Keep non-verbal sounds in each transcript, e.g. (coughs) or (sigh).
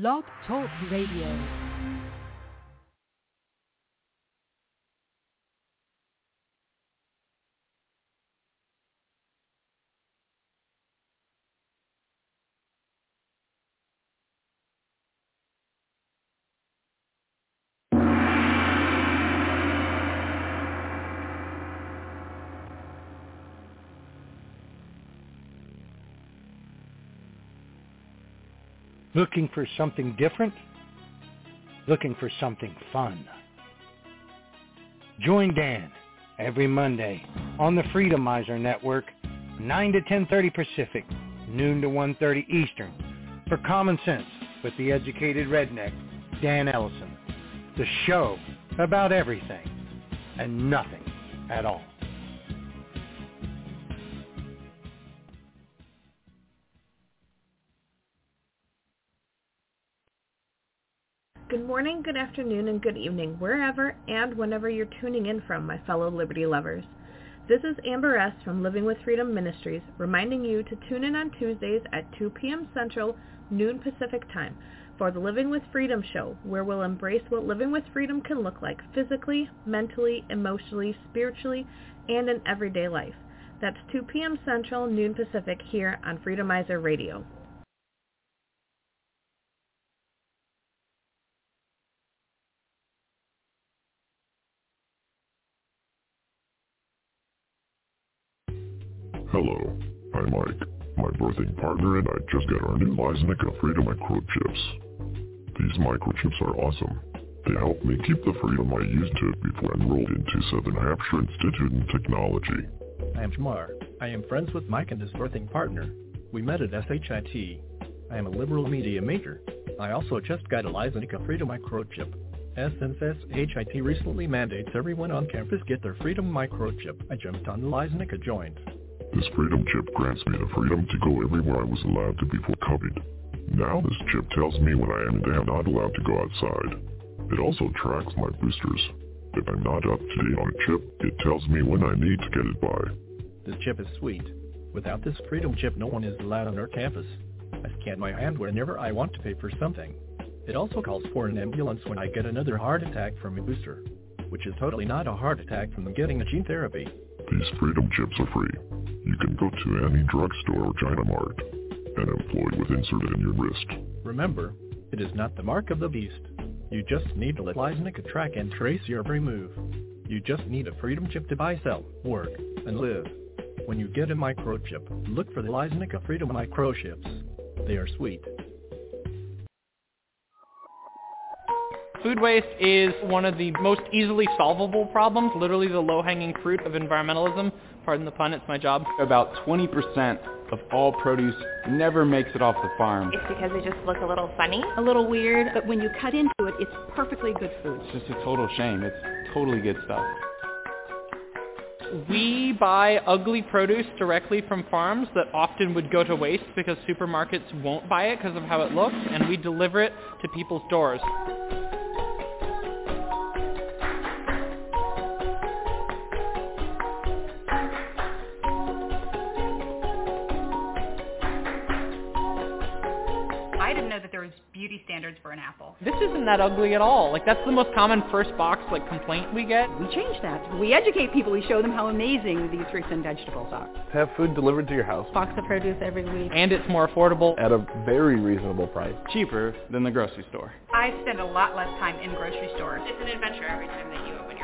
Blog Talk Radio. Looking for something different? Looking for something fun? Join Dan every Monday on the Freedomizer Network, 9 to 10.30 Pacific, noon to 1.30 Eastern, for Common Sense with the educated redneck, Dan Ellison. The show about everything and nothing at all. Morning, good afternoon, and good evening, wherever and whenever you're tuning in from, my fellow Liberty lovers. This is Amber S. from Living with Freedom Ministries, reminding you to tune in on Tuesdays at 2 p.m. Central, noon Pacific Time, for the Living with Freedom show, where we'll embrace what living with freedom can look like physically, mentally, emotionally, spiritually, and in everyday life. That's 2 p.m. Central, noon Pacific here on Freedomizer Radio. Hello, I'm Mike, my birthing partner, and I just got our new Lysanica Freedom microchips. These microchips are awesome. They help me keep the freedom I used to before I enrolled into Southern Hampshire Institute in Technology. I am Jamar. I am friends with Mike and his birthing partner. We met at SHIT. I am a liberal media major. I also just got a Lysanica Freedom microchip. Since SHIT recently mandates everyone on campus get their Freedom microchip, I jumped on the Lysanica joint. This freedom chip grants me the freedom to go everywhere I was allowed to before COVID. Now this chip tells me when I am and am not allowed to go outside. It also tracks my boosters. If I'm not up to date on a chip, it tells me when I need to get it by. This chip is sweet. Without this freedom chip, no one is allowed on our campus. I scan my hand whenever I want to pay for something. It also calls for an ambulance when I get another heart attack from a booster, which is totally not a heart attack from getting a gene therapy. These freedom chips are free. You can go to any drugstore or China Mart and employ with inserted in your wrist. Remember, it is not the mark of the beast. You just need to let Lysanica track and trace your every move. You just need a freedom chip to buy, sell, work, and live. When you get a microchip, look for the Lysanica Freedom microchips. They are sweet. Food waste is one of the most easily solvable problems, literally the low-hanging fruit of environmentalism. Pardon the pun, it's my job. About 20% of all produce never makes it off the farm. It's because they just look a little funny. A little weird, but when you cut into it, it's perfectly good food. It's just a total shame. It's totally good stuff. We buy ugly produce directly from farms that often would go to waste because supermarkets won't buy it because of how it looks, and we deliver it to people's doors. Beauty standards for an apple. This isn't that ugly at all. Like that's the most common first box like complaint we get. We change that. We educate people. We show them how amazing these fruits and vegetables are. Have food delivered to your house. Box of produce every week. And it's more affordable. At a very reasonable price. Cheaper than the grocery store. I spend a lot less time in grocery stores. It's an adventure every time that you open your box.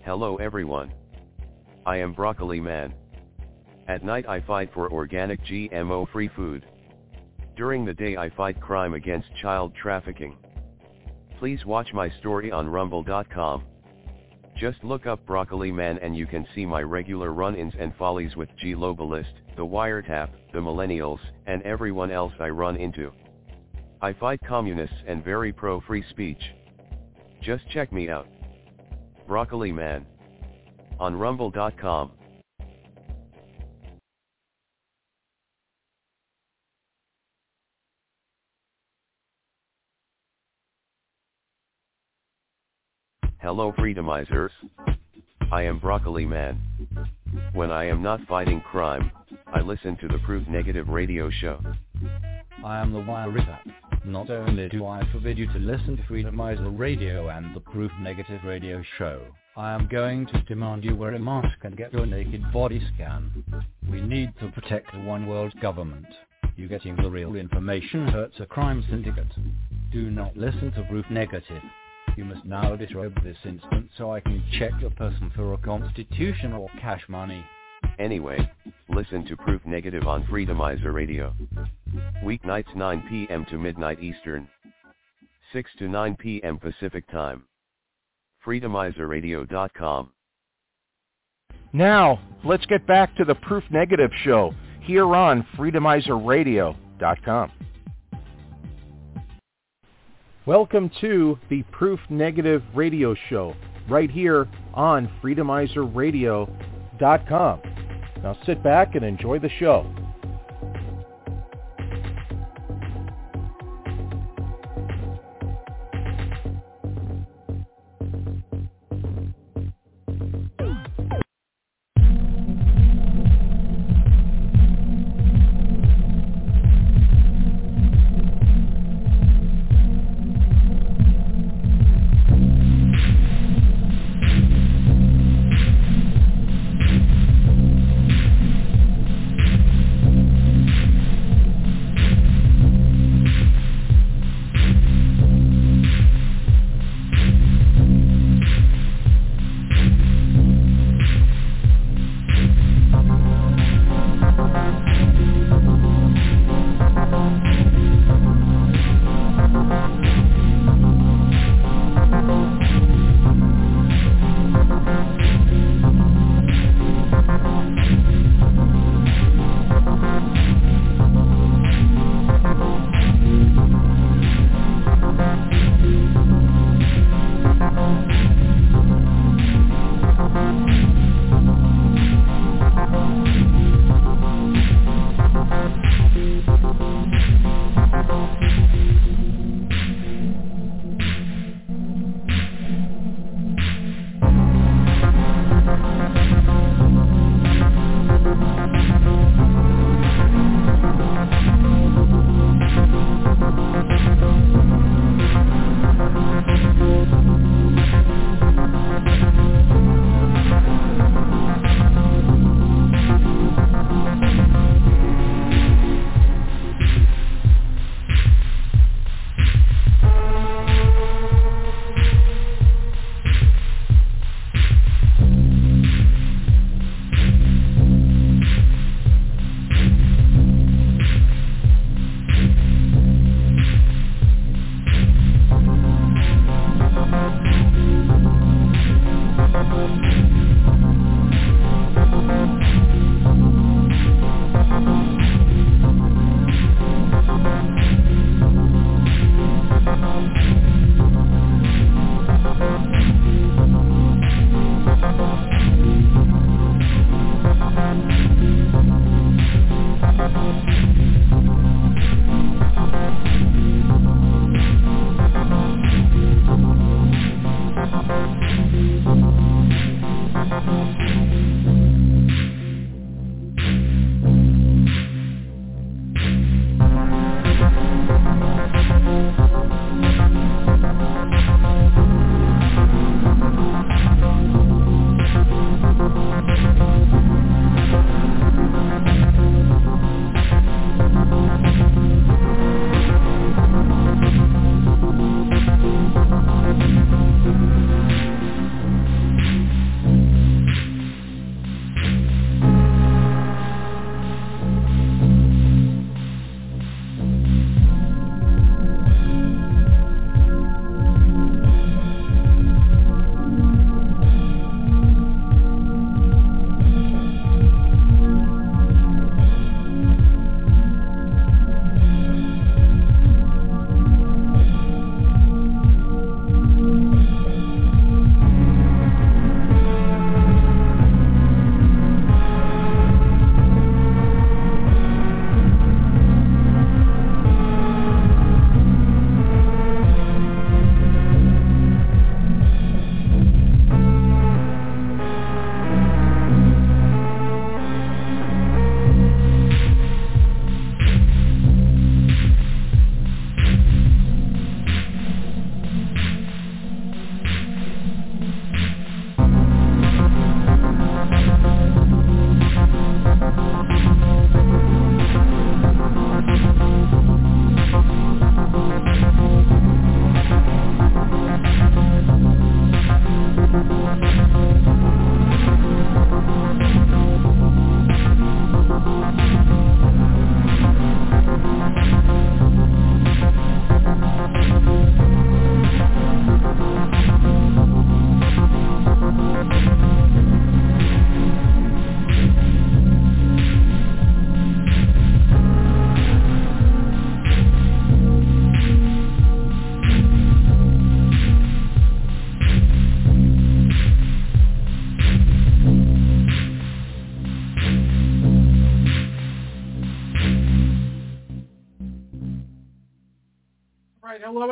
Hello everyone. I am Broccoli Man. At night I fight for organic GMO-free food. During the day I fight crime against child trafficking. Please watch my story on rumble.com. Just look up Broccoli Man and you can see my regular run-ins and follies with G Globalist, the Wiretap, the Millennials, and everyone else I run into. I fight communists and very pro free speech. Just check me out. Broccoli Man. On rumble.com. Hello Freedomizers. I am Broccoli Man. When I am not fighting crime, I listen to the Proof Negative radio show. I am the Wirita. Not only do I forbid you to listen to Freedomizer Radio and the Proof Negative radio show, I am going to demand you wear a mask and get your naked body scan. We need to protect the one world government. You getting the real information hurts a crime syndicate. Do not listen to Proof Negative. You must now disrobe this instant so I can check your person for a constitution or cash money. Anyway, listen to Proof Negative on Freedomizer Radio. Weeknights 9 p.m. to midnight Eastern. 6 to 9 p.m. Pacific Time. Freedomizerradio.com. Now, let's get back to the Proof Negative show here on freedomizerradio.com. Welcome to the Proof Negative radio show right here on freedomizerradio.com. Now sit back and enjoy the show.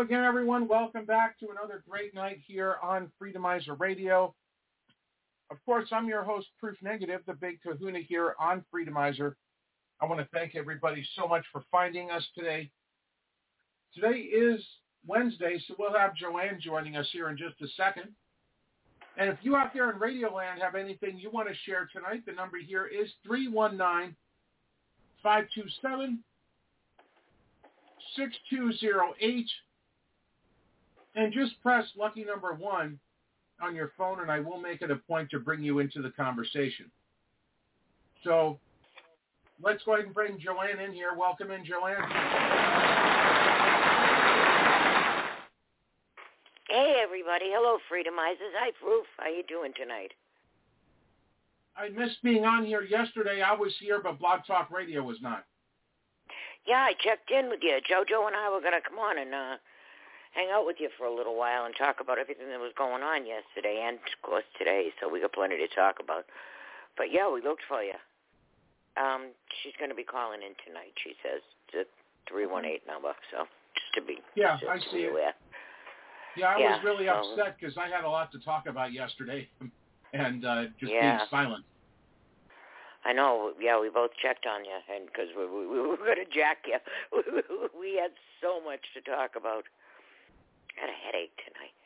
Again, everyone. Welcome back to another great night here on Freedomizer Radio. Of course, I'm your host, Proof Negative, the big kahuna here on Freedomizer. I want to thank everybody so much for finding us today. Today is Wednesday, so we'll have Joanne joining us here in just a second. And if you out there in Radio Land have anything you want to share tonight, the number here is 319 527 6208. And just press lucky number one on your phone, and I will make it a point to bring you into the conversation. So let's go ahead and bring Joanne in here. Welcome in, Joanne. Hey, everybody. Hello, Freedomizers. Hi, Proof. How you doing tonight? I missed being on here yesterday. I was here, but Blog Talk Radio was not. Yeah, I checked in with you. JoJo and I were going to come on and uh, hang out with you for a little while and talk about everything that was going on yesterday and, of course, today. So we got plenty to talk about. But, yeah, we looked for you. Um, she's going to be calling in tonight, she says. It's a 318 number, so just to be Yeah, I see it. aware. Yeah, I Yeah, was really so- upset because I had a lot to talk about yesterday (laughs) and uh, just Yeah. being silent. I know. Yeah, we both checked on you, and because we, we, we were going to jack you, (laughs) we had so much to talk about. Got a headache tonight.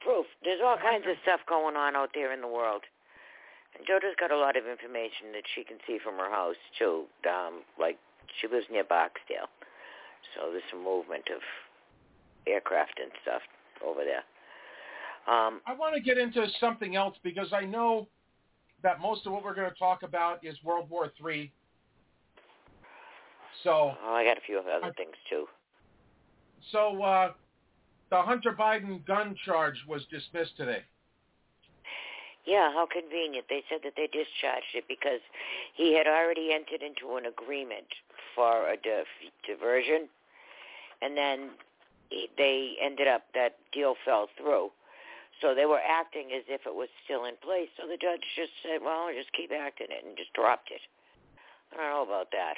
Proof. There's all kinds of stuff going on out there in the world, and Joda's got a lot of information that she can see from her house too. Um, like she lives near Barksdale, so there's some movement of aircraft and stuff over there. Um, I want to get into something else because I know that most of what we're going to talk about is World War Three. So, oh, I got a few other things too. so uh, the Hunter Biden gun charge was dismissed today. Yeah, how convenient. They said that they discharged it because he had already entered into an agreement for a di- diversion, and then they ended up, that deal fell through. So they were acting as if it was still in place. So the judge just said, well, just keep acting it, and just dropped it. I don't know about that.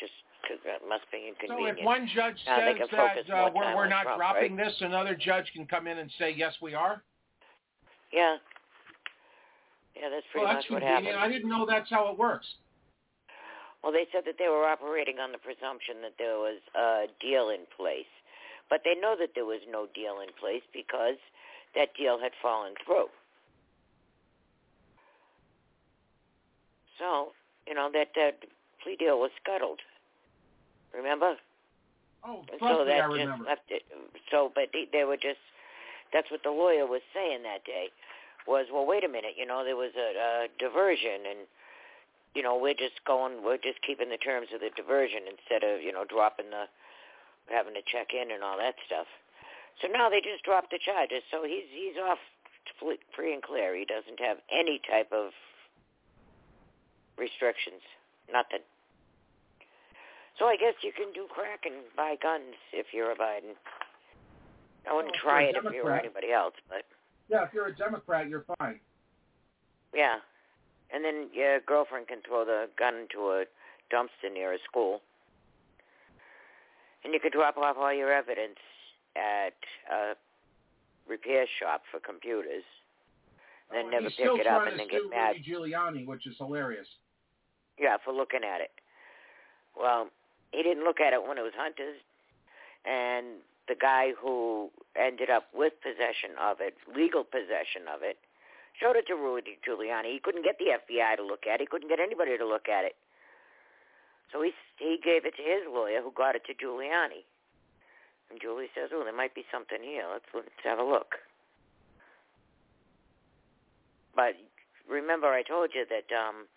Just 'cause that must be So inconvenient. if one judge Now says that uh, we're, we're not Trump, dropping right? this, another judge can come in and say, yes, we are. Yeah. Yeah, that's pretty Well, that's much what convenient. happened. I didn't know that's how it works. Well, they said that they were operating on the presumption that there was a deal in place. But they know that there was no deal in place because that deal had fallen through. So, you know, that, that plea deal was scuttled. Remember? Oh, so that I just remember. left it. So, but they, they were just, that's what the lawyer was saying that day, was, well, wait a minute, you know, there was a, a diversion and, you know, we're just going, we're just keeping the terms of the diversion instead of, you know, dropping the, having to check in and all that stuff. So now they just dropped the charges. So he's, he's off free and clear. He doesn't have any type of restrictions. Nothing. So I guess you can do crack and buy guns if you're a Biden. I wouldn't Well, try it a if you were anybody else, but Yeah, if you're a Democrat, you're fine. yeah. And then your girlfriend can throw the gun into a dumpster near a school. And you could drop off all your evidence at a repair shop for computers. And Then Oh, never pick it up and then get mad. Rudy Giuliani, which is hilarious. Yeah, for looking at it. Well, he didn't look at it when it was Hunter's, and the guy who ended up with possession of it, legal possession of it, showed it to Rudy Giuliani. He couldn't get the FBI to look at it. He couldn't get anybody to look at it. So he he gave it to his lawyer, who got it to Giuliani. And Julie says, "Oh, there might be something here. Let's let's have a look." But remember, I told you that um,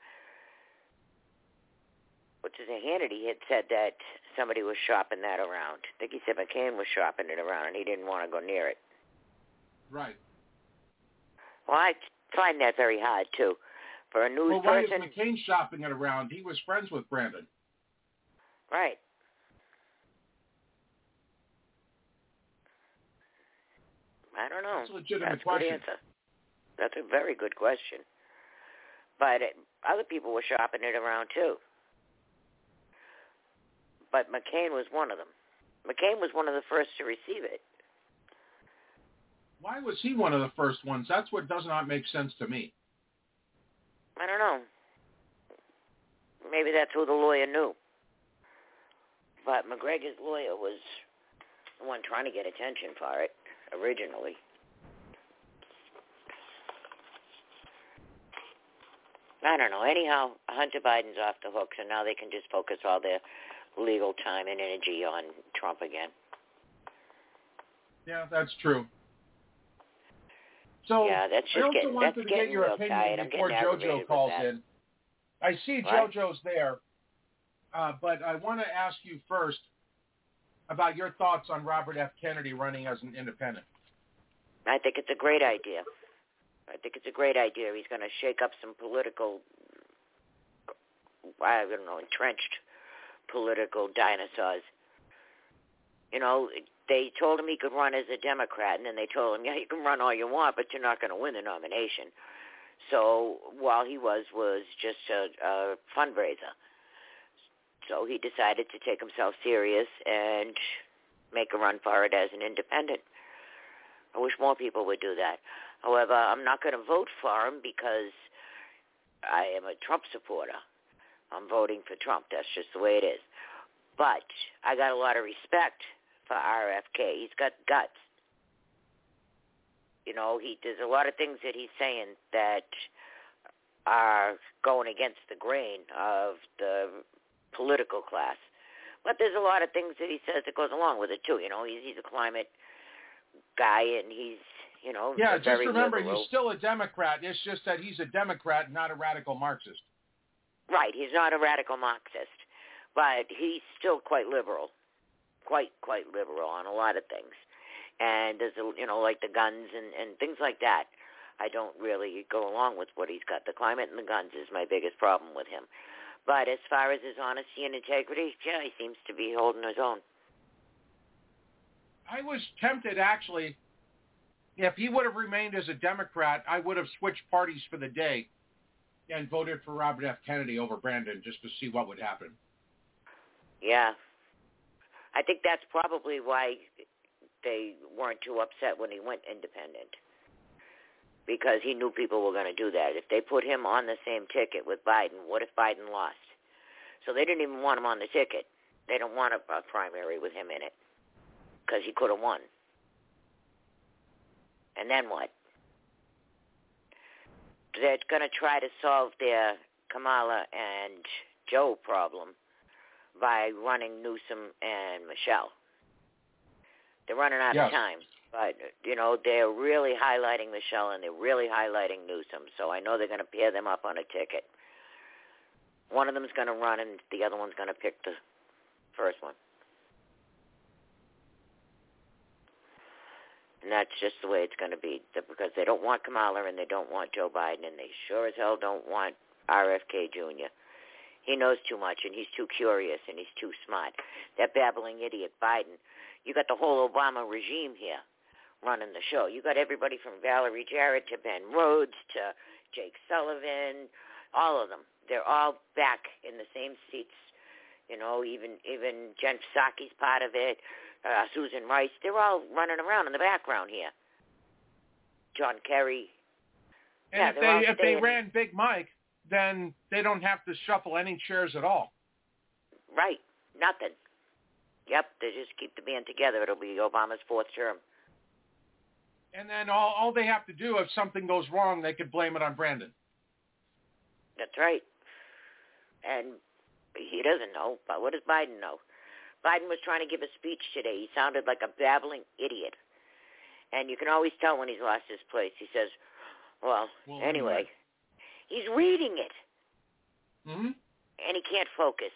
what's his name, Hannity had said that somebody was shopping that around. I think he said McCain was shopping it around, and he didn't want to go near it. Right. Well, I find that very hard too. For a news Well, why is McCain shopping it around? He was friends with Brandon. right? I don't know. That's a legitimate That's question. answer. That's a very good question. But it, other people were shopping it around too. But McCain was one of them. McCain was one of the first to receive it. Why was he one of the first ones? That's what does not make sense to me. I don't know. Maybe that's who the lawyer knew. But McGregor's lawyer was the one trying to get attention for it originally. I don't know. Anyhow, Hunter Biden's off the hook, so now they can just focus all their legal time and energy on Trump again. Yeah, that's true. So yeah, that's I just also getting, wanted that's to get your opinion. Before JoJo calls in. I see What? JoJo's there, uh, but I want to ask you first about your thoughts on Robert F. Kennedy running as an independent. I think it's a great idea. I think it's a great idea. He's going to shake up some political, I don't know, entrenched political dinosaurs. You know, they told him he could run as a Democrat, and then they told him, yeah, you can run all you want, but you're not going to win the nomination. So while he was was just a, a fundraiser, so he decided to take himself serious and make a run for it as an independent. I wish more people would do that. However, I'm not going to vote for him because I am a Trump supporter. I'm voting for Trump. That's just the way it is. But I got a lot of respect for RFK. He's got guts. You know, he there's a lot of things that he's saying that are going against the grain of the political class. But there's a lot of things that he says that goes along with it too. You know, he's he's a climate guy and he's you know Yeah, just remember liberal. he's still a Democrat. It's just that he's a Democrat, not a radical Marxist. Right, he's not a radical Marxist, but he's still quite liberal, quite quite liberal on a lot of things. And a, you know like the guns and and things like that. I don't really go along with what he's got. The climate and the guns is my biggest problem with him. But as far as his honesty and integrity, yeah, he seems to be holding his own. I was tempted actually. If he would have remained as a Democrat, I would have switched parties for the day and voted for Robert F. Kennedy over Brandon just to see what would happen. Yeah. I think that's probably why they weren't too upset when he went independent. Because he knew people were going to do that. If they put him on the same ticket with Biden, what if Biden lost? So they didn't even want him on the ticket. They don't want a, a primary with him in it because he could have won. And then what? They're going to try to solve their Kamala and Joe problem by running Newsom and Michelle. They're running out Yes. of time. But, you know, they're really highlighting Michelle and they're really highlighting Newsom. So I know they're going to pair them up on a ticket. One of them's going to run and the other one's going to pick the first one. And that's just the way it's going to be because they don't want Kamala and they don't want Joe Biden and they sure as hell don't want RFK Jr. He knows too much and he's too curious and he's too smart. That babbling idiot Biden. You got the whole Obama regime here running the show. You got everybody from Valerie Jarrett to Ben Rhodes to Jake Sullivan, all of them. They're all back in the same seats. You know, even even Jen Psaki's part of it. Uh, Susan Rice. They're all running around in the background here. John Kerry. And Yeah, if they if they ran Big Mike, then they don't have to shuffle any chairs at all. Right. Nothing. Yep. They just keep the band together. It'll be Obama's fourth term. And then all all they have to do if something goes wrong, they could blame it on Brandon. That's right. And he doesn't know, but what does Biden know? Biden was trying to give a speech today. He sounded like a babbling idiot. And you can always tell when he's lost his place. He says, well, Well, anyway, anyway. he's reading it, hmm and he can't focus.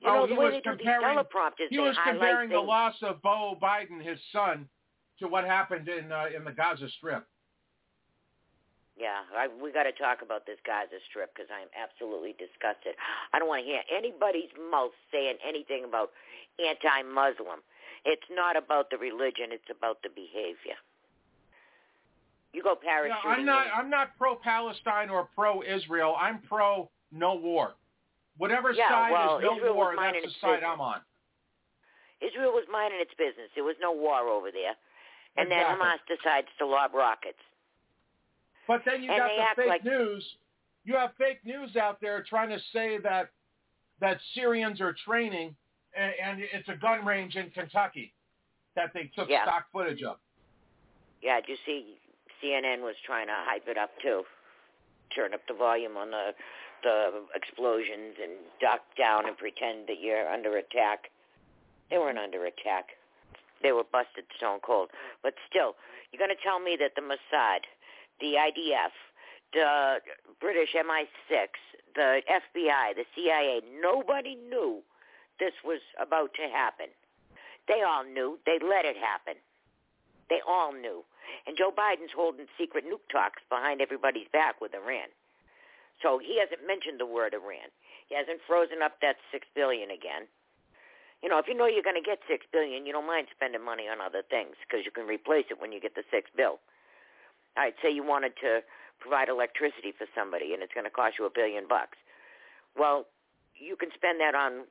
You oh, know, he the way was they do these comparing teleprompters, he was comparing the things. loss of Beau Biden, his son, to what happened in uh, in the Gaza Strip. Yeah, I, we got to talk about this Gaza Strip because I'm absolutely disgusted. I don't want to hear anybody's mouth saying anything about anti-Muslim. It's not about the religion; it's about the behavior. You go parachuting. I'm not. in- I'm not pro Palestine or pro Israel. I'm pro no war. Whatever Yeah, side well, is no Israel war, that's the side business. I'm on. Israel was minding its business. There was no war over there. And exactly. then Hamas decides to lob rockets. But then you and got the fake like, news. You have fake news out there trying to say that that Syrians are training, and, and it's a gun range in Kentucky that they took Yeah. stock footage of. Yeah, did you see CNN was trying to hype it up too. Turn up the volume on the the explosions and duck down and pretend that you're under attack. They weren't under attack. They were busted stone cold. But still, you're going to tell me that the Mossad, the IDF, the British MI6, the FBI, the CIA, nobody knew this was about to happen. They all knew. They let it happen. They all knew. And Joe Biden's holding secret nuke talks behind everybody's back with Iran. So he hasn't mentioned the word Iran. He hasn't frozen up that six billion again. You know, if you know you're going to get six billion, you don't mind spending money on other things because you can replace it when you get the six bill. All right, say you wanted to provide electricity for somebody and it's going to cost you a billion bucks. Well, you can spend that on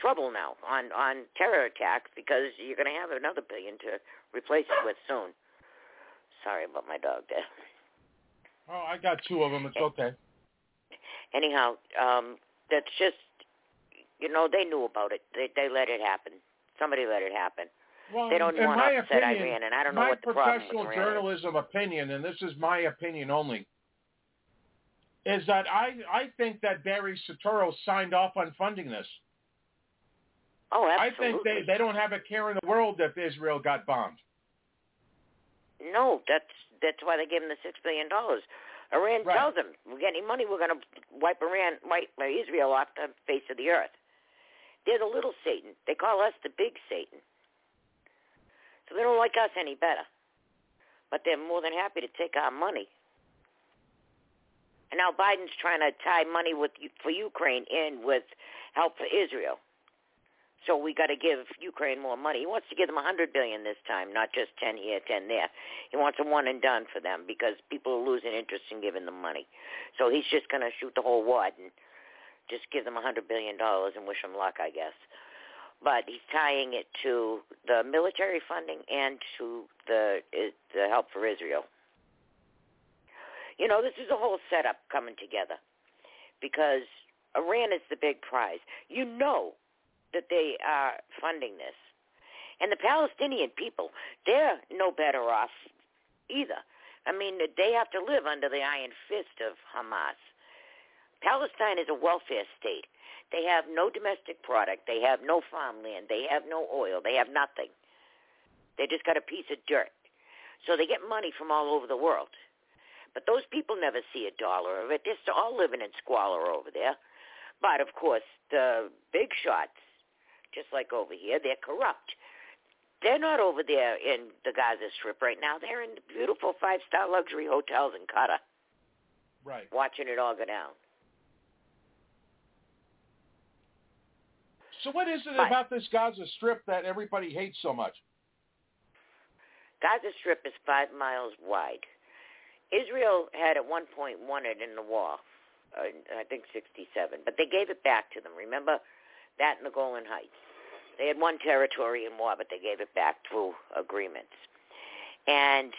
trouble now, on on terror attacks because you're going to have another billion to replace it with soon. Sorry about my dog there. Oh, I got two of them. It's okay. anyhow, um, that's just you know they knew about it. They they let it happen. Somebody let it happen. Well, they don't want my to upset opinion, Iran, and I don't know my what the problem professional with Iran is. journalism opinion, and this is my opinion only, is that I I think that Barry Soetoro signed off on funding this. Oh, absolutely. I think they they don't have a care in the world if Israel got bombed. No, that's that's why they gave him the six billion dollars. Iran Right. tells them, "We get any money, we're going to wipe Iran, wipe uh, Israel off the face of the earth." They're the little Satan. They call us the big Satan. So they don't like us any better. But they're more than happy to take our money. And now Biden's trying to tie money with for Ukraine in with help for Israel. So we got to give Ukraine more money. He wants to give them hundred billion this time, not just ten here, ten there. He wants a one and done for them because people are losing interest in giving them money. So he's just going to shoot the whole wad and just give them hundred billion dollars and wish them luck, I guess. But he's tying it to the military funding and to the the help for Israel. You know, this is a whole setup coming together because Iran is the big prize. You know that they are funding this. And the Palestinian people, they're no better off either. I mean, they have to live under the iron fist of Hamas. Palestine is a welfare state. They have no domestic product. They have no farmland. They have no oil. They have nothing. They just got a piece of dirt. So they get money from all over the world. But those people never see a dollar of it. They're all living in squalor over there. But of course, the big shots, just like over here, they're corrupt. They're not over there in the Gaza Strip right now. They're in the beautiful five-star luxury hotels in Qatar, Right. watching it all go down. So what is it Right. about this Gaza Strip that everybody hates so much? Gaza Strip is five miles wide. Israel had at one point won it in the war, uh, I think 67, but they gave it back to them. Remember that in the Golan Heights? They had won territory in war, but they gave it back through agreements. And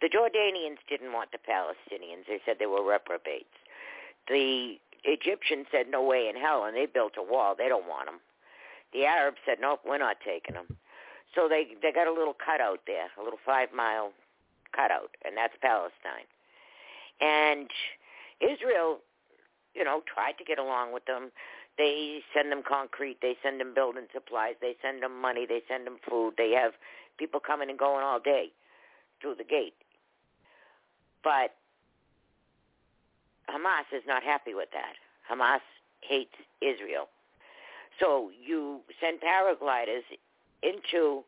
the Jordanians didn't want the Palestinians. They said they were reprobates. The Egyptians said no way in hell, and they built a wall. They don't want them. The Arabs said nope, we're not taking them. So they they got a little cutout there, a little five mile cutout, and that's Palestine. And Israel, you know, tried to get along with them. They send them concrete, they send them building supplies, they send them money, they send them food. They have people coming and going all day through the gate. But Hamas is not happy with that. Hamas hates Israel. So you send paragliders into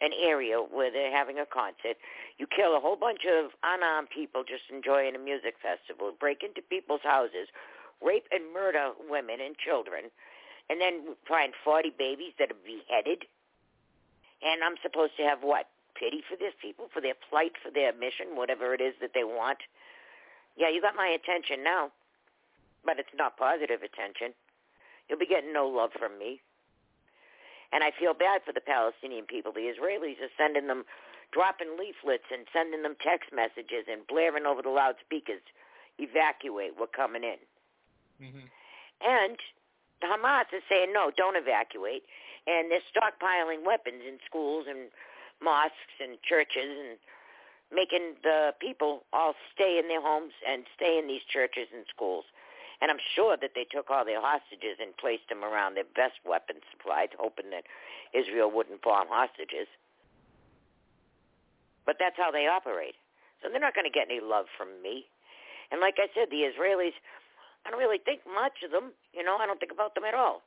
an area where they're having a concert. You kill a whole bunch of unarmed people just enjoying a music festival, break into people's houses, rape and murder women and children, and then find 40 babies that are beheaded. And I'm supposed to have what? Pity for these people, for their plight, for their mission, whatever it is that they want. Yeah, you got my attention now, but it's not positive attention. You'll be getting no love from me. And I feel bad for the Palestinian people. The Israelis are sending them, dropping leaflets and sending them text messages and blaring over the loudspeakers, evacuate, we're coming in. Mm-hmm. And the Hamas is saying, no, don't evacuate. And they're stockpiling weapons in schools and mosques and churches and making the people all stay in their homes and stay in these churches and schools. And I'm sure that they took all their hostages and placed them around their best weapons supplied, hoping that Israel wouldn't farm hostages. But that's how they operate. So they're not going to get any love from me. And like I said, the Israelis, I don't really think much of them. You know, I don't think about them at all.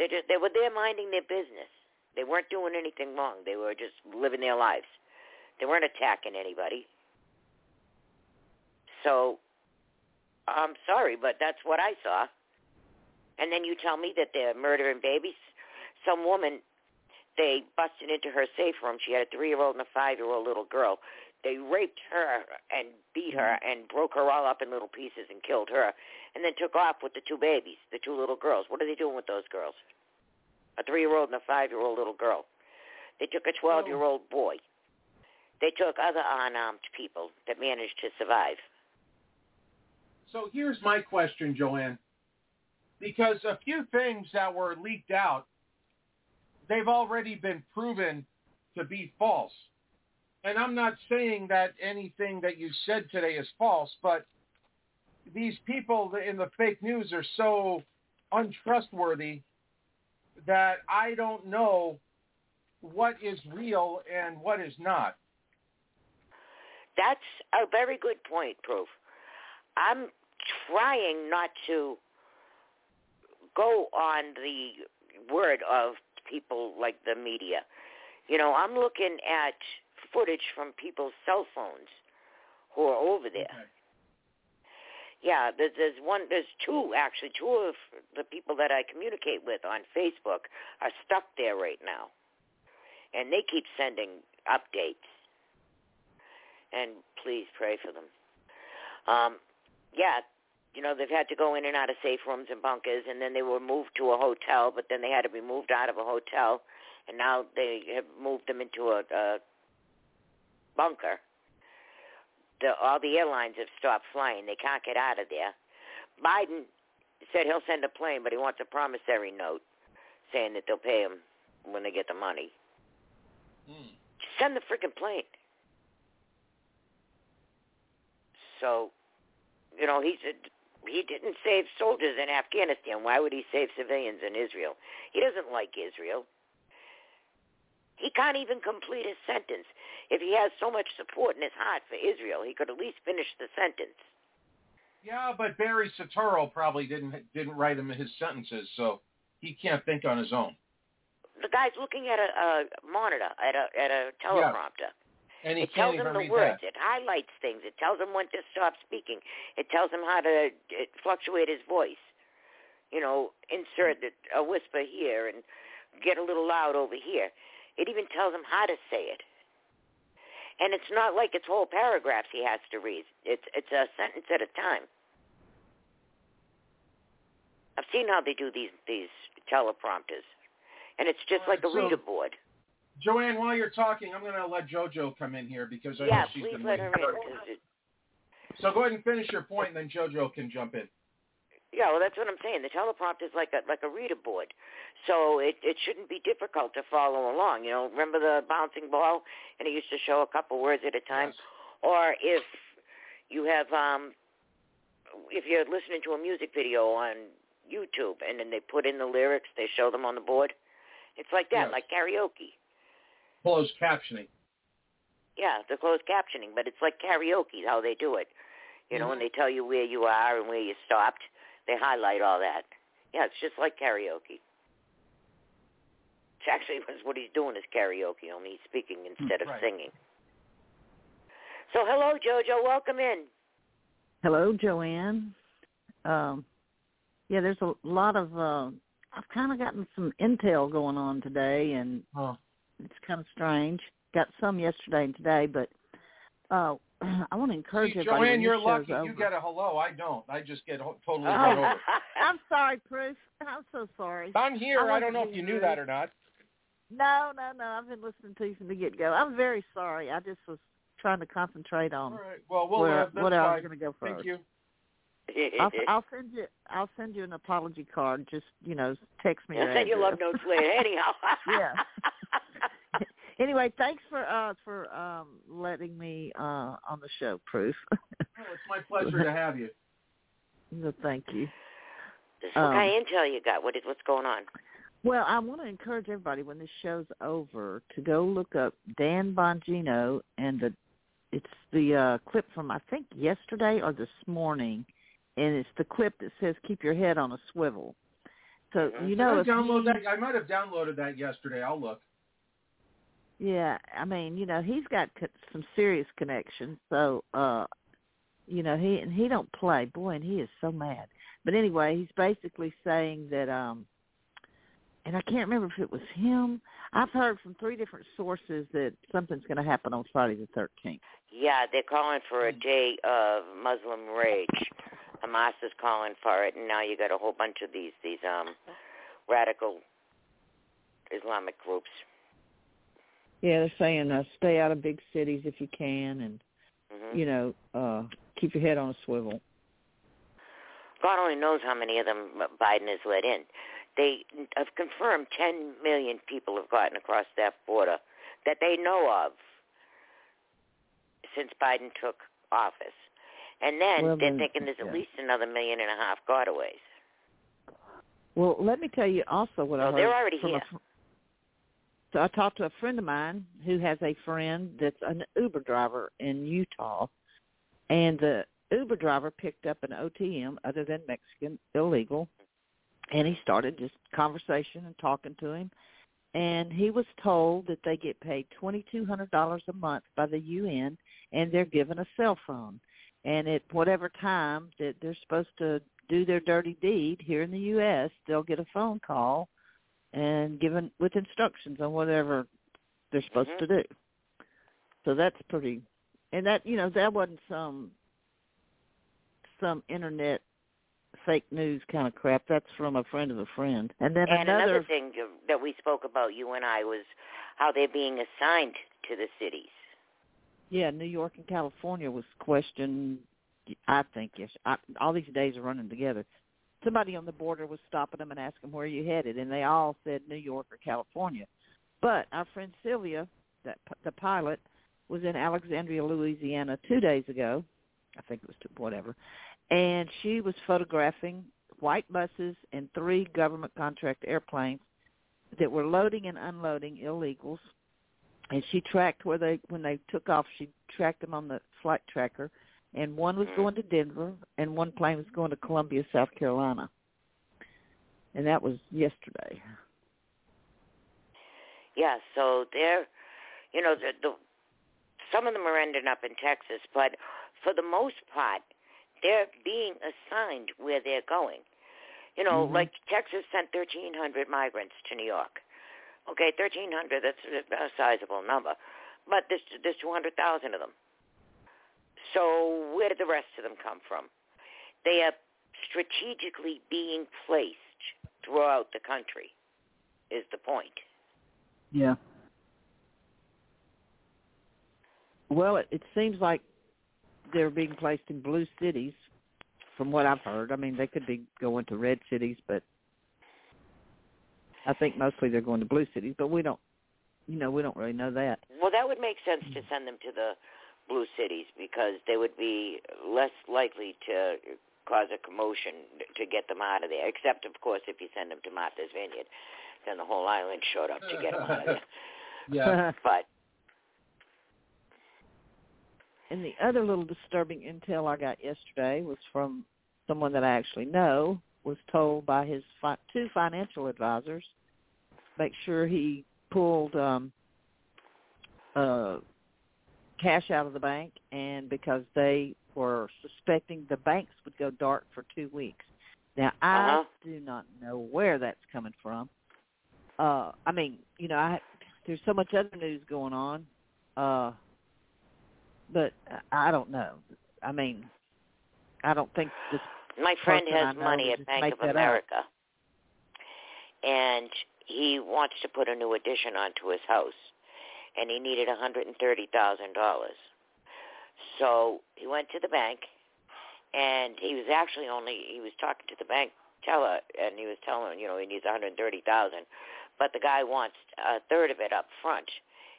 They just they were there minding their business. They weren't doing anything wrong. They were just living their lives. They weren't attacking anybody. So I'm sorry, but that's what I saw. And then you tell me that they're murdering babies. Some woman, they busted into her safe room. She had a three-year-old and a five-year-old little girl. They raped her and beat her mm-hmm. and broke her all up in little pieces and killed her, and then took off with the two babies, the two little girls. What are they doing with those girls? A three-year-old and a five-year-old little girl. They took a 12-year-old boy. They took other unarmed people that managed to survive. So here's my question, Joanne. Because a few things that were leaked out, they've already been proven to be false. And I'm not saying that anything that you said today is false, but these people in the fake news are so untrustworthy that I don't know what is real and what is not. That's a very good point, Proof. I'm trying not to go on the word of people like the media. You know, I'm looking at footage from people's cell phones who are over there. Okay. Yeah, there's, there's one, there's two actually. Two of the people that I communicate with on Facebook are stuck there right now, and they keep sending updates. And please pray for them. Um, yeah, you know, they've had to go in and out of safe rooms and bunkers, and then they were moved to a hotel, but then they had to be moved out of a hotel, and now they have moved them into a, a bunker. The, all the airlines have stopped flying. They can't get out of there. Biden said he'll send a plane, but he wants a promissory note saying that they'll pay him when they get the money. Mm. Just send the freaking plane. So, you know, he said he didn't save soldiers in Afghanistan. Why would he save civilians in Israel? He doesn't like Israel. He can't even complete his sentence. If he has so much support in his heart for Israel, he could at least finish the sentence. Yeah, but Barry Soetoro probably didn't didn't write him his sentences, so he can't think on his own. The guy's looking at a, a monitor, at a at a teleprompter. And he it tells him the read words. that. It highlights things. It tells him when to stop speaking. It tells him how to it, fluctuate his voice. You know, insert a whisper here and get a little loud over here. It even tells him how to say it. And it's not like it's whole paragraphs he has to read. It's it's a sentence at a time. I've seen how they do these these teleprompters, and it's just like a so- reader board. Joanne, while you're talking, I'm going to let JoJo come in here because I yeah, know she's please been let waiting. her in. 'cause So go ahead and finish your point, and then JoJo can jump in. Yeah, well, that's what I'm saying. The teleprompter is like a like a reader board, so it it shouldn't be difficult to follow along. You know, remember the bouncing ball, and it used to show a couple words at a time. Or if you have um, if you're listening to a music video on YouTube, and then they put in the lyrics, they show them on the board. It's like that, Yes. like karaoke. Closed captioning. Yeah, the closed captioning, but it's like karaoke how they do it. You know, when they tell you where you are and where you stopped, they highlight all that. Yeah, it's just like karaoke. It's actually (laughs) what he's doing is karaoke, only he's speaking instead of Right. singing. So hello, Jojo. Welcome in. Hello, Joanne. Um, yeah, there's a lot of. Uh, I've kind of gotten some intel going on today, and it's kind of strange. Got some yesterday and today, but uh, (clears throat) I want to encourage See, everybody. Joanne, when you're lucky. over. You get a hello. I don't. I just get ho- totally Oh, run over. (laughs) I'm sorry, Proof. I'm so sorry. I'm here. I I, don't know if you knew that or not. No, no, no. I've been listening to you from the get go. I'm very sorry. I just was trying to concentrate on All right. Well, we'll where, uh, that's what I was going to go first. Thank you. I'll, I'll send you. I'll send you an apology card. Just you know, text me. I'll send (laughs) you love notes later. Anyhow. (laughs) yeah. Anyway, thanks for uh for um letting me uh on the show, Proof. (laughs) Oh, it's my pleasure to have you. no, thank you. what Um, kind of intel you got? What is what's going on? Well, I want to encourage everybody when this show's over to go look up Dan Bongino and the it's the uh clip from I think yesterday or this morning and it's the clip that says keep your head on a swivel. So you know I if download he- that. I might have downloaded that yesterday. I'll look. Yeah, I mean, you know, he's got co- some serious connections. So, uh, you know, he and he don't play. Boy, and he is so mad. But anyway, he's basically saying that um and I can't remember if it was him. I've heard from three different sources that something's going to happen on Friday the 13th. Yeah, they're calling for a day of Muslim rage. Hamas is calling for it, and now you got a whole bunch of these these um radical Islamic groups. Yeah, they're saying uh, stay out of big cities if you can and hmm you know, uh keep your head on a swivel. God only knows how many of them Biden has let in. They have confirmed 10 million people have gotten across that border that they know of since Biden took office. And then Well, they're then, thinking there's yeah. at least another million and a half gotaways. Well, let me tell you also what I No, heard they're already here. a so I talked to a friend of mine who has a friend that's an Uber driver in Utah, and the Uber driver picked up an OTM other than Mexican illegal, and he started just conversation and talking to him, and he was told that they get paid twenty two hundred dollars a month by the UN, and they're given a cell phone, and at whatever time that they're supposed to do their dirty deed here in the U.S., they'll get a phone call and given with instructions on whatever they're supposed Mhm. to do. So that's pretty, and that you know that wasn't some some internet fake news kind of crap. That's from a friend of a friend. And then and another, another thing that we spoke about, you and I, was how they're being assigned to the cities. yeah, New York and California was questioned. I think yes, I, all these days are running together. Somebody on the border was stopping them and asking where you headed, and they all said New York or California. But our friend Sylvia, that the pilot, was in Alexandria, Louisiana, two days ago. I think it was two, whatever, and she was photographing white buses and three government contract airplanes that were loading and unloading illegals. And she tracked where they when they took off. She tracked them on the flight tracker, and one was going to Denver, and one plane was going to Columbia, South Carolina. And that was yesterday. Yeah, so they're, you know, the, the some of them are ending up in Texas, but for the most part, they're being assigned where they're going. You know, Mhm. like Texas sent 1,300 migrants to New York. Okay, 1,300, that's a a sizable number. But there's, there's 200,000 of them. So where did the rest of them come from? They are strategically being placed throughout the country, is the point. Yeah. Well, it, it seems like they're being placed in blue cities, from what I've heard. I mean, they could be going to red cities, but I think mostly they're going to blue cities. But we don't, you know, we don't really know that. Well, that would make sense to send them to the blue cities because they would be less likely to cause a commotion to get them out of there. Except, of course, if you send them to Martha's Vineyard, then the whole island showed up to get them out of there. (laughs) Yeah. (laughs) But And the other little disturbing intel I got yesterday was from someone that I actually know was told by his fi- two financial advisors make sure he pulled um uh cash out of the bank and because they were suspecting the banks would go dark for 2 weeks. Now I Uh-huh. do not know where that's coming from. Uh I mean, you know, I there's so much other news going on. Uh but I don't know. I mean, I don't think this. my friend has money at Bank of that up. America. And he wants to put a new addition onto his house, and he needed $130,000. So he went to the bank, and he was actually only he was talking to the bank teller, and he was telling him, you know, he needs 130,000, but the guy wants a third of it up front,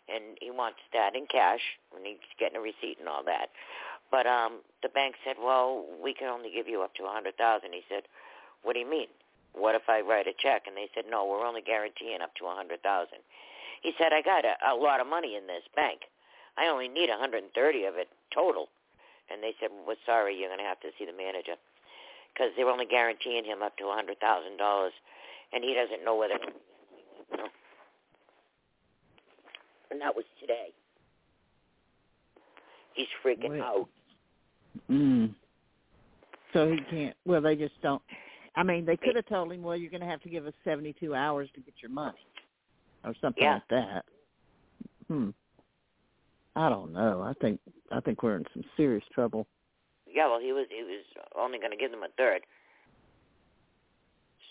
and he wants that in cash, and he's getting a receipt and all that. But um the bank said, well, we can only give you up to a 100,000. He said, what do you mean? What if I write a check? And they said, no, we're only guaranteeing up to a 100,000. He said, I got a, a lot of money in this bank. I only need 130 of it total. And they said, well, sorry, you're going to have to see the manager because they're only guaranteeing him up to $100,000, and he doesn't know whether. And that was today. He's freaking Wait. out. Mm. So he can't. Well, they just don't. I mean, they could have told him, "Well, you're going to have to give us 72 hours to get your money," or something Yeah. like that. Hmm. I don't know. I think I think we're in some serious trouble. Yeah, well, he was he was only going to give them a third,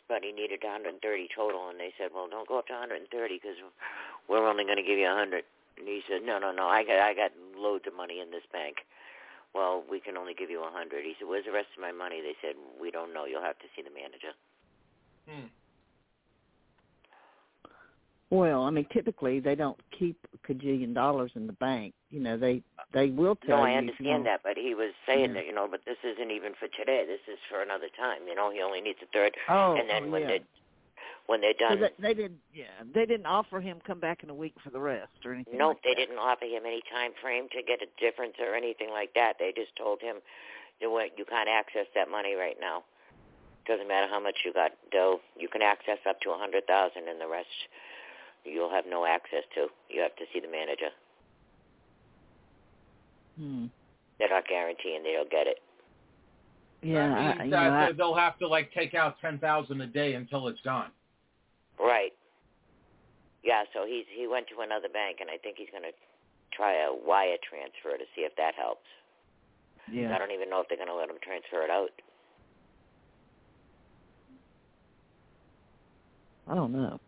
but he needed 130 total, and they said, well, don't go up to 130 because we're only going to give you 100. And he said, no, no, no, I got I got loads of money in this bank. Well, we can only give you 100. He said, where's the rest of my money? They said, we don't know. You'll have to see the manager. Hmm. Well, I mean, typically they don't keep a cajillion dollars in the bank. You know, they they will tell No, you. I you understand know, that, but he was saying Yeah. that, you know, but this isn't even for today. This is for another time. You know, he only needs a third. Oh, and then oh, when yeah. they when they're So done, they, they didn't. Yeah, they didn't offer him come back in a week for the rest or anything. Nope, like they that. didn't offer him any time frame to get a difference or anything like that. They just told him you wa- you can't access that money right now. Doesn't matter how much you got dough, you can access up to a hundred thousand, and the rest you'll have no access to. You have to see the manager. Hmm. They're not guaranteeing they'll get it. Yeah, that means you that know, I, they- they'll have to like take out ten thousand a day until it's gone. Right. Yeah, so he's he went to another bank, and I think he's going to try a wire transfer to see if that helps. yeah. I don't even know if they're going to let him transfer it out. I don't know.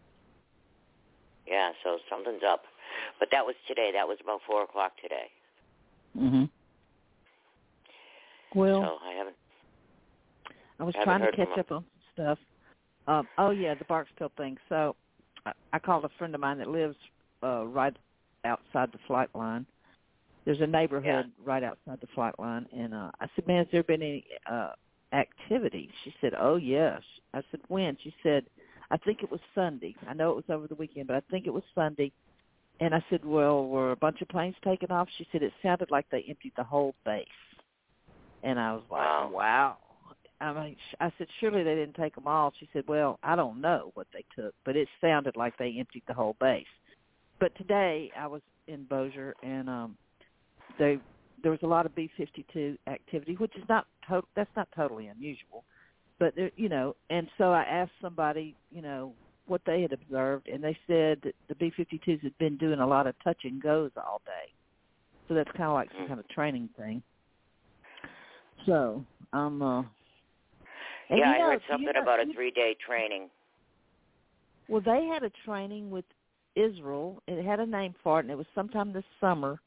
Yeah, so something's up. But that was today. That was about four o'clock today. Mhm. Well, so I haven't. I was haven't trying to catch up on some stuff. Um, oh yeah, the Barksdale thing. So I, I called a friend of mine that lives uh, right outside the flight line. There's a neighborhood right outside the flight line, and uh, I said, "Man, has there been any uh, activity?" She said, "Oh yes." I said, "When?" She said, "I think it was Sunday. I know it was over the weekend, but I think it was Sunday." And I said, "Well, were a bunch of planes taken off?" She said, "It sounded like they emptied the whole base." And I was like, Wow. "Wow." I mean, I said, "Surely they didn't take them all." She said, "Well, I don't know what they took, but it sounded like they emptied the whole base." But today I was in Bossier, and um, they there was a lot of B-52 activity, which is not to- that's not totally unusual, but there, you know. And so I asked somebody, you know, what they had observed, and they said that the B-52s had been doing a lot of touch and goes all day. So that's kind of like some kind of training thing. So um, uh, yeah, you know, I heard you something know- about a three-day training. well, they had a training with Israel. It had a name for it, and it was sometime this summer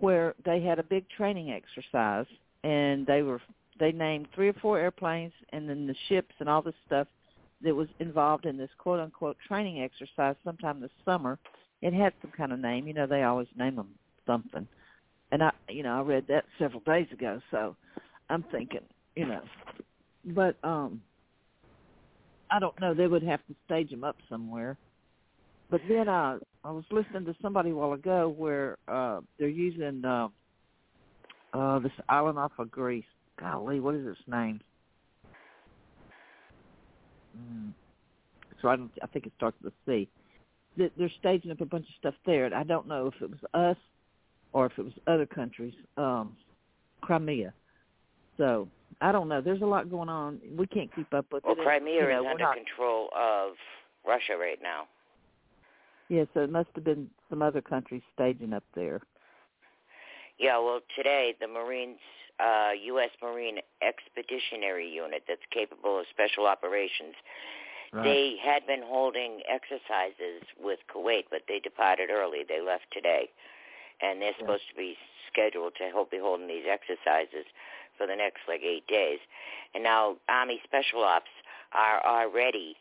where they had a big training exercise, and they were they named three or four airplanes, and then the ships and all this stuff that was involved in this quote unquote training exercise sometime this summer. It had some kind of name, you know. They always name them something, and I, you know, I read that several days ago, so I'm thinking, you know, but um I don't know. They would have to stage them up somewhere. But then uh, I was listening to somebody a while ago where uh, they're using uh, uh, this island off of Greece. Golly, what is its name? Mm. So I, don't, I think it starts with a C. They- They're staging up a bunch of stuff there, and I don't know if it was us or if it was other countries. Um, Crimea. So I don't know. There's a lot going on. We can't keep up with Well, it. and, Crimea you know, is under not- control of Russia right now. Yeah, so it must have been some other countries staging up there. Yeah, well, today the Marines, uh, U.S. Marine Expeditionary Unit that's capable of special operations, Right. They had been holding exercises with Kuwait, but they departed early. They left today, and they're Yeah. supposed to be scheduled to help be holding these exercises for the next like eight days. And now Army Special Ops are already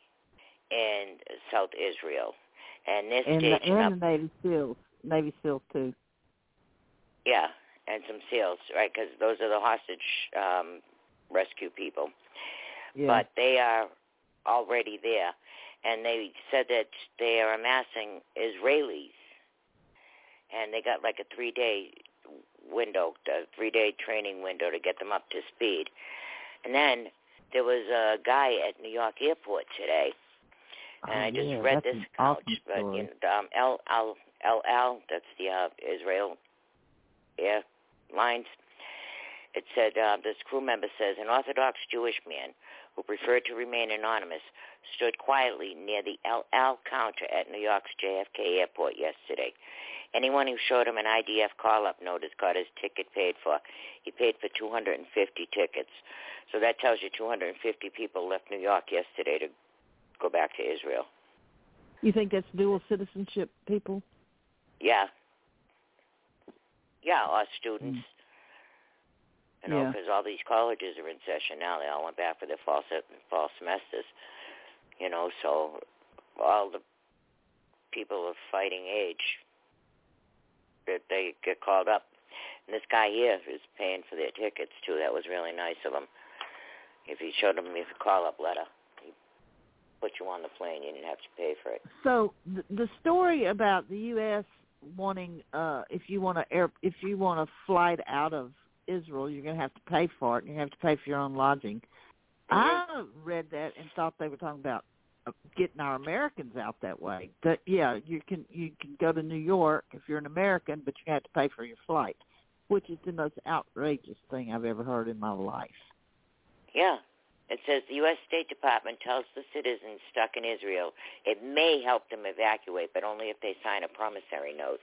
in South Israel, and they're and the, up. and the Navy SEALs, Navy SEALs too. Yeah, and some SEALs, right? Because those are the hostage um, rescue people. Yeah. But they are already there, and they said that they are amassing Israelis, and they got like a three-day window, a three-day training window to get them up to speed. And then there was a guy at New York Airport today, and Oh, I just yeah, read this account, awesome but you know, um, El Al El Al, that's the uh, Israel Airlines. It said uh, this crew member says an Orthodox Jewish man who preferred to remain anonymous stood quietly near the El Al counter at New York's JFK airport yesterday. Anyone who showed him an IDF call-up notice got his ticket paid for. He paid for 250 tickets. So that tells you 250 people left New York yesterday to go back to Israel. You think that's dual citizenship people? Yeah. Yeah, our students. Mm. You know, Yeah. because all these colleges are in session now. They all went back for their fall se- fall semesters. You know, so all the people of fighting age that they get called up. And this guy here is paying for their tickets too. That was really nice of him. If he showed them his call-up letter, he put you on the plane. You didn't have to pay for it. So the story about the U.S. wanting, uh, if you want to air, if you want a flight out of Israel, you're going to have to pay for it. and You have to pay for your own lodging. I read that and thought they were talking about uh, getting our Americans out that way. But yeah, you can you can go to New York if you're an American, but you have to pay for your flight, which is the most outrageous thing I've ever heard in my life. Yeah. It says the U.S. State Department tells the citizens stuck in Israel it may help them evacuate, but only if they sign a promissory note.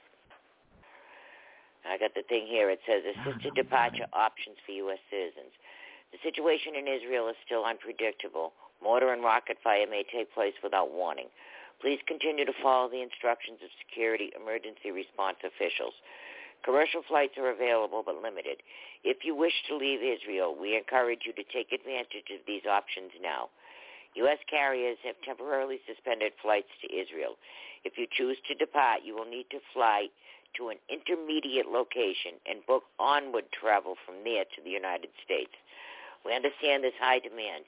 I got the thing here. It says assisted oh, departure options for U.S. citizens. The situation in Israel is still unpredictable. Mortar and rocket fire may take place without warning. Please continue to follow the instructions of security emergency response officials. Commercial flights are available but limited. If you wish to leave Israel, we encourage you to take advantage of these options now. U.S. carriers have temporarily suspended flights to Israel. If you choose to depart, you will need to fly to an intermediate location and book onward travel from there to the United States. We understand this high demand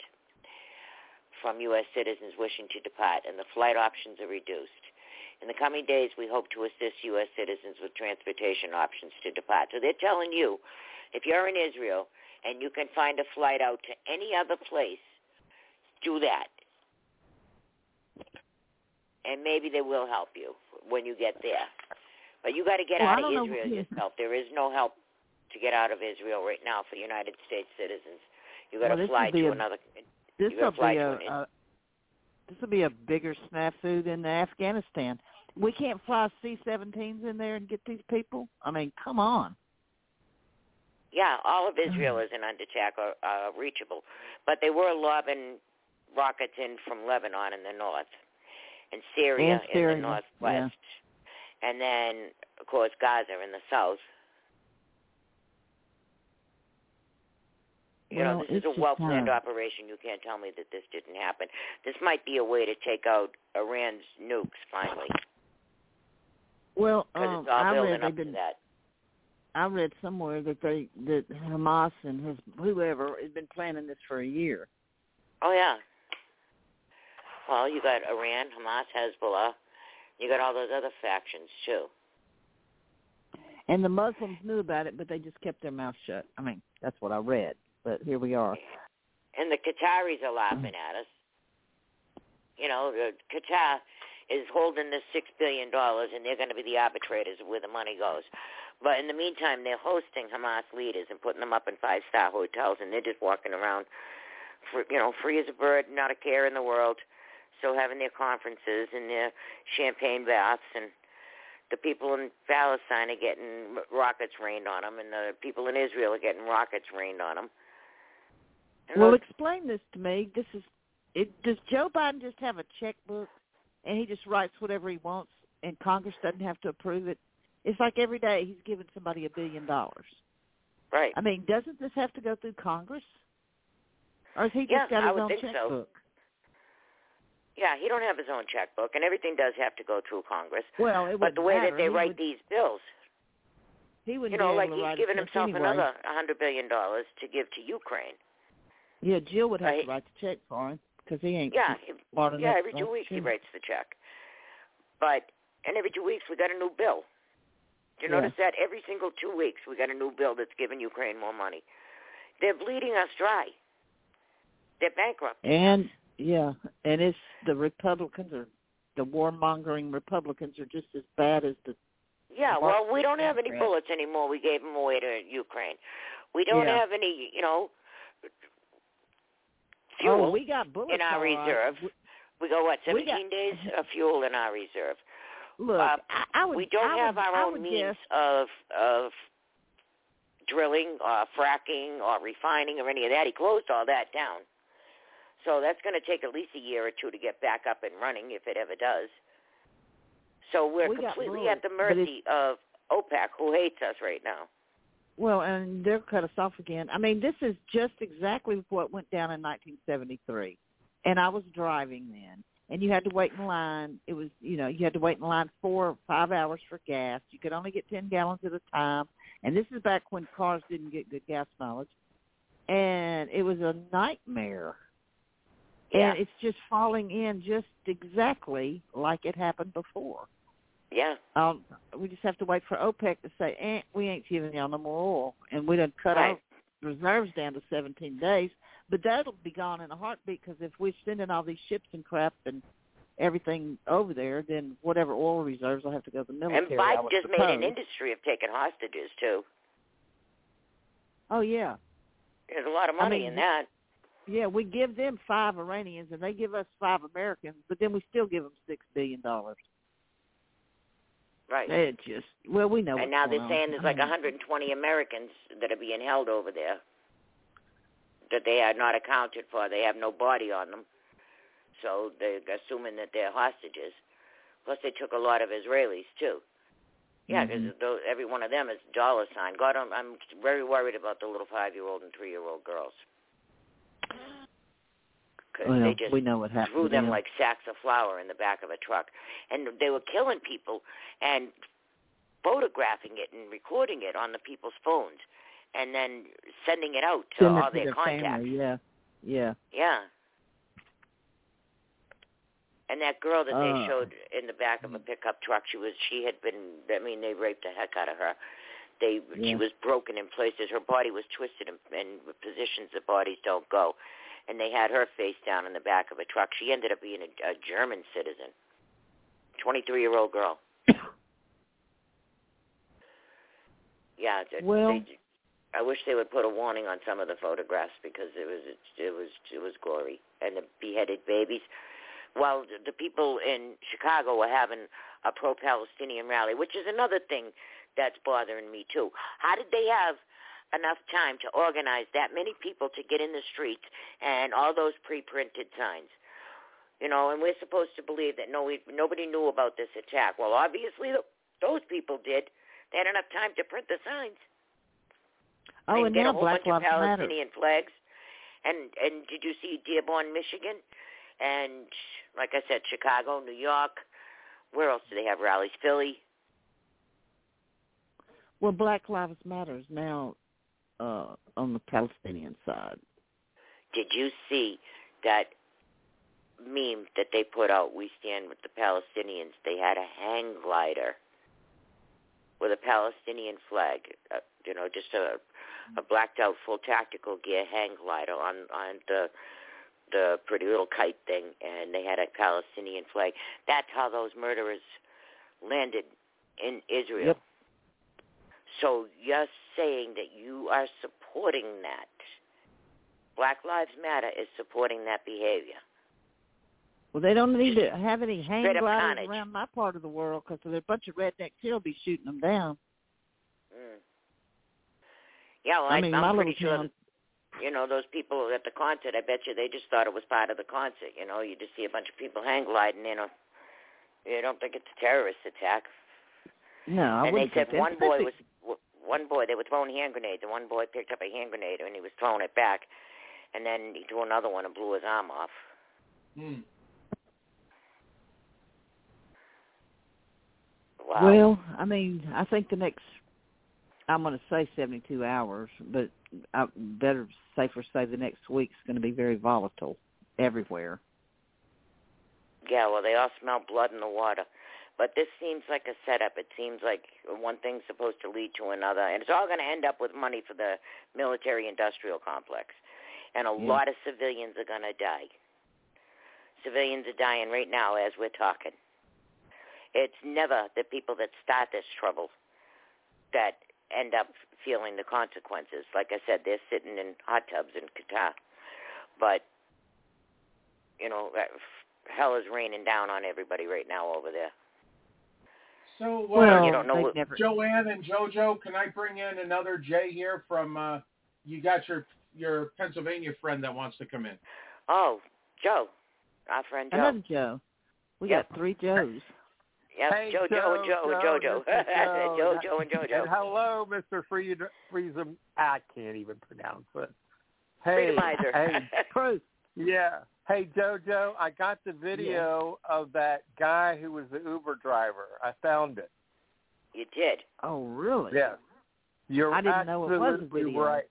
from U.S. citizens wishing to depart, and the flight options are reduced. In the coming days, we hope to assist U.S. citizens with transportation options to depart. So they're telling you, if you're in Israel and you can find a flight out to any other place, do that. And maybe they will help you when you get there. But you got to get Well, out of don't know- Israel yourself. There is no help to get out of Israel right now for United States citizens. You got Well, to fly to a- another. This will be a, a this will be a bigger snafu than Afghanistan. We can't fly C-17s in there and get these people. I mean, come on. Yeah, all of Israel isn't under attack or uh, reachable, but they were lobbing rockets in from Lebanon in the north, and Syria, And Syria, in the northwest, and then of course Gaza in the south. You know, this is a well-planned hard. operation. You can't tell me that this didn't happen. This might be a way to take out Iran's nukes finally, Well, um, I read they've been. that. I read somewhere that they that Hamas and his whoever has been planning this for a year. Oh yeah. Well, you got Iran, Hamas, Hezbollah. You got all those other factions too. And the Muslims knew about it, but they just kept their mouth shut. I mean, that's what I read. But here we are. And the Qataris are laughing at us. You know, the Qatar is holding this six billion dollars, and they're going to be the arbitrators of where the money goes. But in the meantime, they're hosting Hamas leaders and putting them up in five-star hotels, and they're just walking around, for, you know, free as a bird, not a care in the world. Still having their conferences and their champagne baths, and the people in Palestine are getting rockets rained on them, and the people in Israel are getting rockets rained on them. And Well, those- explain this to me. This is it, does Joe Biden just have a checkbook and he just writes whatever he wants and Congress doesn't have to approve it? It's like every day he's giving somebody a billion dollars. Right. I mean, doesn't this have to go through Congress? Or has he just Yeah, got I his would own think so. Yeah, he don't have his own checkbook, and everything does have to go through Congress. Well, it but the way matter. that they He write would- these bills, He wouldn't you know, like he's write a given check himself anyway. another a hundred billion dollars to give to Ukraine. Yeah, Jill would have Right. to write the check for him because he ain't Yeah, he- yeah. Every two weeks he writes the check. But and every two weeks we got a new bill. Do you Yeah. notice that every single two weeks we got a new bill that's giving Ukraine more money? They're bleeding us dry. They're bankrupt. And yeah, and it's the Republicans or the warmongering Republicans are just as bad as the Yeah, well, we don't have any bullets anymore. We gave them away to Ukraine. We don't Yeah. have any, you know, fuel Oh, we got bullets in our reserve. We got what, We got- 17 days of fuel in our reserve. Look, Uh, I, I would. we don't I have would, our own means guess, of of drilling or fracking or refining or any of that. He closed all that down. So that's going to take at least a year or two to get back up and running if it ever does. So we're We completely at the mercy of OPEC, who hates us right now. Well, and they'll cut us off again. I mean, this is just exactly what went down in 1973, and I was driving then, and you had to wait in line. It was, you know, you had to wait in line four or five hours for gas. You could only get 10 gallons at a time, and this is back when cars didn't get good gas mileage, and it was a nightmare. Yeah. And it's just falling in just exactly like it happened before. Yeah. Um, we just have to wait for OPEC to say, eh, we ain't giving y'all no more oil. And we done cut Right. our reserves down to 17 days. But that'll be gone in a heartbeat because if we're sending all these ships and crap and everything over there, then whatever oil reserves will have to go to the military. and I Biden just made an industry of taking hostages too. Oh, yeah. There's a lot of I money mean, in that. Yeah, we give them five Iranians and they give us five Americans, but then we still give them $6 billion. Right. It just, well, we know and now they're on. saying there's like mean, 120 Americans that are being held over there that they are not accounted for. They have no body on them, so they're assuming that they're hostages. Plus, they took a lot of Israelis too. Yeah, because Mhm. every one of them is dollar sign. God, I'm, I'm very worried about the little five-year-old and three-year-old girls. Because well, they just we know what happened. threw them like sacks of flour in the back of a truck, and they were killing people and photographing it and recording it on the people's phones, and then sending it out to Send all their, their contacts. family. Yeah, yeah. Yeah. And that girl that Uh. they showed in the back of a pickup truck, she was she had been I mean they raped the heck out of her. They she was broken in places. Her body was twisted in, in positions the bodies don't go. And they had her face down in the back of a truck. She ended up being a, a German citizen. 23-year-old girl. (coughs) yeah, Well- they, I wish they would put a warning on some of the photographs because it was it was it was gory and the beheaded babies. While the people in Chicago were having a pro-Palestinian rally, which is another thing that's bothering me too. How did they have enough time to organize that many people to get in the streets and all those pre-printed signs? You know, and we're supposed to believe that no, we, nobody knew about this attack. Well, obviously those people did. They had enough time to print the signs Oh, and and get now a whole Black bunch of Lives Matter. Palestinian flags. And and did you see Dearborn, Michigan? And like I said, Chicago, New York. Where else do they have rallies? Philly. Well, Black Lives Matters now uh, on the Palestinian side. Did you see that meme that they put out? We stand with the Palestinians. They had a hang glider with a Palestinian flag. Uh, you know, just a a blacked out full tactical gear hang glider on on the the pretty little kite thing, and they had a Palestinian flag. That's how those murderers landed in Israel. Yep. So you're saying that you are supporting that. Black Lives Matter is supporting that behavior. Well, they don't need to have any hang gliders around my part of the world because there's a bunch of rednecks here will be shooting them down. Mm. Yeah, well, I I mean, I'm pretty sure town you know, those people at the concert, I bet you they just thought it was part of the concert. You know, you just see a bunch of people hang gliding. You know, you don't think it's a terrorist attack. No, I and they wouldn't said think one boy was one boy. They were throwing hand grenades, and one boy picked up a hand grenade and he was throwing it back, and then he threw another one and blew his arm off. Hmm. Wow. Well, I mean, I think the next, I'm going to say 72 hours, but I better safer say the next week's going to be very volatile everywhere. Yeah, well, they all smell blood in the water. But this seems like a setup. It seems like one thing's supposed to lead to another, and it's all going to end up with money for the military-industrial complex. And a Yeah. lot of civilians are going to die. Civilians are dying right now as we're talking. It's never the people that start this trouble that end up feeling the consequences. Like I said, they're sitting in hot tubs in Qatar. But, you know, hell is raining down on everybody right now over there. So, uh, Well, you don't know what, never- Joanne and JoJo, can I bring in another Jay here from? uh You got your your Pennsylvania friend that wants to come in. Oh, Joe, our friend Joe. Another Joe. We Yep. got three Joes. Yep, Hey, Joe, Joe, and Joe, and Joe, JoJo. Joe, Joe. (laughs) Joe, and JoJo. And hello, Mr. Freed- Freedom. I can't even pronounce it. Hey, Freedomizer. hey, (laughs) Proof. yeah. Hey, JoJo, I got the video of that guy who was the Uber driver. I found it. You did. Oh, really? Yes. You're I didn't know it was a absolutely video. right.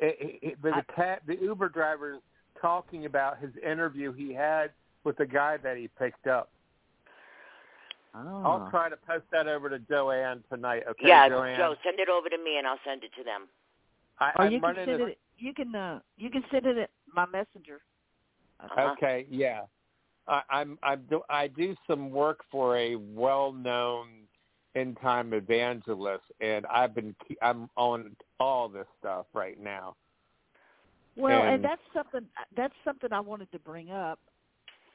It, it, it, but the cat, the Uber driver is talking about his interview he had with the guy that he picked up. Oh. I'll try to post that over to Joanne tonight. Okay, yeah, Joanne. Joe, send it over to me and I'll send it to them. I, Or I'm you can send a- it. You can. Uh, you can send it at my messenger. Uh-huh. Okay, yeah. I, I'm I'm do, I do some work for a well-known end time evangelist, and I've been I'm on all this stuff right now. Well, and, And- that's something that's something I wanted to bring up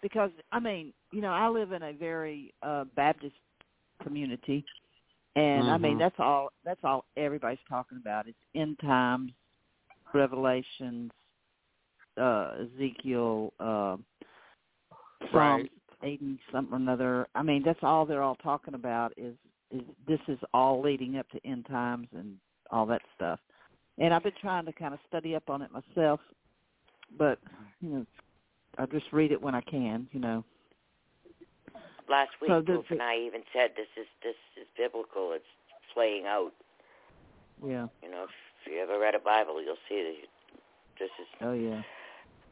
because I mean, you know, I live in a very uh Baptist community and I mean Mhm. that's all that's all everybody's talking about. It's end times, revelations, uh Ezekiel, uh Psalms Right. eighty something or another. I mean, that's all they're all talking about is is this is all leading up to end times and all that stuff. And I've been trying to kind of study up on it myself, but you know, I just read it when I can. You know. Last week, So does Proof and I even said this is this is biblical. It's playing out. Yeah. You know, if you ever read a Bible, you'll see that this is. Oh yeah.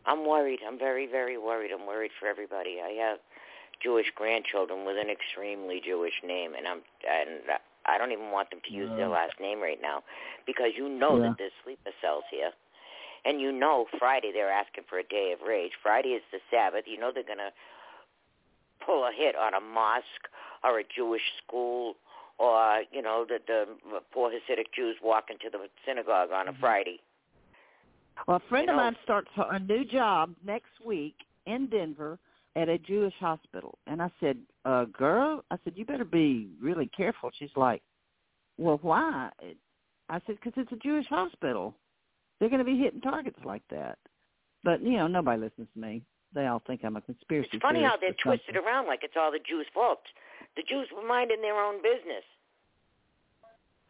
I'm worried. I'm very, very worried. I'm worried for everybody. I have Jewish grandchildren with an extremely Jewish name, and I'm and I don't even want them to use their last name right now because you know Yeah. that there's sleeper cells here, and you know Friday they're asking for a day of rage. Friday is the Sabbath. You know they're gonna pull a hit on a mosque or a Jewish school. Or you know the the poor Hasidic Jews walk into the synagogue on a mm-hmm. Friday. Well, a friend You of know- mine starts a new job next week in Denver at a Jewish hospital, and I said, uh, "Girl," I said, "you better be really careful." She's like, "Well, why?" I said, "Because it's a Jewish hospital. They're going to be hitting targets like that." But you know, nobody listens to me. They all think I'm a conspiracy It's funny how they're twisted around like it's all the Jews' fault. The Jews were minding their own business.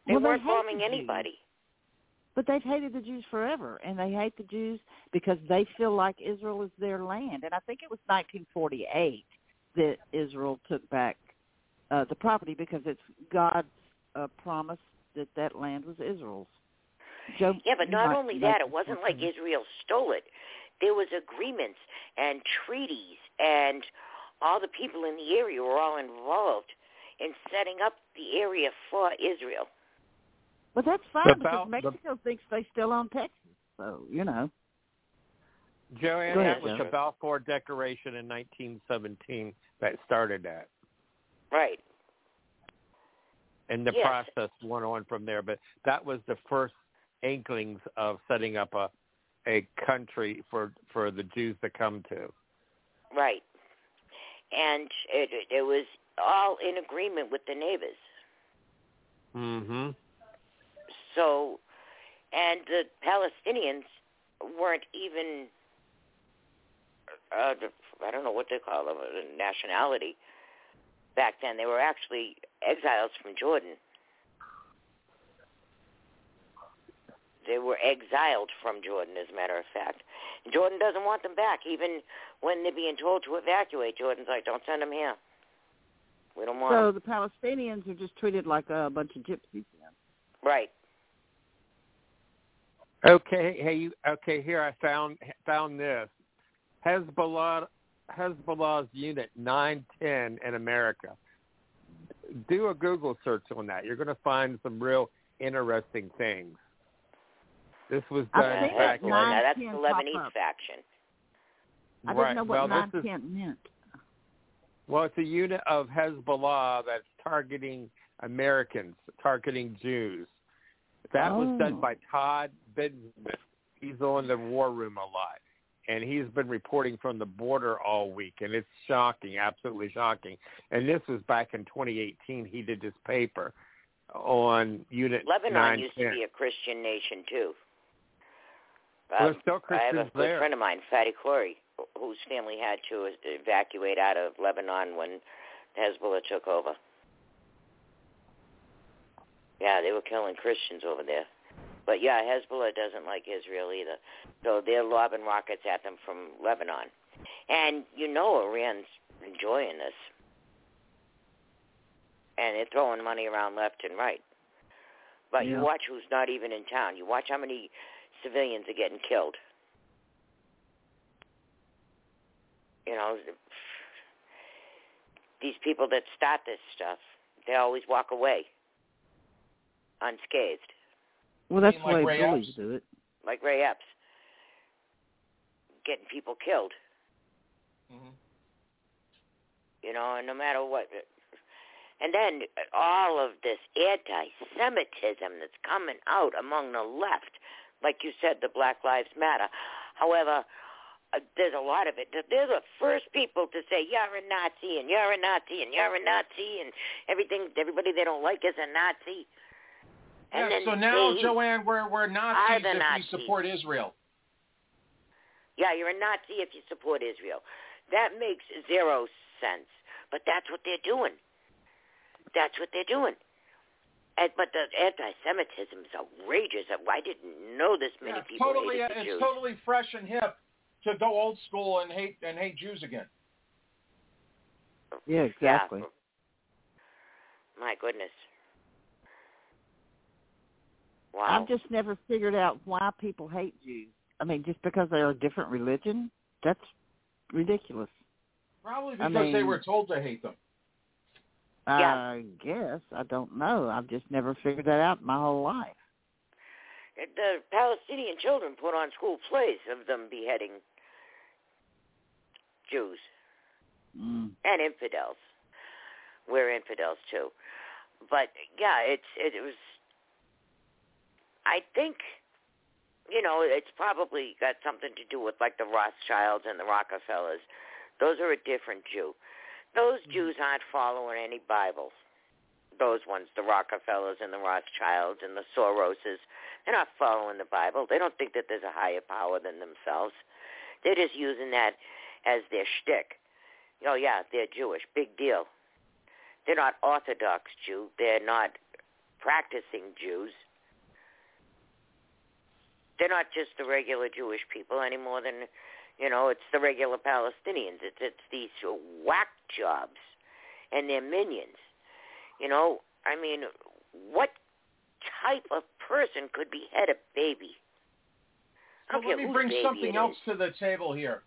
They Well, weren't bombing anybody. But they've hated the Jews forever, and they hate the Jews because they feel like Israel is their land. And I think it was 1948 that Israel took back uh, the property because it's God's uh, promise that that land was Israel's. Joe, Yeah, but you not only that, it wasn't like. Israel stole it. There was agreements and treaties, and all the people in the area were all involved in setting up the area for Israel. But that's fine About because the- Mexico thinks they still own Texas. So you know, Joanne, ahead, that was Joe. the Balfour Declaration in 1917 that started that. Right. And the Yes. process went on from there. But that was the first inklings of setting up a a country for for the Jews to come to. Right. And it, it, it was all in agreement with the neighbors. Mm-hmm. So and the Palestinians weren't even uh, I don't know what they call them, a nationality back then. They were actually exiles from Jordan. They were exiled from Jordan, as a matter of fact. Jordan doesn't want them back, even when they're being told to evacuate. Jordan's like, "Don't send them here. We don't want." So them. the Palestinians are just treated like a bunch of gypsies. Then. Right. Okay, hey, you, okay. Here I found found this. Hezbollah Hezbollah's Unit 910 in America. Do a Google search on that. You're going to find some real interesting things. This was done think back in Well, now that's the pop Lebanese up. faction. I didn't right. know well, what this is 910 meant. well, it's a unit of Hezbollah that's targeting Americans, targeting Jews. That was done Oh. by Todd Bensman. He's on the War Room a lot, and he's been reporting from the border all week, and it's shocking, absolutely shocking. And this was back in 2018. He did this paper on Unit Lebanon used to be a Christian nation too. Well, Um, there's still I have a good there. friend of mine, Fatty Corey, whose family had to evacuate out of Lebanon when Hezbollah took over. Yeah, they were killing Christians over there. But yeah, Hezbollah doesn't like Israel either. So they're lobbing rockets at them from Lebanon. And you know Iran's enjoying this. And they're throwing money around left and right. But you watch who's not even in town. You watch how many civilians are getting killed. You know, these people that start this stuff, they always walk away unscathed, Well, that's mean the like Ray bullies Epps? do it. like Ray Epps, getting people killed. Mhm. You know, and no matter what. And then all of this anti-Semitism that's coming out among the left, like you said, the Black Lives Matter. However, uh, there's a lot of it. They're the first people to say you're a Nazi and you're a Nazi and you're a Nazi and everything. Everybody they don't like is a Nazi. And Yeah, so now, they, Joanne, we're, we're Are Nazis if Nazis. we support Israel. Yeah, you're a Nazi if you support Israel. That makes zero sense. But that's what they're doing. That's what they're doing. And, but the anti-Semitism is outrageous. I didn't know this many Yeah, it's people totally, hated the it's Jews. totally fresh and hip to go old school and hate and hate Jews again. Yeah, exactly. Yeah. My goodness. Wow. I've just never figured out why people hate Jews. I mean, just because they're a different religion? That's ridiculous. Probably I because they were told to hate them. Yeah. I guess. I don't know. I've just never figured that out my whole life. the Palestinian children put on school plays of them beheading Jews Mm. and infidels. We're infidels too. But yeah, it's it, was I think you know, it's probably got something to do with like the Rothschilds and the Rockefellers. Those are a different Jew. Those mm-hmm. Jews aren't following any Bibles. Those ones, the Rockefellers and the Rothschilds and the Soroses, they're not following the Bible. They don't think that there's a higher power than themselves. They're just using that as their shtick. Oh yeah, they're Jewish. Big deal. They're not Orthodox Jew. They're not practicing Jews. They're not just the regular Jewish people any more than, you know, it's the regular Palestinians. It's it's these whack jobs and their minions. You know, I mean, what type of person could behead a baby? So let me bring something else to the table here.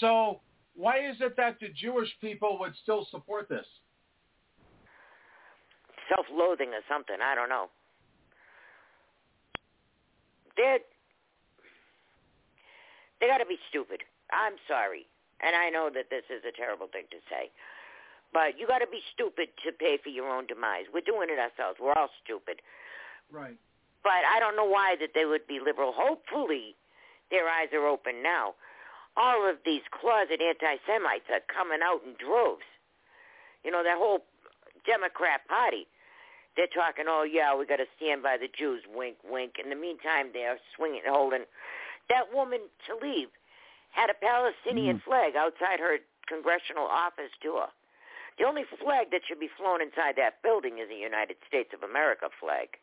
So why is it that the Jewish people would still support this? self-loathing or something. I don't know. They're they got to be stupid. I'm sorry, and I know that this is a terrible thing to say, but you got to be stupid to pay for your own demise. We're doing it ourselves. We're all stupid. Right. But I don't know why that they would be liberal. Hopefully, their eyes are open now. All of these closet anti-Semites are coming out in droves. You know, that whole Democrat Party. they're talking, oh yeah, we got to stand by the Jews, wink, wink. In the meantime, they're swinging, holding. That woman, Tlaib, had a Palestinian Mm. flag outside her congressional office door. The only flag that should be flown inside that building is a United States of America flag.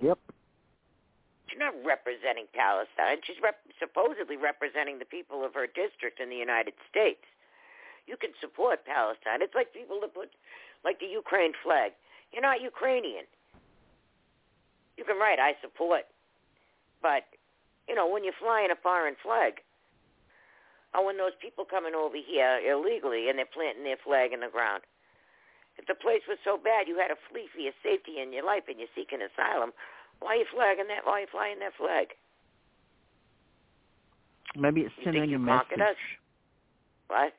Yep. She's not representing Palestine. She's rep- supposedly representing the people of her district in the United States. You can support Palestine. It's like people that put, like the Ukraine flag. You're not Ukrainian. You can write, I support. But, you know, when you're flying a foreign flag, or when those people coming over here illegally and they're planting their flag in the ground, if the place was so bad you had to flee for your safety and your life and you're seeking asylum, why are you flagging that? Why are you flying that flag? Maybe it's You sending a message. us? What?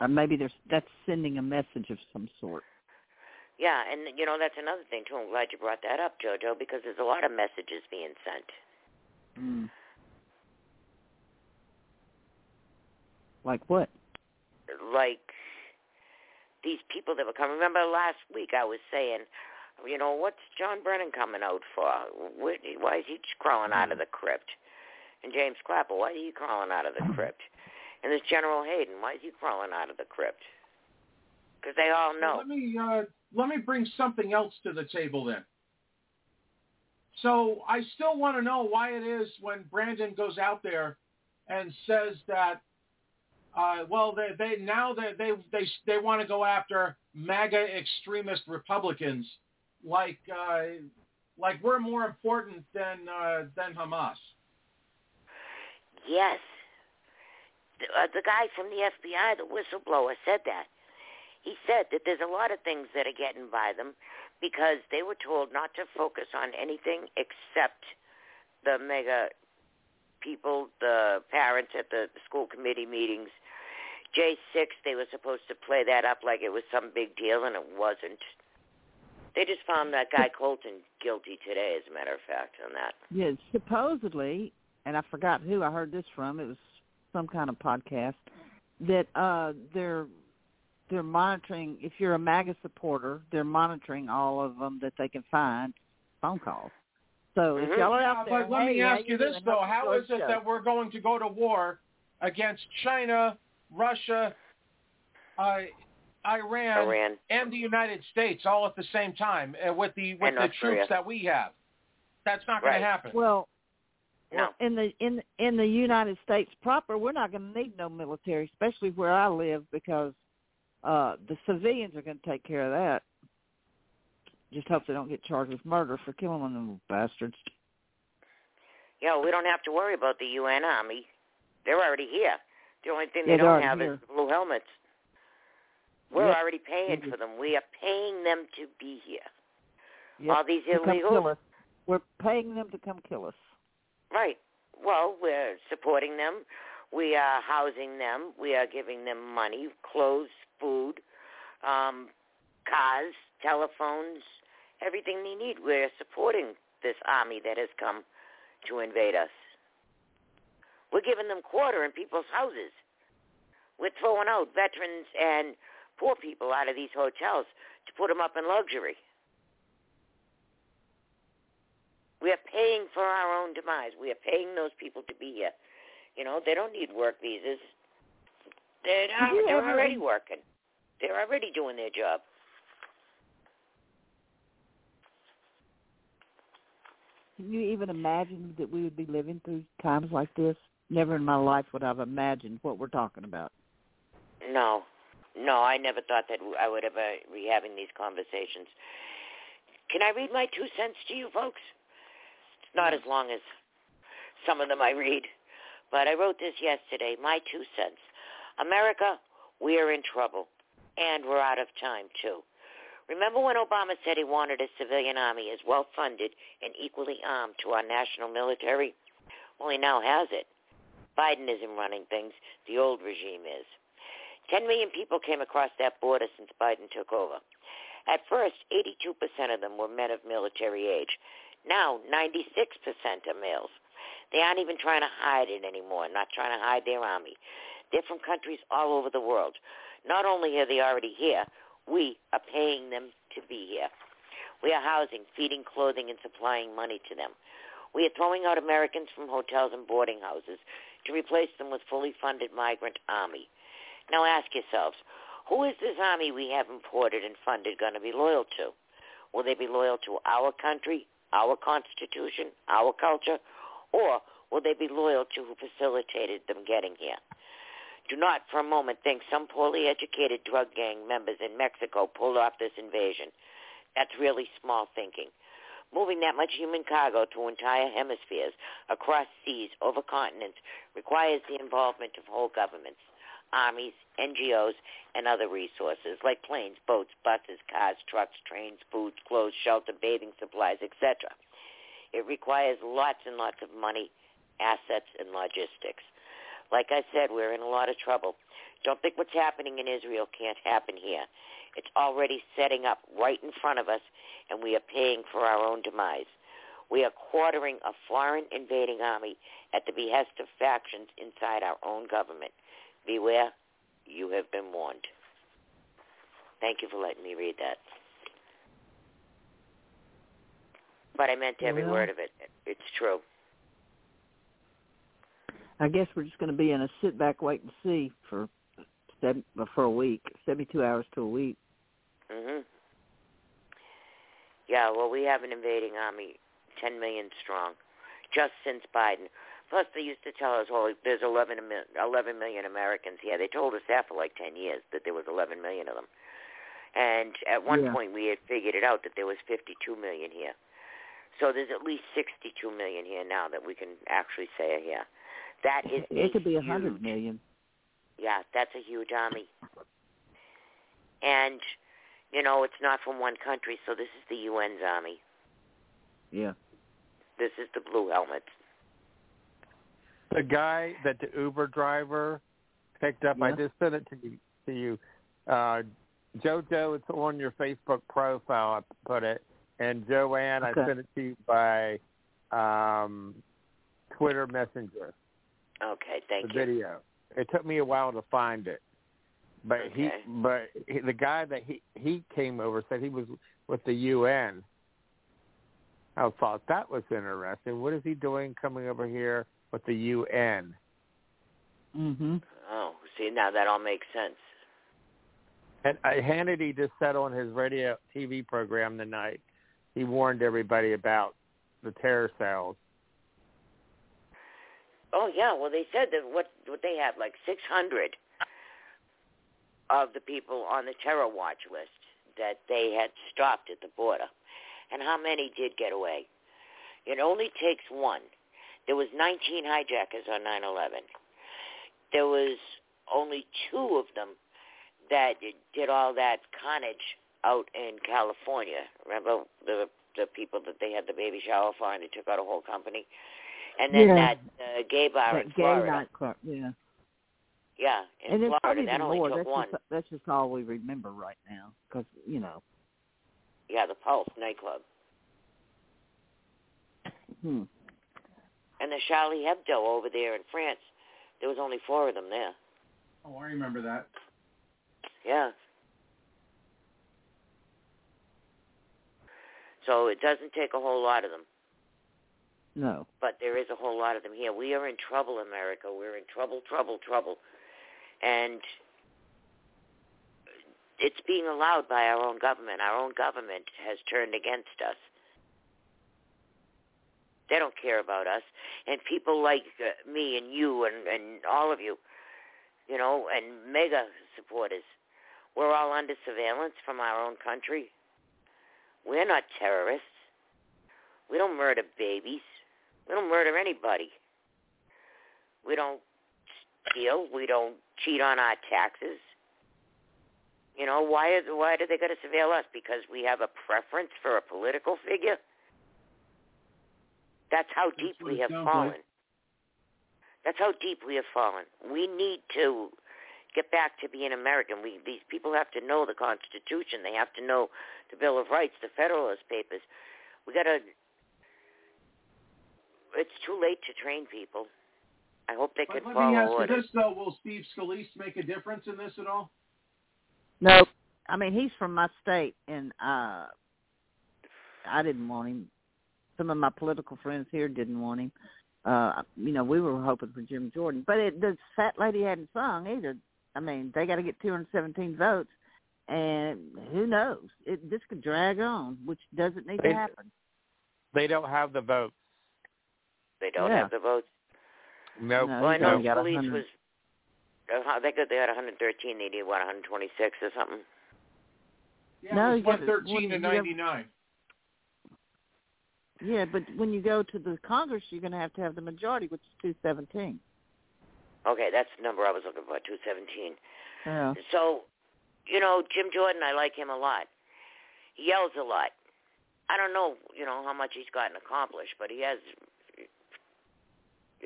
Or maybe there's that's sending a message of some sort. Yeah, and you know that's another thing too. I'm glad you brought that up, Jojo, because there's a lot of messages being sent. Mm. Like what? Like these people that were coming. Remember last week I was saying, you know, what's John Brennan coming out for? Why is he crawling out of the crypt? And James Clapper, why is he crawling out of the (laughs) crypt? And this General Hayden, why is he crawling out of the crypt? Because they all know. Let me uh, let me bring something else to the table then. So I still want to know why it is when Brandon goes out there and says that, uh, well, they, they now they they they they want to go after MAGA extremist Republicans, like uh, like we're more important than uh, than Hamas. Yes. The, uh, the guy from the FBI, the whistleblower, said that. He said that there's a lot of things that are getting by them because they were told not to focus on anything except the MAGA people, the parents at the school committee meetings. J6, they were supposed to play that up like it was some big deal, and it wasn't. They just found that guy Colton guilty today, as a matter of fact, on that. Yeah, supposedly, and I forgot who I heard this from. It was some kind of podcast that uh they're they're monitoring. If you're a MAGA supporter, they're monitoring all of them that they can find phone calls. So if y'all are Yeah, out there, but let hey, me how ask you this though: Hope How you is enjoy it the that we're going to go to war against China, Russia, uh, Iran, Iran. and the United States all at the same time uh, with the with And the North troops Korea. that we have? That's not going to happen. Well, No. in the in in the United States proper, we're not going to need no military, especially where I live, because uh the civilians are going to take care of that. Just hope they don't get charged with murder for killing one of them bastards. Yeah, we don't have to worry about the UN Army. They're already here. The only thing they Yeah, they're don't have here. is the blue helmets. We're Yep. already paying for them. We are paying them to be here. Yep, All these to come kill illegals. We're paying them to come kill us. right? Well, we're supporting them. We are housing them. We are giving them money, clothes, food, um, cars, telephones, everything they need. We're supporting this army that has come to invade us. We're giving them quarter in people's houses. We're throwing out veterans and poor people out of these hotels to put them up in luxury. We are paying for our own demise. We are paying those people to be here. You know, they don't need work visas. They're, Have you they're ever- already working. They're already doing their job. Can you even imagine that we would be living through times like this? Never in my life would I've imagined what we're talking about. No, no, I never thought that I would ever be having these conversations. Can I read my two cents to you folks? It's not as long as some of them I read, but I wrote this yesterday. My two cents. America, we are in trouble, and we're out of time too. Remember when Obama said he wanted a civilian army as well funded and equally armed to our national military? Well, he now has it. Biden isn't running things. The old regime is. 10 million people came across that border since Biden took over. At first, 82% of them were men of military age. Now, 96% are males. They aren't even trying to hide it anymore, not trying to hide their army. They're from countries all over the world. Not only are they already here, we are paying them to be here. We are housing, feeding, clothing, and supplying money to them. We are throwing out Americans from hotels and boarding houses to replace them with fully funded migrant army. Now ask yourselves, who is this army we have imported and funded going to be loyal to? Will they be loyal to our country, our constitution, our culture, or will they be loyal to who facilitated them getting here? Do not for a moment think some poorly educated drug gang members in Mexico pulled off this invasion. That's really small thinking. Moving that much human cargo to entire hemispheres, across seas, over continents, requires the involvement of whole governments, armies, NGOs, and other resources like planes, boats, buses, cars, trucks, trains, food, clothes, shelter, bathing supplies, etc. It requires lots and lots of money, assets, and logistics. Like I said, we're in a lot of trouble. Don't think what's happening in Israel can't happen here. It's already setting up right in front of us, and we are paying for our own demise. We are quartering a foreign invading army at the behest of factions inside our own government. Beware, you have been warned. Thank you for letting me read that. But I meant every Well- word of it. It's true. I guess we're just going to be in a sit back, wait and see for seven, for a week, seventy-two hours to a week. Mhm. Yeah, well, we have an invading army, 10 million strong, just since Biden. Plus, they used to tell us, well, there's 11, 11 million Americans here. They told us that for like 10 years, that there was 11 million of them. And at one Yeah. point, we had figured it out that there was 52 million here. So there's at least 62 million here now that we can actually say are here. That is It could be a hundred million. yeah, that's a huge army. And, you know, it's not from one country, so this is the UN's army. Yeah. This is the blue helmets. The guy that the Uber driver picked up, I just sent it to you. To you. Uh, Jojo, it's on your Facebook profile. I put it, and Joanne, Okay. I sent it to you by um, Twitter Messenger. Okay, thank the you. video. It took me a while to find it, but Okay. he, but he, the guy that he he came over said he was with the UN. I thought that was interesting. What is he doing coming over here with the UN? Mhm. Oh, see, now that all makes sense. And uh, Hannity just said on his radio TV program tonight, he warned everybody about the terror cells. Oh, yeah, well, they said that what, what they have, like 600 of the people on the terror watch list that they had stopped at the border. And how many did get away? It only takes one. There was 19 hijackers on 9/11. There was only two of them that did all that carnage out in California. Remember the the people that they had the baby shower for and they took out a whole company? And then Yeah. that uh, gay bar that in gay Florida. nightclub. Yeah. Yeah, in and it's not Florida. even That only more. took That's one. just that's just all we remember right now, because you know. Yeah, the Pulse nightclub. Hmm. And the Charlie Hebdo over there in France. There was only four of them there. Oh, I remember that. Yeah. So it doesn't take a whole lot of them, No. but there is a whole lot of them here. We are in trouble, America. We're in trouble, trouble, trouble. And it's being allowed by our own government. Our own government has turned against us. They don't care about us. And people like uh, me and you and, and all of you, you know, and MAGA supporters, we're all under surveillance from our own country. We're not terrorists. We don't murder babies. We don't murder anybody. We don't steal. We don't cheat on our taxes. You know, why is why do they got to surveil us? Because we have a preference for a political figure? That's how deep we have fallen. like. That's how deep we have fallen. We need to get back to being American. We these people have to know the Constitution. They have to know the Bill of Rights, the Federalist Papers. We got to. It's too late to train people. I hope they But could let me follow ask you orders. this, though. Will Steve Scalise make a difference in this at all? No. I mean, he's from my state, and uh I didn't want him. Some of my political friends here didn't want him. Uh, you know, we were hoping for Jim Jordan, but it, the fat lady hadn't sung either. I mean, they got to get 217 votes, and who knows? It this could drag on, which doesn't need They- to happen. They don't have the votes. They don't Yeah. have the votes. Nope. No, well, I know only got police 100. was. Uh, how- they got they had 113. They need what 126 or something. Yeah, No, it was 113 to when you have- 99. Yeah, but when you go to the Congress, you're going to have to have the majority, which is 217. Okay, that's the number I was looking for. 217. Yeah. So, you know, Jim Jordan, I like him a lot. He yells a lot. I don't know, you know, how much he's gotten accomplished, but he has,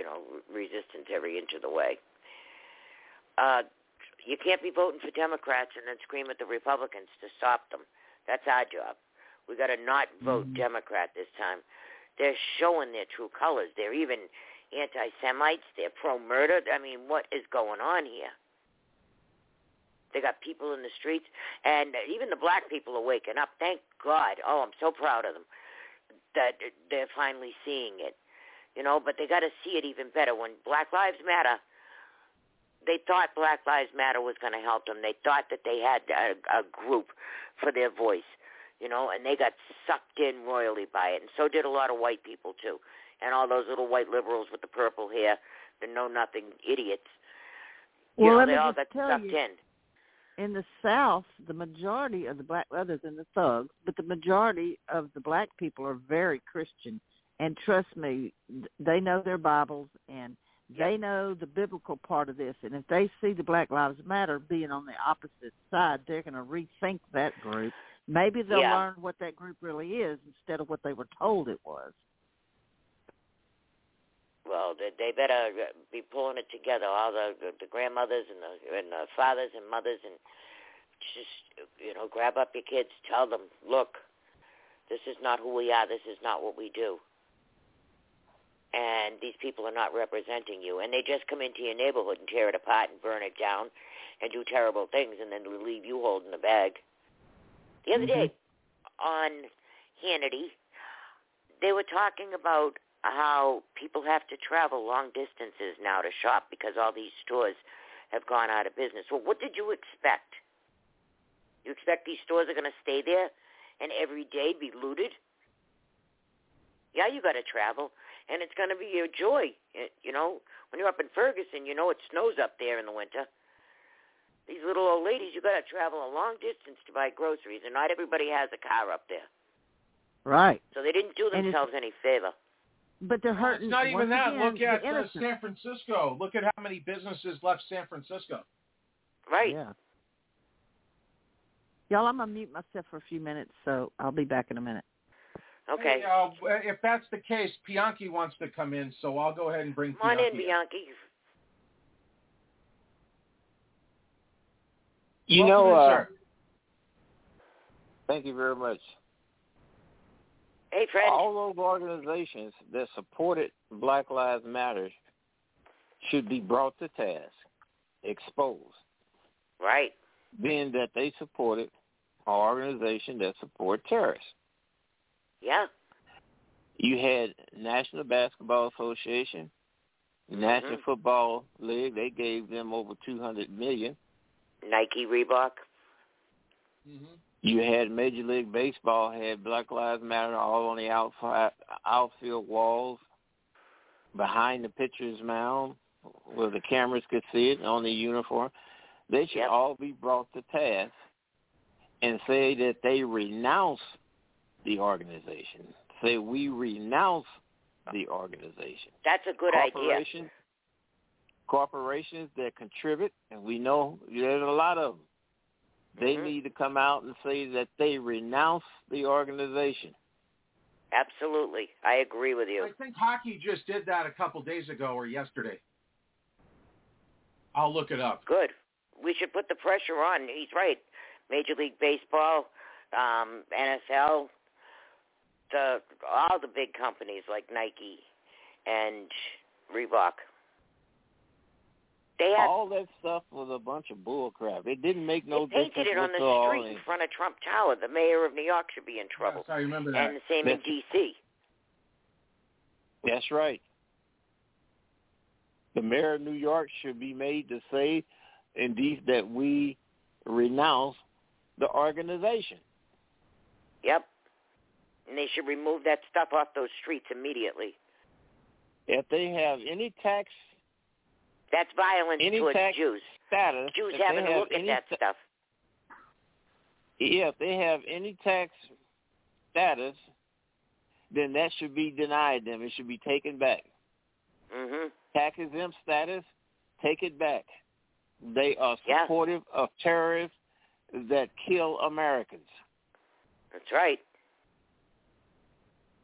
you know, resistance every inch of the way. Uh, you can't be voting for Democrats and then scream at the Republicans to stop them. That's our job. We got to not vote Democrat this time. They're showing their true colors. They're even anti-Semites. They're pro-murder. I mean, what is going on here? They got people in the streets, and even the black people are waking up. Thank God. Oh, I'm so proud of them that they're finally seeing it. You know, but they got to see it even better. When Black Lives Matter, they thought Black Lives Matter was going to help them. They thought that they had a, a group for their voice, you know, and they got sucked in royally by it. And so did a lot of white people too, and all those little white liberals with the purple hair, the know nothing idiots. You Well, know, let they me all got sucked you, in. in the South, the majority of the black, other than the thugs, but the majority of the black people are very Christian. And trust me, they know their Bibles and they know the biblical part of this. And if they see the Black Lives Matter being on the opposite side, they're going to rethink that group. Maybe they'll Yeah. learn what that group really is instead of what they were told it was. Well, they, they better uh, be pulling it together. All the the, the grandmothers and the and the fathers and mothers, and just you know, grab up your kids. Tell them, look, this is not who we are. This is not what we do. And these people are not representing you. And they just come into your neighborhood and tear it apart and burn it down, and do terrible things, and then leave you holding the bag. The other day mm-hmm. on Hannity, they were talking about how people have to travel long distances now to shop because all these stores have gone out of business. Well, what did you expect? You expect these stores are going to stay there and every day be looted? Yeah, you got to travel, and it's going to be a joy. It- You know, when you're up in Ferguson, you know it snows up there in the winter. These little old ladies, you got to travel a long distance to buy groceries, and not everybody has a car up there. Right. So they didn't do themselves any favor. But they're hurting. It's not even once that. again, Look at uh. San Francisco. Look at how many businesses left San Francisco. Right. Yeah. Y'all, I'm gonna mute myself for a few minutes, so I'll be back in a minute. Okay. Hey, uh, if that's the case, Bianchi wants to come in, so I'll go ahead and bring Come on Bianchi. in, Bianchi. You Welcome know, in, uh, thank you very much. Hey, Fred. All those organizations that supported Black Lives Matter should be brought to task, exposed, Right. being that they supported an organization that support terrorists. Yeah. You had National Basketball Association, National Mhm. Football League. They gave them over two hundred million. Nike, Reebok. You had Major League Baseball had Black Lives Matter all on the outfield, outfield walls, behind the pitcher's mound, where the cameras could see it on the uniform. They should all be brought to task and say that they renounce the organization. Say we renounce the organization. That's a good idea. corporations, corporations that contribute, and we know there's a lot of them. They Mhm. need to come out and say that they renounce the organization. Absolutely. I agree with you. I think hockey just did that a couple days ago or yesterday. I'll look it up. Good. We should put the pressure on. He's right. Major League Baseball, um, NFL, the all the big companies like Nike and Reebok. They had all that stuff was a bunch of bull crap. It didn't make no they painted it on the street in in. front of Trump Tower. The mayor of New York should be in trouble. I remember that. And the same in D.C. That's right. The mayor of New York should be made to say, indeed, that we renounce the organization. Yep. And they should remove that stuff off those streets immediately. If they have any tax That's violence any towards tax Jews. status, Jews having to look at that ta- stuff. Yeah, if they have any tax status, then that should be denied them. It should be taken back. Mm-hmm. Tax exempt status, take it back. They are Yeah. supportive of terrorists that kill Americans. That's right.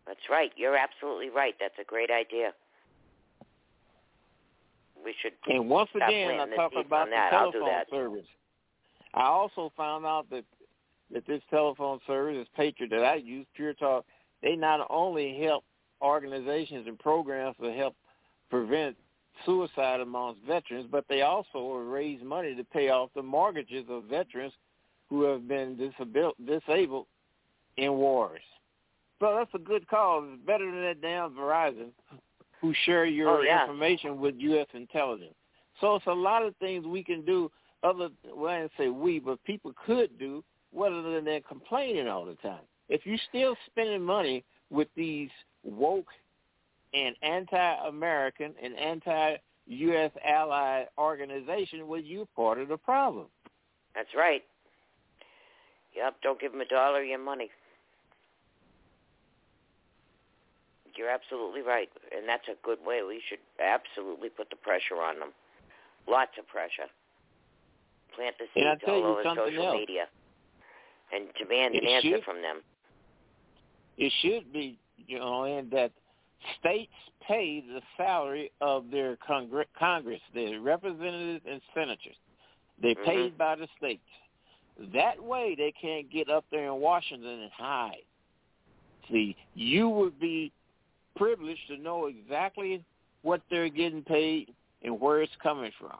That's right. You're absolutely right. That's a great idea. We should And once again, I planting the talk seeds about the. I'll telephone that. service. I also found out that that this telephone service, this Patriot that I use, Pure Talk, they not only help organizations and programs to help prevent suicide amongst veterans, but they also raise money to pay off the mortgages of veterans who have been disabled in wars. So that's a good cause. It's better than that damn Verizon who share your Oh, yeah. information with U.S. intelligence. So it's a lot of things we can do other, well, I didn't say we, but people could do rather than they're complaining all the time. If you're still spending money with these woke and anti-American and anti-U.S. ally organizations, well, you're part of the problem. That's right. Yep. Don't give them a dollar of your money. You're absolutely right, and that's a good way. We should absolutely put the pressure on them. Lots of pressure. Plant the seeds all over social else. media, and demand an It answer from them. it should be, you know, and that states pay the salary of their congr- Congress, their representatives and senators. They're Mhm. paid by the states. That way they can't get up there in Washington and hide. See, you would be privileged to know exactly what they're getting paid and where it's coming from.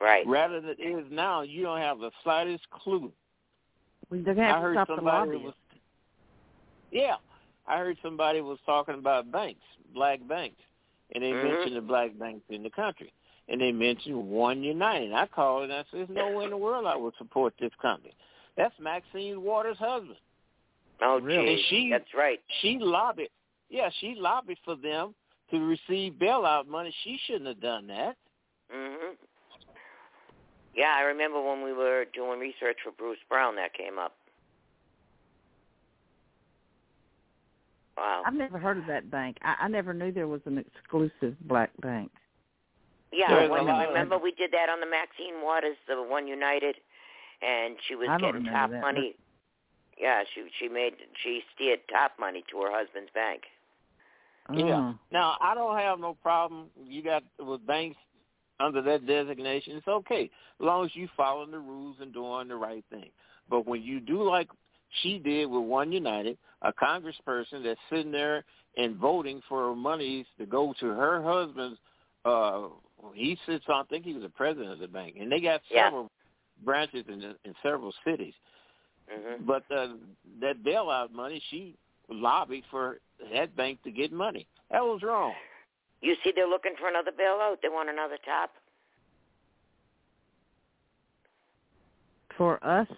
Right. Rather than it is now, you don't have the slightest clue. They're going to I have to heard stop somebody lobbyists. was Yeah. I heard somebody was talking about banks, black banks, and they Mhm. mentioned the black banks in the country. And they mentioned One United. I called and I said, There's no way in the world I would support this company. That's Maxine Waters' husband. Oh, Really? geez. She- That's right. She lobbied yeah, she lobbied for them to receive bailout money. She shouldn't have done that. Mhm. Yeah, I remember when we were doing research for Bruce Brown that came up. Wow. I've never heard of that bank. I, I never knew there was an exclusive black bank. Yeah, There's when, a remember we did that on the Maxine Waters, the One United, and she was I don't getting top that, money. Yeah, she she made she steered top money to her husband's bank. Yeah. Oh. Now I don't have no problem. You got with banks under that designation. It's okay as long as you following the rules and doing the right thing. But when you do like she did with One United, a congressperson that's sitting there and voting for monies to go to her husband's. uh He sits on. I think he was the president of the bank, and they got Yeah. several branches in in several cities. hmm But uh, that bailout money, she lobbied for that bank to get money. That was wrong. You see, they're looking for another bailout. They want another top. For us,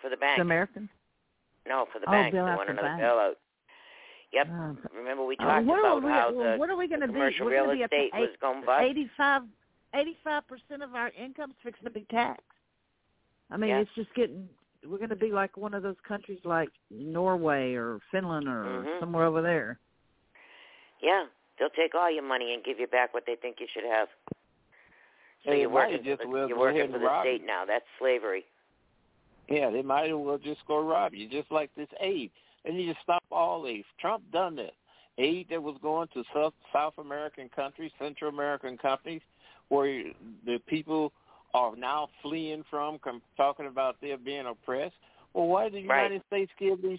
for the bank. the Americans? No, for the Oh, bank. They want another bank. bailout. Yep. Oh, Remember we Uh, talked what about are we, how the, what are we going to the be? commercial We're real gonna be up to estate was going bust. 85 85 percent of our income's fixing to be taxed. I mean, Yeah. it's just getting. We're going to be like one of those countries like Norway or Finland or Mhm. somewhere over there. Yeah, they'll take all your money and give you back what they think you should have. So They you're working, just for the, well you're working for the state you. now. That's slavery. Yeah, they might as well just go rob you, just like this aid. They need to stop all aid. Trump done this. Aid that was going to South South American countries, Central American countries, where the people are now fleeing from, com- talking about they're being oppressed. Well, why did the Right. United States give these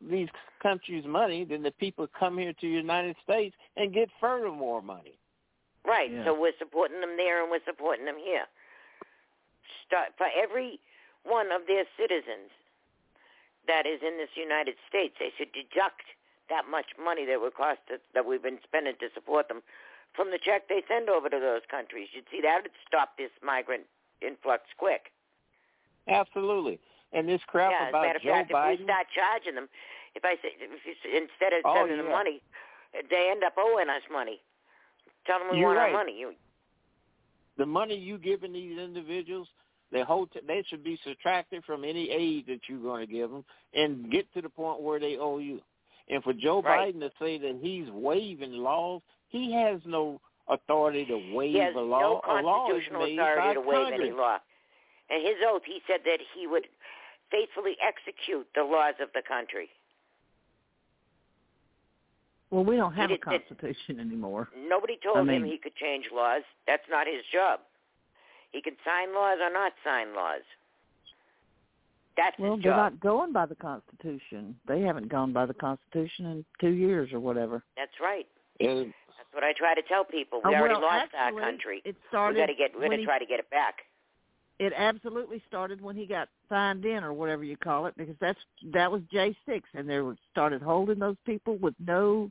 these countries money? Then the people come here to the United States and get further more money. Right. Yeah. So we're supporting them there and we're supporting them here. Start for every one of their citizens that is in this United States, they should deduct that much money that would cost us, that we've been spending to support them from the check they send over to those countries. You'd see that would stop this migrant influx quick. Absolutely. And this crap yeah, about as a matter Joe fact, Biden. if we start charging them, if I say if you, instead of Oh, sending them money, they end up owing us money. Tell them we You're want right. our money. You, the money you giving these individuals, they hold they should be subtracted from any aid that you're going to give them, and get to the point where they owe you. And for Joe Right. Biden to say that he's waiving laws, he has no authority to waive he has a law. no a law is constitutional made authority by to waive Congress. any law. And his oath, he said that he would faithfully execute the laws of the country. Well, we don't have a did- did- constitution anymore. Nobody told I him he could change laws. That's not his job. He can sign laws or not sign laws. That's Well, his they're job. not going by the Constitution. They haven't gone by the Constitution in two years or whatever. That's right. And That's what I try to tell people. We Oh, already well, lost actually, our country. It we got to get. We're going to try to get it back. It absolutely started when he got signed in or whatever you call it, because that's that was J six, and they were started holding those people with no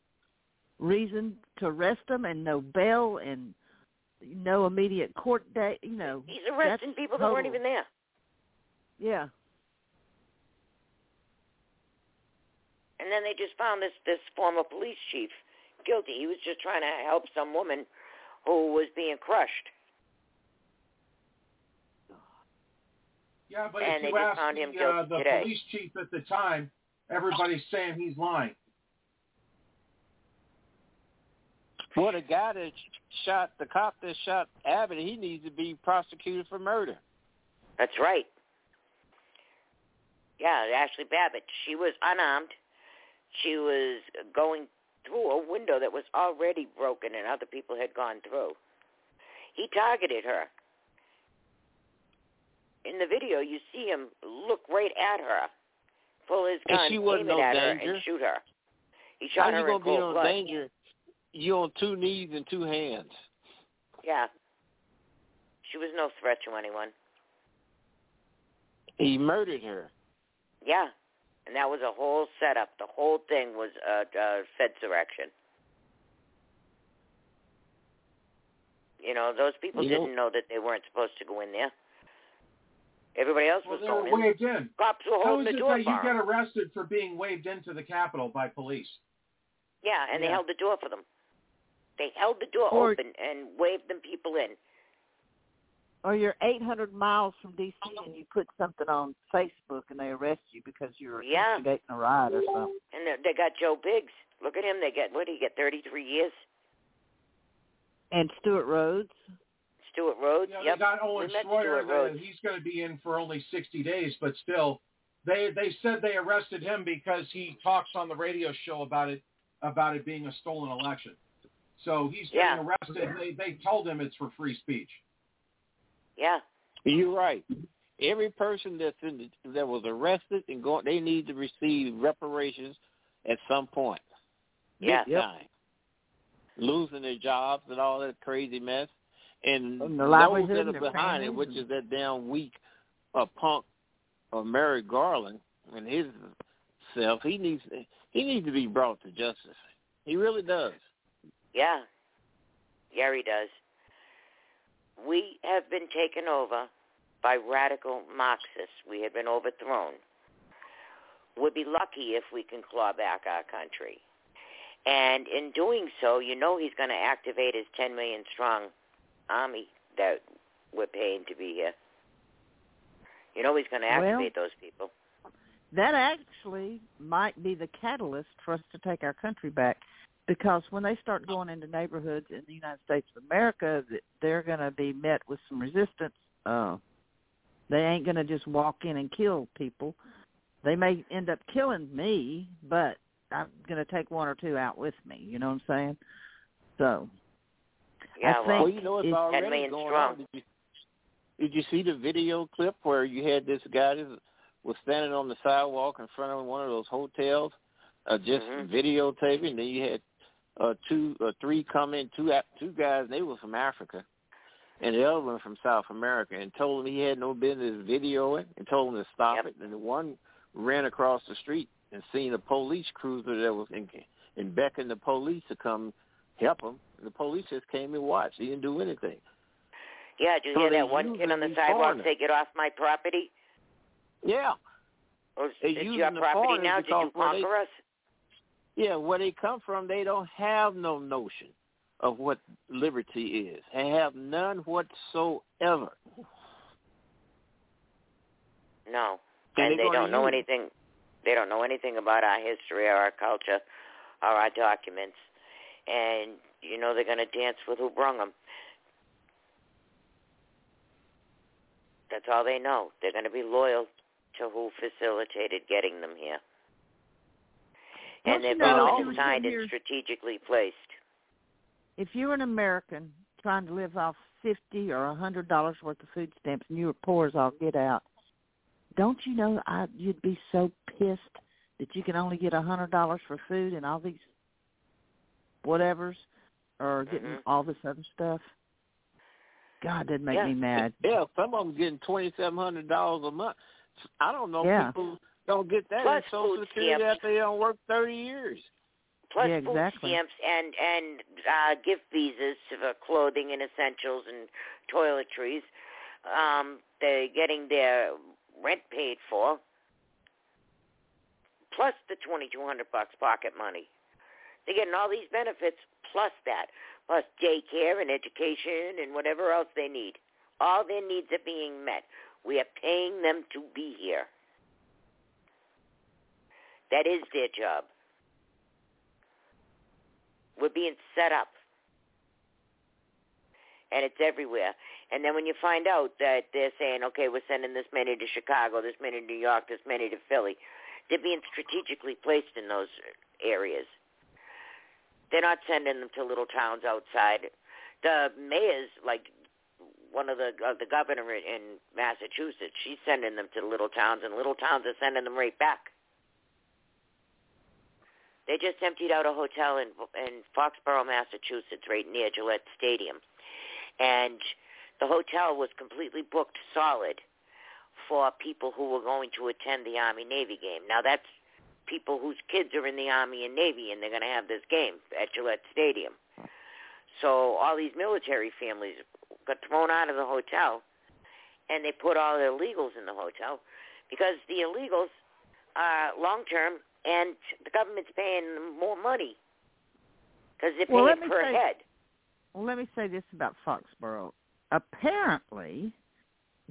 reason to arrest them and no bail and no immediate court date. You know, He's arresting people that weren't even there. Yeah. And then they just found this this former police chief guilty. He was just trying to help some woman who was being crushed. Yeah, but And if they you just ask found him the, uh, the today. police chief at the time, everybody's saying he's lying. Well, the guy that shot the cop that shot Abbott, he needs to be prosecuted for murder. That's right. Yeah, Ashley Babbitt. She was unarmed. She was going through a window that was already broken and other people had gone through. He targeted her. In the video, you see him look right at her, pull his And gun, she wasn't aim it no at her, and shoot her. He How shot you her in gonna be on blood. danger? You on two knees and two hands. Yeah. She was no threat to anyone. He murdered her. Yeah. And that was a whole setup. The whole thing was a, a Fedsurrection. You know, those people You didn't know that they weren't supposed to go in there. Everybody else Well, was they going were in. waved in. Cops were How holding is the it door that for you 'em. get arrested for being waved into the Capitol by police? Yeah, and they held the door for them. They held the door Or- open and waved them people in. Or you're 800 miles from D.C. and you put something on Facebook and they arrest you because you're Yeah. instigating a riot or something. And they- they got Joe Biggs. Look at him. They get what? Did he get 33 years? And Stewart Rhodes. Stewart Rhodes. Yeah, yep. they got Owen we met Shroyer. Stewart Rhodes. He's going to be in for only 60 days, but still, they they said they arrested him because he talks on the radio show about it about it being a stolen election. So he's getting Yeah. arrested. They they told him it's for free speech. Yeah. You're right. Every person that's in the, that was arrested and going, they need to receive reparations at some point. Yeah. Big time. Losing their jobs and all that crazy mess, and And the those that are their behind it, which is that damn weak, uh, punk, uh, Merrick Garland and his self. He needs he needs to be brought to justice. He really does. Yeah. Yeah, he does. We have been taken over by radical Marxists. We have been overthrown. We'll be lucky if we can claw back our country. And in doing so, you know he's going to activate his 10 million strong army that we're paying to be here. You know he's going to Well- activate those people. That actually might be the catalyst for us to take our country back. Because when they start going into neighborhoods in the United States of America, they're going to be met with some resistance. Uh, they ain't going to just walk in and kill people. They may end up killing me, but I'm going to take one or two out with me. You know what I'm saying? So, Yeah, I well, think well, you know it's it's- already going strong. on. Did you, did you see the video clip where you had this guy that was standing on the sidewalk in front of one of those hotels, uh, just Mhm. videotaping? Then you had uh, two or three come in, two two guys. They were from Africa, and the other one from South America, and told him he had no business videoing, and told him to stop Yep. it. And the one ran across the street and seen a police cruiser that was in, and beckoned the police to come help him. And the police just came and watched. He didn't do anything. Yeah, did you So hear that one kid on the sidewalk say, "Get off my property"? Yeah. Or is your property now? Did you conquer us? Yeah, where they come from, they don't have no notion of what liberty is. They have none whatsoever. No, And and they don't know anything. They don't know anything about our history or our culture or our documents, and you know they're going to dance with who brung them. That's all they know. They're going to be loyal to who facilitated getting them here. Don't and you they've know all that been designed and strategically placed. if you're an American trying to live off fifty or a hundred dollars worth of food stamps and you were poor as all get out, don't you know I you'd be so pissed that you can only get a hundred dollars for food and all these whatevers or getting Mhm. all this other stuff. God, that'd make yeah. me mad. Yeah, some of them getting twenty seven hundred dollars a month. I don't know Yeah. people don't get that Plus in Social food Security stamps. after they don't work thirty years. plus Yeah, food stamps and and uh, gift visas for clothing and essentials and toiletries. Um, they're getting their rent paid for, plus the twenty two hundred bucks pocket money. They're getting all these benefits plus that, plus daycare and education and whatever else they need. All their needs are being met. We are paying them to be here. That is their job. We're being set up. And it's everywhere. And then when you find out that they're saying, okay, we're sending this many to Chicago, this many to New York, this many to Philly, they're being strategically placed in those areas. They're not sending them to little towns outside. The mayors, like one of the uh, the governor in Massachusetts, she's sending them to little towns, and little towns are sending them right back. They just emptied out a hotel in in Foxborough, Massachusetts, right near Gillette Stadium, and the hotel was completely booked solid for people who were going to attend the Army Navy game. Now that's people whose kids are in the Army and Navy, and they're going to have this game at Gillette Stadium. So all these military families got thrown out of the hotel, and they put all the illegals in the hotel because the illegals are long term, and the government's paying them more money because they're Well, let paying me per say- head. Well, let me say this about Foxborough. Apparently,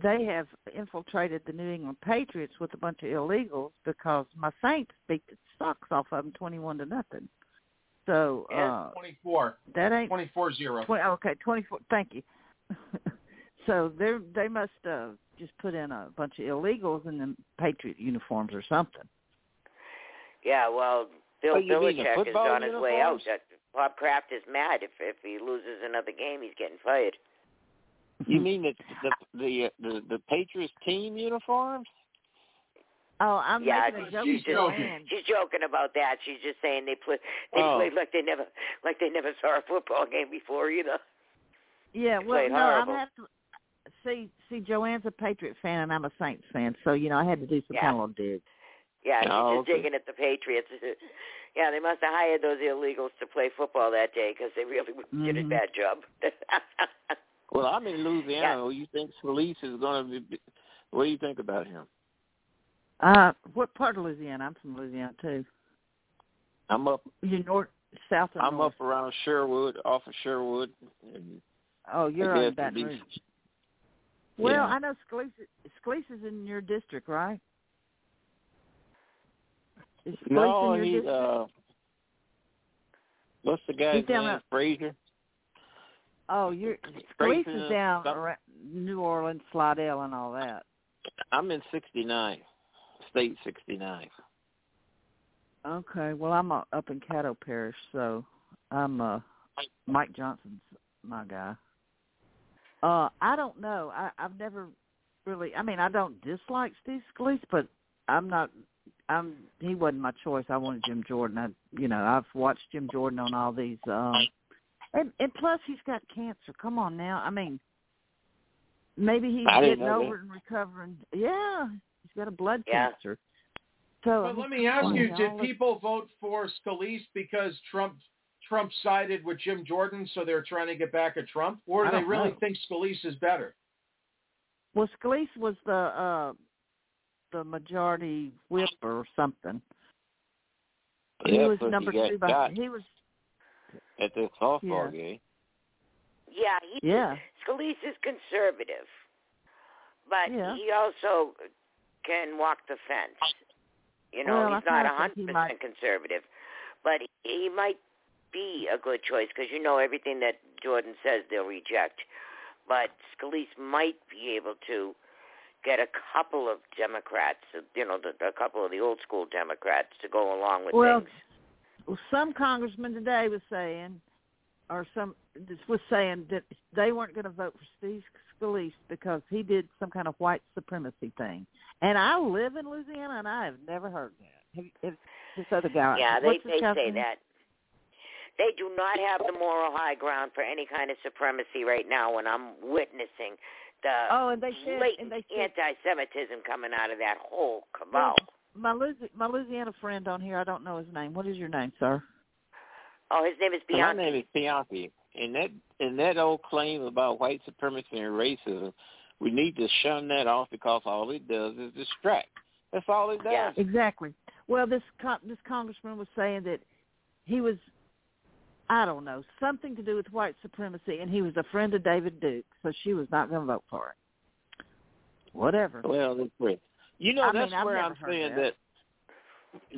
they have infiltrated the New England Patriots with a bunch of illegals because my Saints beat the socks off of them twenty-one to nothing. So uh, Twenty four. that ain't Twenty four zero. Twenty, okay, twenty-four. Thank you. (laughs) so they they must uh, just put in a bunch of illegals in the Patriot uniforms or something. Yeah, well, Bill Oh, you Belichick is football on his way out. uniforms? Bob Kraft is mad if if he loses another game, he's getting fired. You mean the the the the, the Patriots team uniforms? Oh, I'm yeah, making a joke she's just Joanne. she's joking about that. She's just saying they play they Oh. played like they never like they never saw a football game before either. Yeah, They well, played no, I'm horrible. have to see. See, Joanne's a Patriot fan, and I'm a Saints fan, so you know I had to do some Yeah. kind of little dig. Yeah, she's Oh, just okay. digging at the Patriots. (laughs) yeah, they must have hired those illegals to play football that day because they really (laughs) did a Mhm. bad job. (laughs) Well, I'm in Louisiana. Yeah. What you think Scalise is going to be? What do you think about him? Uh, what part of Louisiana? I'm from Louisiana too. I'm up. You north, south, or I'm north? up around Sherwood, off of Sherwood. And Oh, you're on guess Baton Rouge. Well, Yeah. I know Scalise. Scalise is in your district, right? Is no, in your he. uh What's the guy's He's down name? Frazier. oh, you're Scalise is down around New Orleans, Slidell, and all that. I'm in '69, State '69. Okay, well, I'm uh, up in Caddo Parish, so I'm uh Mike Johnson's my guy. Uh, I don't know. I I've never really. I mean, I don't dislike Steve Scalise, but I'm not I'm he wasn't my choice. I wanted Jim Jordan. I you know I've watched Jim Jordan on all these, um, and and plus he's got cancer. Come on now. I mean, maybe he's getting over that. and recovering. Yeah, he's got a blood Yeah. cancer. So But let me ask you: all Did people vote for Scalise because Trump Trump sided with Jim Jordan, so they're trying to get back at Trump, or do they really know. think Scalise is better? Well, Scalise was the uh the majority whip or something. He Yeah, was because number he two by shot he was at the softball Yeah. game. Yeah, he Yeah. Scalise is conservative, but Yeah. he also can walk the fence. You know, Well, I he's not a hundred percent conservative, but he, he might be a good choice because you know everything that Jordan says they'll reject. But Scalise might be able to get a couple of Democrats, you know, the, a couple of the old school Democrats to go along with well, things. well, some congressman today was saying, or some was saying that they weren't going to vote for Steve Scalise because he did some kind of white supremacy thing. And I live in Louisiana, and I have never heard that. Have, have this other guy? Yeah, they they say that. They do not have the moral high ground for any kind of supremacy right now when I'm witnessing the Oh, and they said, blatant and they said, anti-Semitism coming out of that whole well, cabal. my Louis- my Louisiana friend on here, I don't know his name. What is your name, sir? Oh, his name is Bianchi. My Bianchi. name is Bianchi, and that and that old claim about white supremacy and racism, we need to shun that off because all it does is distract. That's all it does. Exactly. Well, this con- this congressman was saying that he was, I don't know, something to do with white supremacy, and he was a friend of David Duke, so she was not going to vote for it. Whatever. Well, that's great. You know, I that's mean, where I'm saying that. that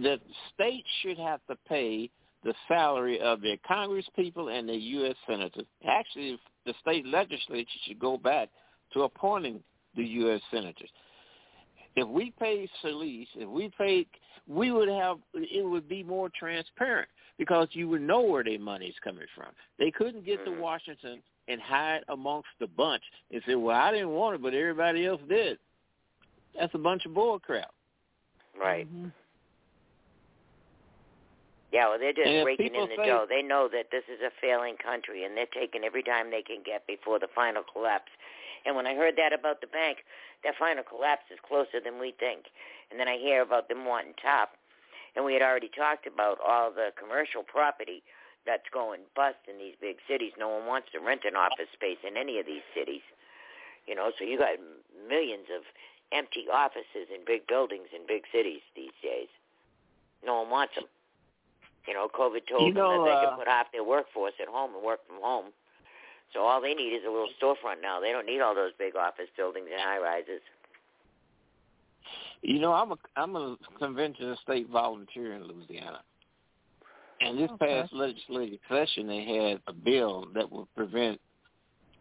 that states should have to pay the salary of their Congress people and their U.S. senators. Actually, the state legislature should go back to appointing the U.S. senators. If we paid Solis, if we paid, we would have, it would be more transparent because you would know where their money's coming from. They couldn't get to Washington and hide amongst the bunch and say, well, I didn't want it, but everybody else did. That's a bunch of bull crap. Right. Mm-hmm. Yeah, well, they're just And raking in the say- dough. They know that this is a failing country, and they're taking every dime they can get before the final collapse. And when I heard that about the bank, that final collapse is closer than we think. And then I hear about them wanting top, and we had already talked about all the commercial property that's going bust in these big cities. No one wants to rent an office space in any of these cities. You know, so you got millions of empty offices in big buildings in big cities these days. No one wants them. You know, COVID told You know, them that they uh, can put half their workforce at home and work from home. So all they need is a little storefront now. They don't need all those big office buildings and high rises. You know, I'm a I'm a convention and state volunteer in Louisiana, and this Okay. past legislative session they had a bill that would prevent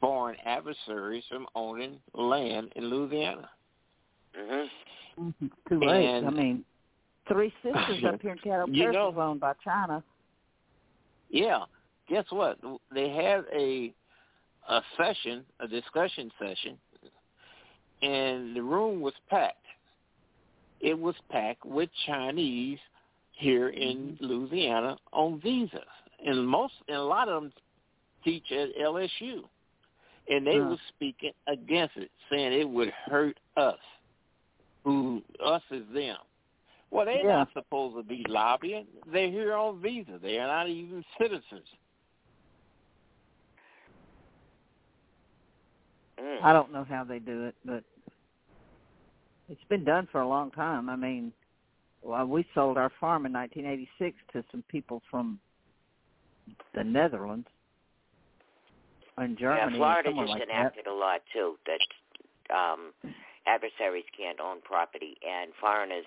foreign adversaries from owning land in Louisiana. Mhm. Mhm. Too late. And- I mean, Three Sisters up here in (laughs) Caddo You Parish know- is owned by China. Yeah. Guess what? They had a a session, a discussion session, and the room was packed. It was packed with Chinese here in Louisiana on visas, and most and a lot of them teach at LSU, and they Huh. were speaking against it, saying it would hurt us, who us is them. Well, they're Yeah. not supposed to be lobbying. They're here on visa. They are not even citizens. Mm. I don't know how they do it, but it's been done for a long time. I mean, well, we sold our farm in 1986 to some people from the Netherlands and Germany, yeah, Florida just like that. enacted a law too that um adversaries can't own property and foreigners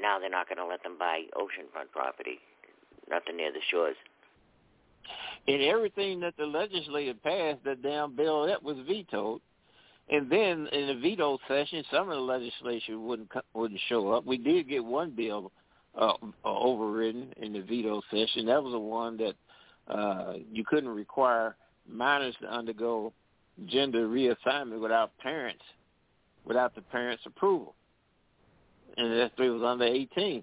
now they're not going to let them buy oceanfront property, nothing near the shores. And everything that the legislature passed, that damn bill that was vetoed. And then in the veto session, some of the legislature wouldn't wouldn't show up. We did get one bill uh, uh, overridden in the veto session. That was the one that uh, you couldn't require minors to undergo gender reassignment without parents, without the parents' approval. and that three was under 18.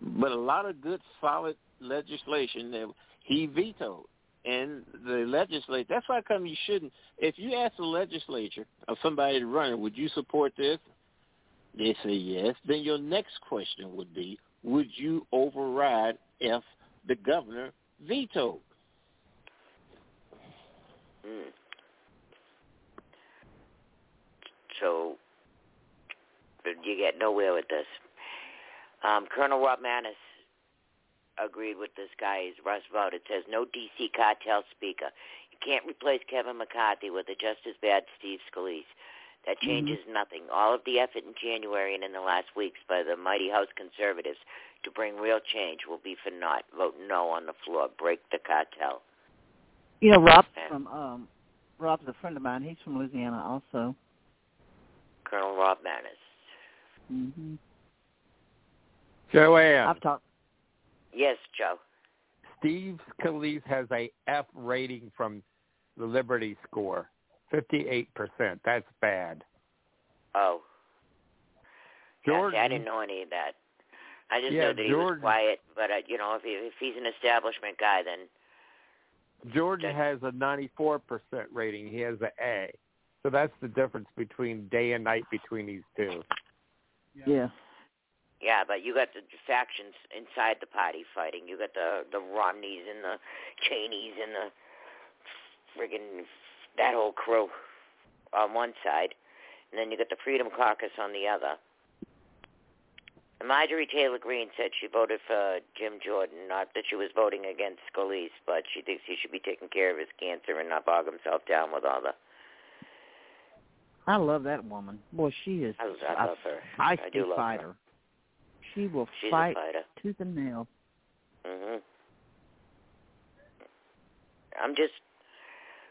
But a lot of good, solid legislation that he vetoed. And the legislature, that's why I come you shouldn't, if you ask the legislature or somebody to run would you support this? They say yes. Then your next question would be, would you override if the governor vetoed? Mm. So you get nowhere with this. Um, Colonel Rob Maness agreed with this guy, Russ Vought. It says no DC cartel speaker. You can't replace Kevin McCarthy with a just as bad Steve Scalise. That changes Mm-hmm. nothing. All of the effort in January and in the last weeks by the mighty House conservatives to bring real change will be for naught. Vote no on the floor. Break the cartel. You know, Rob Yeah. from um Rob's a friend of mine. He's from Louisiana also. Colonel Rob Maness. hmm Joanne, I've talked. Yes, Joe. Steve Scalise has a F rating from the Liberty score, 58%. That's bad. Oh. Yeah, see, I didn't know any of that. I just Yeah, know that he was quiet. But uh, you know, if he, if he's an establishment guy, then Jordan has a 94% rating. He has an A. So that's the difference between day and night between these two. Yeah. yeah. Yeah, but you got the factions inside the party fighting. You got the the Romneys and the Cheneys and the friggin' that whole crew on one side, and then you got the Freedom Caucus on the other. And Marjorie Taylor Greene said she voted for Jim Jordan, not that she was voting against Scalise, but she thinks he should be taking care of his cancer and not bog himself down with all the. I love that woman. Boy, she is I, I love her. I feisty do love fighter. her. She will She's fight tooth and nail. Mhm. I'm just,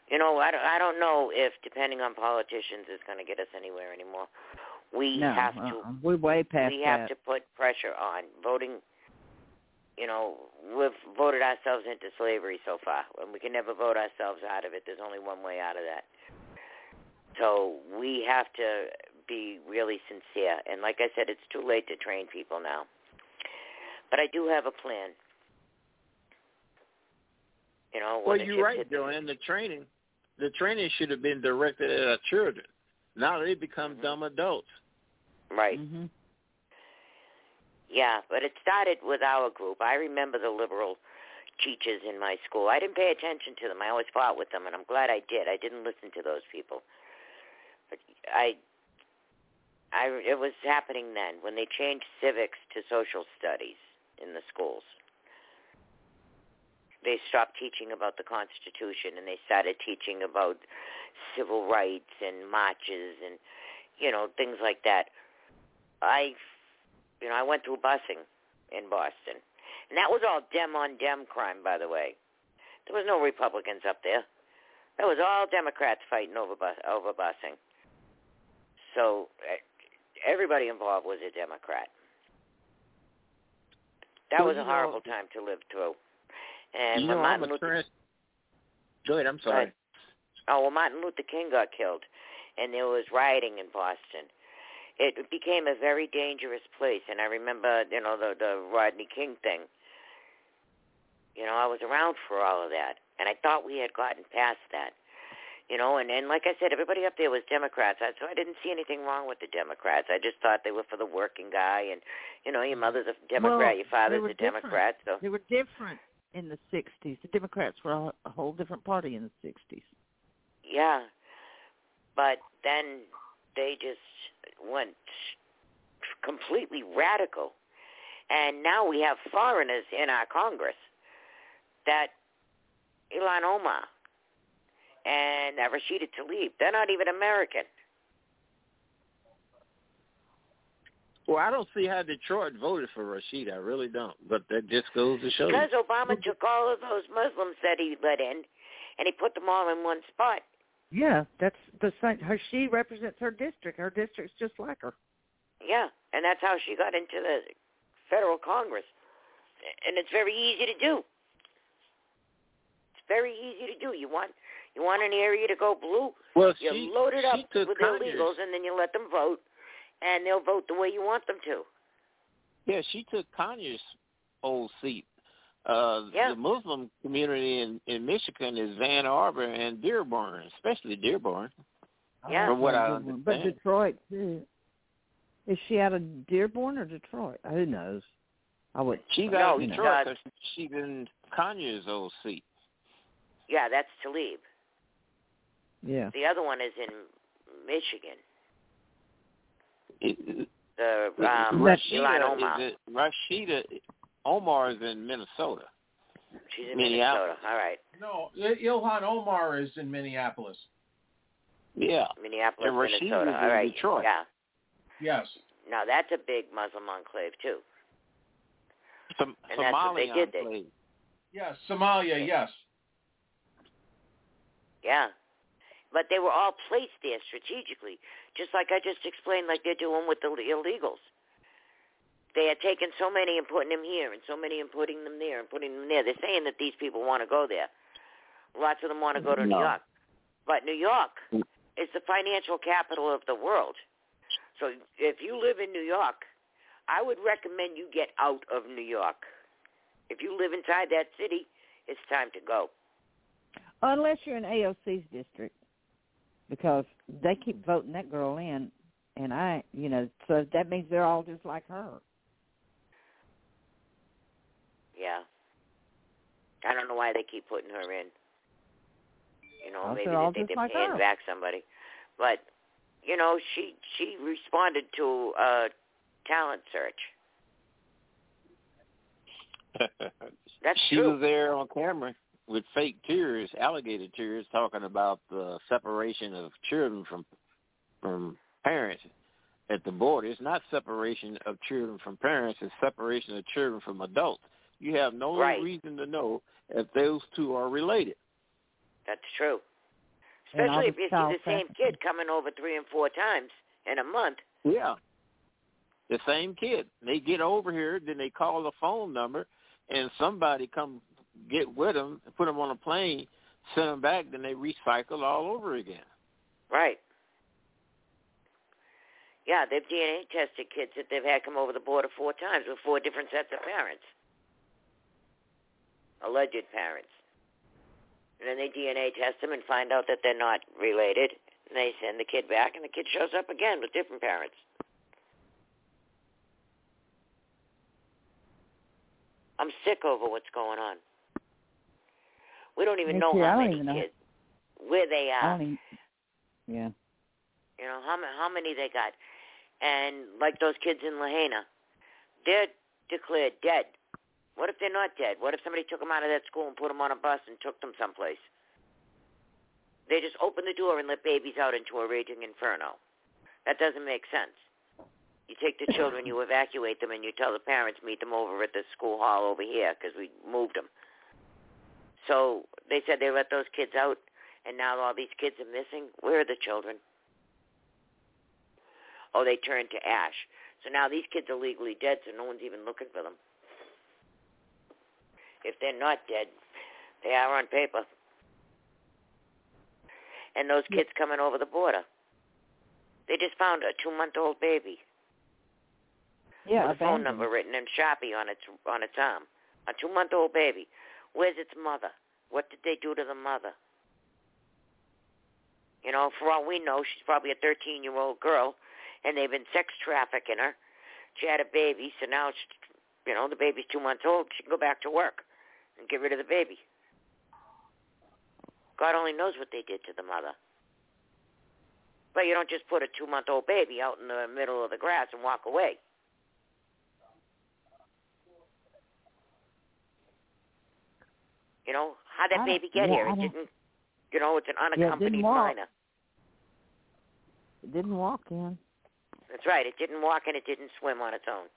you know, I don't, I don't know if depending on politicians is going to get us anywhere anymore. We no, have to uh-uh. we're way past we that. have to put pressure on voting. You know, we've voted ourselves into slavery so far, and we can never vote ourselves out of it. There's only one way out of that. So we have to be really sincere. And like I said, it's too late to train people now. But I do have a plan. You know, Well, you're right, Joanne. The training, the training should have been directed at our children. Now they become Mm-hmm. dumb adults. Right. hmm Yeah, but it started with our group. I remember the liberal teachers in my school. I didn't pay attention to them. I always fought with them, and I'm glad I did. I didn't listen to those people. But I, I, it was happening then when they changed civics to social studies in the schools. They stopped teaching about the Constitution and they started teaching about civil rights and marches and you know things like that. I you know, I went through busing in Boston. And that was all dem on dem crime, by the way. There was no Republicans up there. That was all Democrats fighting over bus, over busing. So eh, everybody involved was a Democrat. That Well, was a know- horrible time to live through. And you know, Martin I'm a Luther trans. Go ahead. I'm sorry. Oh, well, Martin Luther King got killed, and there was rioting in Boston. It became a very dangerous place, and I remember, you know, the the Rodney King thing. You know, I was around for all of that, and I thought we had gotten past that. You know, and and like I said, everybody up there was Democrats, so I didn't see anything wrong with the Democrats. I just thought they were for the working guy, and you know, your mother's a Democrat, Well, your father's a Democrat, so They were different in the '60s. The Democrats were a, a whole different party in the '60s. Yeah. But then they just went completely radical. And now we have foreigners in our Congress that Ilhan Omar and uh, Rashida Tlaib, they're not even American. Well, I don't see how Detroit voted for Rashida. I really don't. But that just goes to show you. Because Obama took all of those Muslims that he let in and he put them all in one spot. Yeah, that's the same. Her she represents her district. Her district's just like her. Yeah, and that's how she got into the federal Congress. And it's very easy to do. It's very easy to do. You want you want an area to go blue, Well, you she- load it she up took with Congress. illegals, and then you let them vote, and they'll vote the way you want them to. Yeah, she took Conyers' old seat. Uh, Yeah. The Muslim community in in Michigan is Van Arbor and Dearborn, especially Dearborn. Yeah. From what I Good one. But. Detroit too. Is she out of Dearborn or Detroit? Who knows? I would. She's No, out of she's Detroit not. 'cause she's in Conyers' old seat. Yeah, that's Tlaib. Yeah. The other one is in Michigan. It- The um, Rashida Omar. is it, Rashida Omar is in Minnesota. She's in Minnesota. All right. No, Ilhan Omar is in Minneapolis. Yeah. Minneapolis, And Rashida's Minnesota. in All right. Detroit. Yeah. Yes. Now that's a big Muslim enclave too. Som- And that's what they Somali did. They. Yes, Somalia, yes. yeah. But they were all placed there strategically, just like I just explained, like they're doing with the illegals. They had taken so many and putting them here, and so many and putting them there, and putting them there. They're saying that these people want to go there. Lots of them want to go to New York, but New York mm. is the financial capital of the world. So if you live in New York, I would recommend you get out of New York. If you live inside that city, it's time to go. Unless you're in AOC's district, because they keep voting that girl in, and I, you know, so that means they're all just like her. Yeah. I don't know why they keep putting her in. You know, Well, maybe they're think they're like paying her. back somebody. But you know, she she responded to a talent search. (laughs) That's she true. was there on camera with fake tears, alligator tears, talking about the separation of children from from parents at the border. It's not separation of children from parents; it's separation of children from adults. You have no Right. reason to know if those two are related. That's true. Especially if the you see the same kid coming over three and four times in a month. Yeah. The same kid. They get over here, then they call the phone number, and somebody come get with them, put them on a plane, send them back, then they recycle all over again. Right. Yeah, they've DNA tested kids that they've had come over the border four times with four different sets of parents. Alleged parents. And then they DNA test them and find out that they're not related. And they send the kid back, and the kid shows up again with different parents. I'm sick over what's going on. We don't even Me know too. How many know. kids, where they are. even, yeah. You know how how many they got, and like those kids in Lahaina, they're declared dead. What if they're not dead? What if somebody took them out of that school and put them on a bus and took them someplace? They just open the door and let babies out into a raging inferno. That doesn't make sense. You take the children, you evacuate them, and you tell the parents meet them over at the school hall over here because we moved them. So they said they let those kids out, and now all these kids are missing. Where are the children? Oh, they turned to ash. So now these kids are legally dead, so no one's even looking for them. If they're not dead, they are on paper. And those kids coming over the border, they just found a two-month-old baby Yeah, with a phone number written in Sharpie on its on its arm. A two-month-old baby. Where's its mother? What did they do to the mother? You know, for all we know, she's probably a 13-year-old girl, and they've been sex trafficking her. She had a baby, so now, she, you know, the baby's two months old. She can go back to work and get rid of the baby. God only knows what they did to the mother. But you don't just put a two-month-old baby out in the middle of the grass and walk away. You know, how'd that baby get yeah, here? It didn't, you know, it's an didn't unaccompanied walk. minor. It didn't walk in. That's right. It didn't walk and it didn't swim on its own.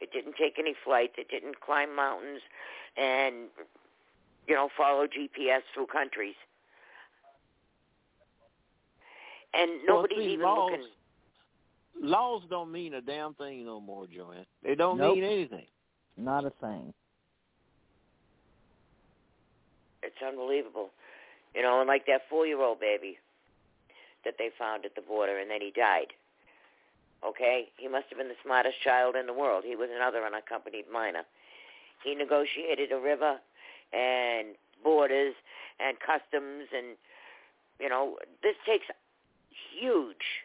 It didn't take any flights. It didn't climb mountains and, you know, follow GPS through countries. And Well, nobody's see, even laws, looking. Laws don't mean a damn thing no more, Joanne. They don't Nope. mean anything. Not a thing. It's unbelievable. You know, and like that four-year-old baby that they found at the border, and then he died. Okay, he must have been the smartest child in the world. He was another unaccompanied minor. He negotiated a river and borders and customs and you know this takes huge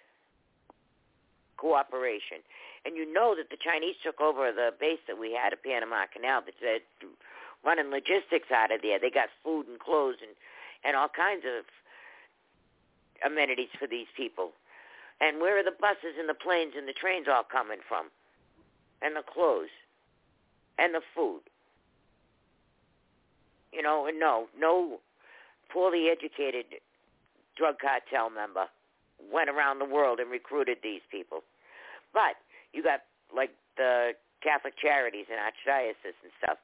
cooperation. And you know that the Chinese took over the base that we had at Panama Canal that said running logistics out of there. They got food and clothes and and all kinds of amenities for these people. And where are the buses and the planes and the trains all coming from? And the clothes and the food. You know, and no, no poorly educated drug cartel member went around the world and recruited these people. But you got like the Catholic charities and archdiocese and stuff.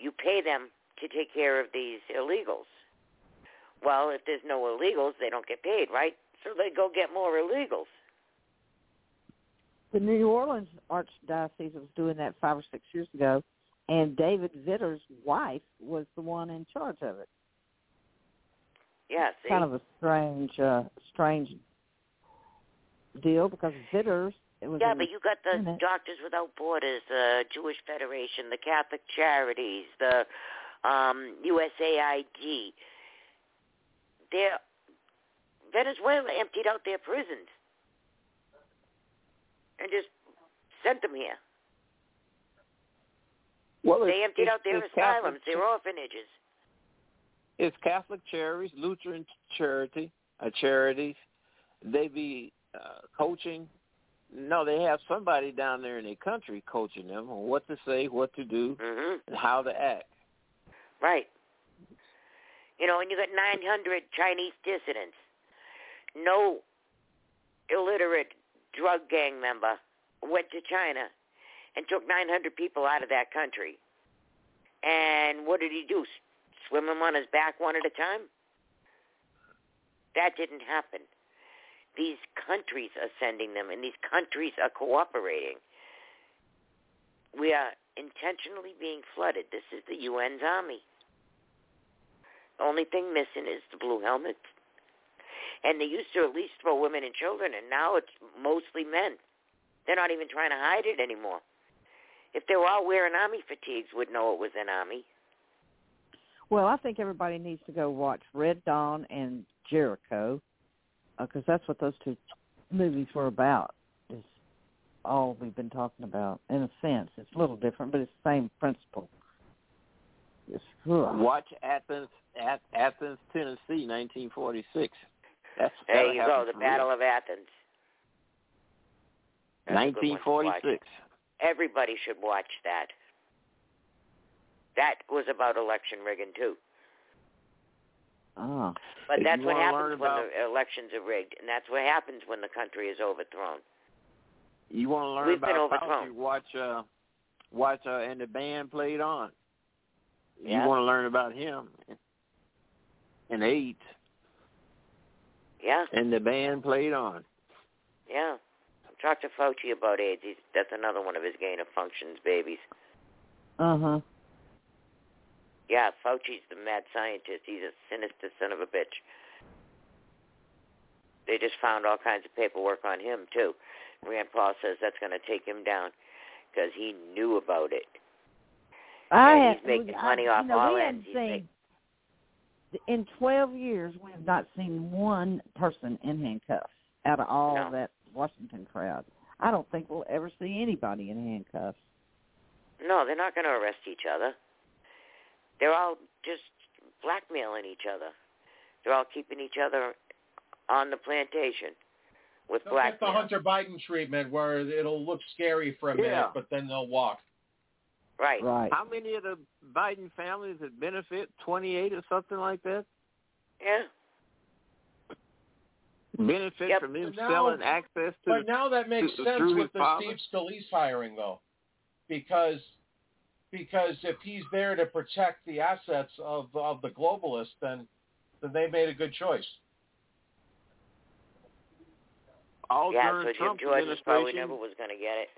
You pay them to take care of these illegals. Well, if there's no illegals, they don't get paid, right? So they go get more illegals. The New Orleans Archdiocese was doing that five or six years ago, and David Vitter's wife was the one in charge of it. Yeah, see? Kind of a strange, uh, strange deal because Vitters. It was yeah, in, but you got the in. Doctors Without Borders, the Jewish Federation, the Catholic Charities, the um, USAID. They're Venezuela emptied out their prisons and just sent them here. Well, they emptied out their it's Catholic asylums, their orphanages. It's Catholic charities, Lutheran charity, uh, charities. They be uh, coaching. No, they have somebody down there in their country coaching them on what to say, what to do, hmm and how to act. Right. You know, and you got 900 Chinese dissidents. No illiterate drug gang member went to China and took 900 people out of that country. And what did he do? Swim them on his back one at a time? That didn't happen. These countries are sending them, and these countries are cooperating. We are intentionally being flooded. This is the UN's army. The only thing missing is the blue helmets. And they used to at least throw women and children, and now it's mostly men. They're not even trying to hide it anymore. If they were all wearing army fatigues, would know it was an army. Well, I think everybody needs to go watch Red Dawn and Jericho Uh, because that's what those two movies were about. Is all we've been talking about. In a sense, it's a little different, but it's the same principle. It's, ugh. Watch Athens, at Athens, Tennessee, 1946. That's There you go, the Battle real. of Athens. That's a good one to watch. 1946. Everybody should watch that. That was about election rigging too. Ah. But If that's what happens when about- the elections are rigged, and that's what happens when the country is overthrown. You want to learn We've been about overthrown. Fauci? Watch, uh, watch, uh, and the band played on. Yeah. You want to learn about him and AIDS. Yeah, and the band played on. yeah. Talk to Fauci about AIDS. He's, that's another one of his gain of functions babies. Uh huh. Yeah, Fauci's the mad scientist. He's a sinister son of a bitch. They just found all kinds of paperwork on him too. Rand Paul says that's going to take him down because he knew about it. I and have, he's making I- money off you know, all we ends. He's seen in twelve years we have not seen one person in handcuffs out of all No. that Washington crowd. I don't think we'll ever see anybody in handcuffs. No, they're not going to arrest each other. They're all just blackmailing each other. They're all keeping each other on the plantation with They'll get the blackmail. Hunter Biden treatment where it'll look scary for a Yeah. minute, but then they'll walk. Right. Right. How many of the Biden families that benefit? 28 or something like that? Yeah. Benefit Yep. from him now- selling access to the. But now that makes to- sense with the father? Steve Scalise hiring, though, because because if he's there to protect the assets of of the globalists, then then they made a good choice. all yeah, during so Jim Trump's Jordan probably never was going to get it.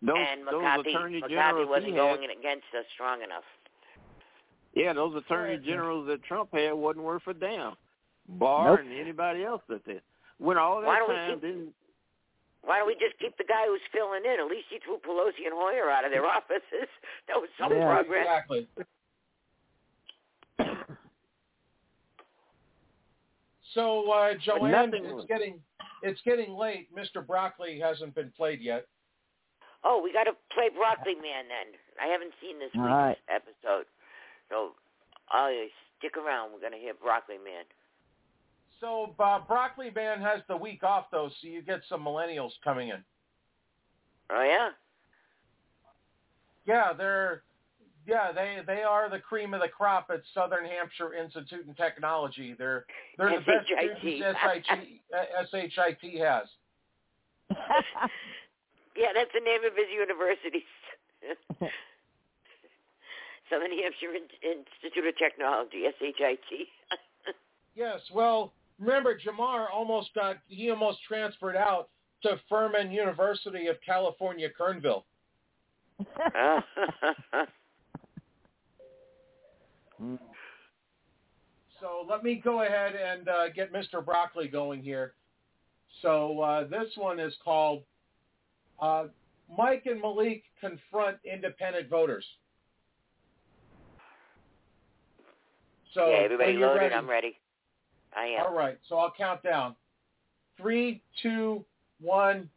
those, and those McCarthy, attorney McCarthy wasn't going had, in against us strong enough. yeah, those attorney Right. generals that Trump had wasn't worth a damn. Barr Nope. and anybody else that did. When all Why that don't we time, keep- didn't Why don't we just keep the guy who's filling in? At least he threw Pelosi and Hoyer out of their (laughs) offices. That was some yeah, progress. Exactly. (coughs) So, uh, Joanne, it's was- getting it's getting late. Mr. Broccoli hasn't been played yet. Oh, we got to play Broccoli Man then. I haven't seen this All week's right. episode, so I'll stick around. We're gonna hear Broccoli Man. So, uh, Broccoli Man has the week off though, so you get some millennials coming in. Oh yeah. Yeah, they're yeah they they are the cream of the crop at Southern Hampshire Institute and Technology. They're they're the best students SHIT, uh, has. (laughs) Yeah, that's the name of his university. (laughs) Southern Hampshire Institute of Technology, SHIT. (laughs) Yes, well, remember Jamar almost got he almost transferred out to Furman University of California, Kernville. (laughs) So let me go ahead and uh, get Mr. Broccoli going here. So uh, this one is called uh, Mike and Malik confront independent voters. So yeah, are everybody loaded. ready? I'm ready. I am. All right, so I'll count down. Three, two, one,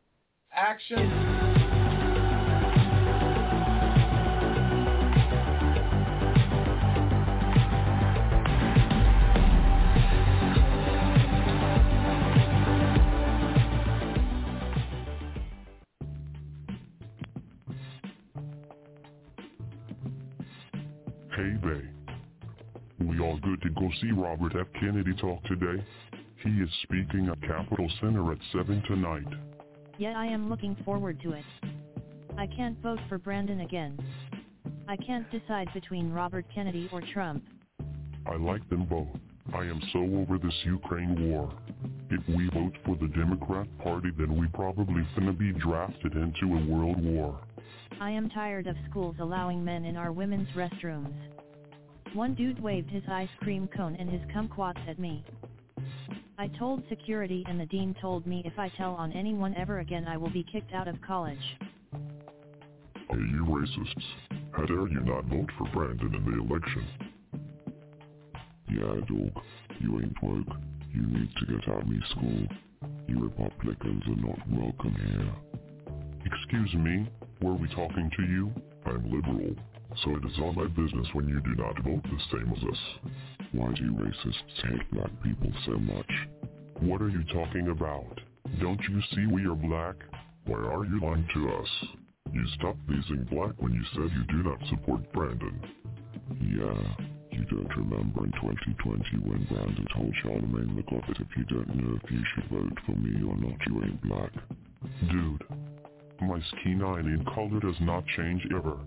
action. See Robert F. Kennedy talk today? He is speaking at Capitol Center at 7 tonight. Yeah, I am looking forward to it. I can't vote for Brandon again. I can't decide between Robert Kennedy or Trump. I like them both. I am so over this Ukraine war. If we vote for the Democrat Party, then we probably finna be drafted into a world war. I am tired of schools allowing men in our women's restrooms. One dude waved his ice cream cone and his kumquats at me. I told security and the dean told me if I tell on anyone ever again I will be kicked out of college. Hey, you racists. How dare you not vote for Brandon in the election? Yeah, dog. You ain't woke. You need to get out of me school. You Republicans are not welcome here. Excuse me, were we talking to you? I'm liberal, so it is all my business when you do not vote the same as us. Why do racists hate black people so much? What are you talking about? Don't you see we are black? Why are you lying to us? You stopped being black when you said you do not support Brandon. Yeah, you don't remember in 2020 when Brandon told Charlemagne the God that if you don't know if you should vote for me or not, you ain't black. Dude, my skin in color does not change ever.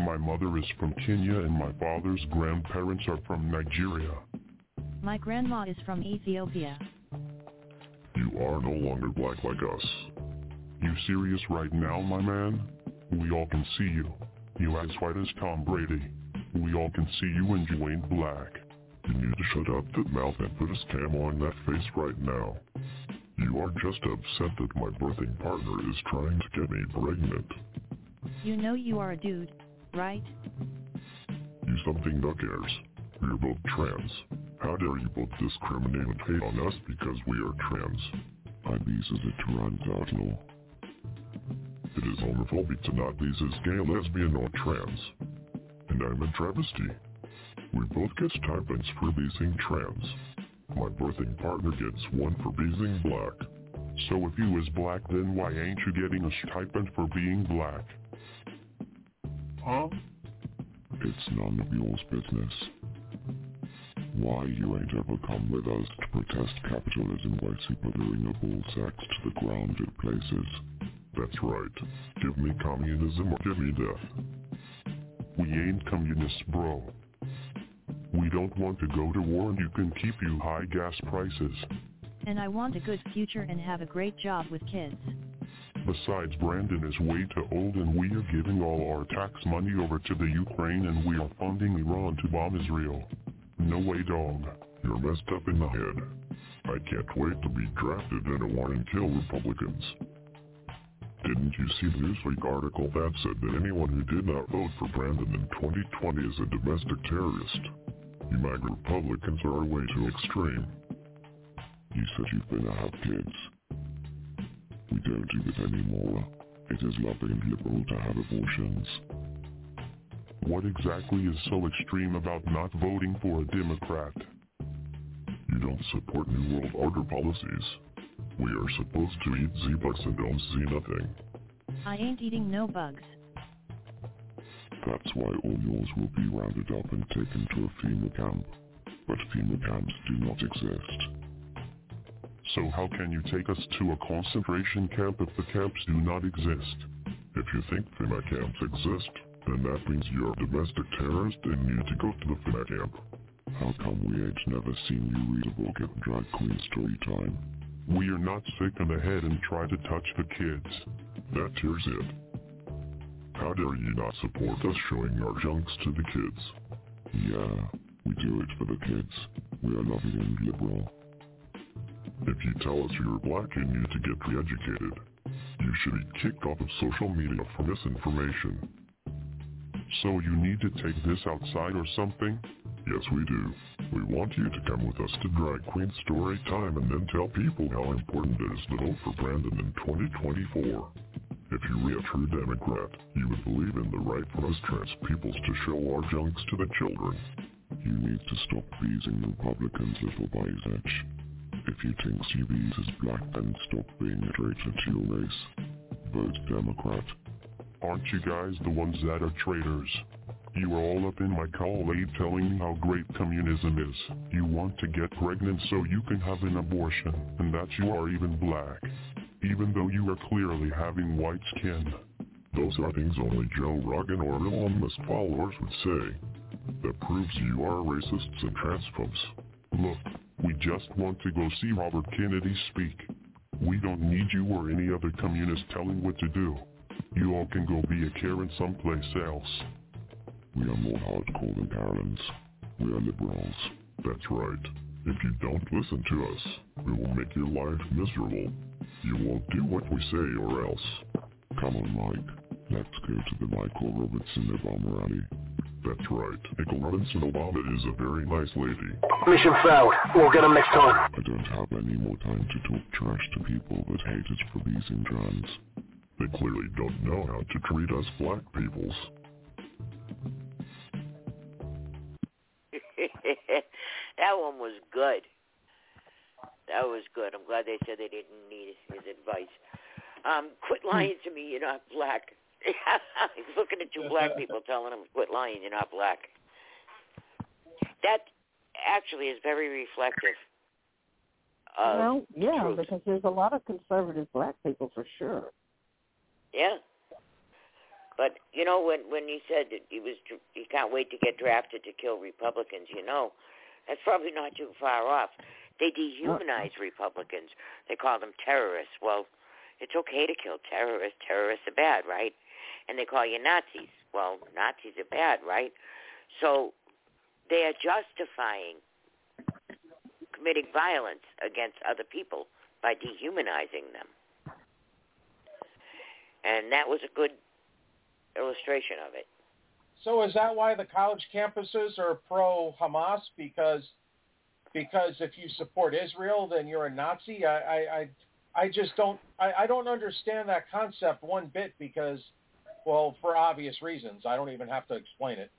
My mother is from Kenya and my father's grandparents are from Nigeria. My grandma is from Ethiopia. You are no longer black like us. You serious right now, my man? We all can see you. You as white as Tom Brady. We all can see you and you ain't black. You need to shut up that mouth and put a scam on that face right now. You are just upset that my birthing partner is trying to get me pregnant. You know you are a dude, right? You something no cares. We are both trans. How dare you both discriminate and hate on us because we are trans? IBs is a trans outlaw. It is homophobic to not be as gay, lesbian, or trans. And I'm a travesty. We both get stipends for being trans. My birthing partner gets one for being black. So if you is black, then why ain't you getting a stipend for being black? Huh? It's none of yours business. Why you ain't ever come with us to protest capitalism by superdoing a ball sacks to the ground at places. That's right. Give me communism or give me death. We ain't communists, bro. We don't want to go to war and you can keep you high gas prices. And I want a good future and have a great job with kids. Besides, Brandon is way too old and we are giving all our tax money over to the Ukraine and we are funding Iran to bomb Israel. No way, dog. You're messed up in the head. I can't wait to be drafted in a war and kill Republicans. Didn't you see the Newsweek article that said that anyone who did not vote for Brandon in 2020 is a domestic terrorist? You MAGA Republicans are way too extreme. You said you've been to have kids. We don't do it anymore. It is lovely and liberal to have abortions. What exactly is so extreme about not voting for a Democrat? You don't support New World Order policies. We are supposed to eat Z-bugs and don't see nothing. I ain't eating no bugs. That's why all yours will be rounded up and taken to a FEMA camp. But FEMA camps do not exist. So how can you take us to a concentration camp if the camps do not exist? If you think FEMA camps exist, then that means you're a domestic terrorist and need to go to the FEMA camp. How come we ain't never seen you read a book at Drag Queen Story Time? We are not sick in the head and try to touch the kids. That here's it. How dare you not support us showing our junks to the kids? Yeah, we do it for the kids. We are loving and liberal. If you tell us you're black and need to get re-educated, you should be kicked off of social media for misinformation. So you need to take this outside or something? Yes, we do. We want you to come with us to Drag Queen Story Time and then tell people how important it is to vote for Brandon in 2024. If you were a true Democrat, you would believe in the right for us trans peoples to show our junks to the children. You need to stop beezing Republicans little H. If you think CBs is black, then stop being a traitor to your race. Vote Democrat. Aren't you guys the ones that are traitors? You are all up in my Kool-Aid telling me how great communism is. You want to get pregnant so you can have an abortion, and that you are even black. Even though you are clearly having white skin. Those are things only Joe Rogan or Elon Musk followers would say. That proves you are racists and transphobes. Look, we just want to go see Robert Kennedy speak. We don't need you or any other communist telling what to do. You all can go be a Karen someplace else. We are more hardcore than Karens. We are liberals. That's right. If you don't listen to us, we will make your life miserable. You won't do what we say or else. Come on, Mike. Let's go to the Michael Robinson Obama rally. That's right. Michael Robinson Obama is a very nice lady. Mission failed. We'll get him next time. I don't have any more time to talk trash to people that hate us for being trans. They clearly don't know how to treat us black peoples. (laughs) that one was good. That was good. I'm glad they said they didn't need his advice. Um, quit lying to me. You're not black. He's (laughs) looking at two black (laughs) people telling him, quit lying. You're not black. That actually is very reflective. Of well, yeah, truth. because there's a lot of conservative black people for sure. Yeah. But you know when when he said that he was he can't wait to get drafted to kill Republicans, you know, that's probably not too far off. They dehumanize Republicans. They call them terrorists. Well, it's okay to kill terrorists. Terrorists are bad, right? And they call you Nazis. Well, Nazis are bad, right? So they are justifying committing violence against other people by dehumanizing them. And that was a good illustration of it. So is that why the college campuses are pro Hamas? Because because if you support Israel, then you're a Nazi. I I I, just don't I, I don't understand that concept one bit because well for obvious reasons. I don't even have to explain it.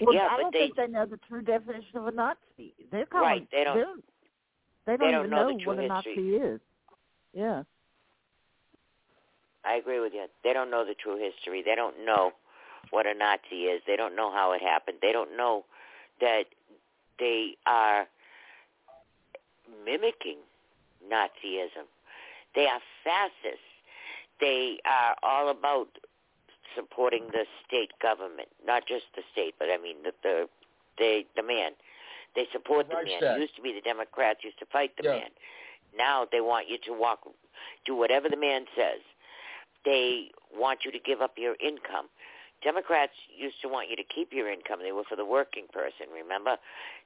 Well, yeah, I don't they, think they know the true definition of a Nazi. They're calling, Right, they don't- they're- They don't, they don't even know know, the true what a. Nazi is. Yeah. I agree with you. They don't know the true history. They don't know what a Nazi is. They don't know how it happened. They don't know that they are mimicking Nazism. They are fascists. They are all about supporting the state government, not just the state, but I mean the the the, the man. They support the man. It used to be the Democrats used to fight the Yeah. man. Now they want you to walk, do whatever the man says. They want you to give up your income. Democrats used to want you to keep your income. They were for the working person, remember?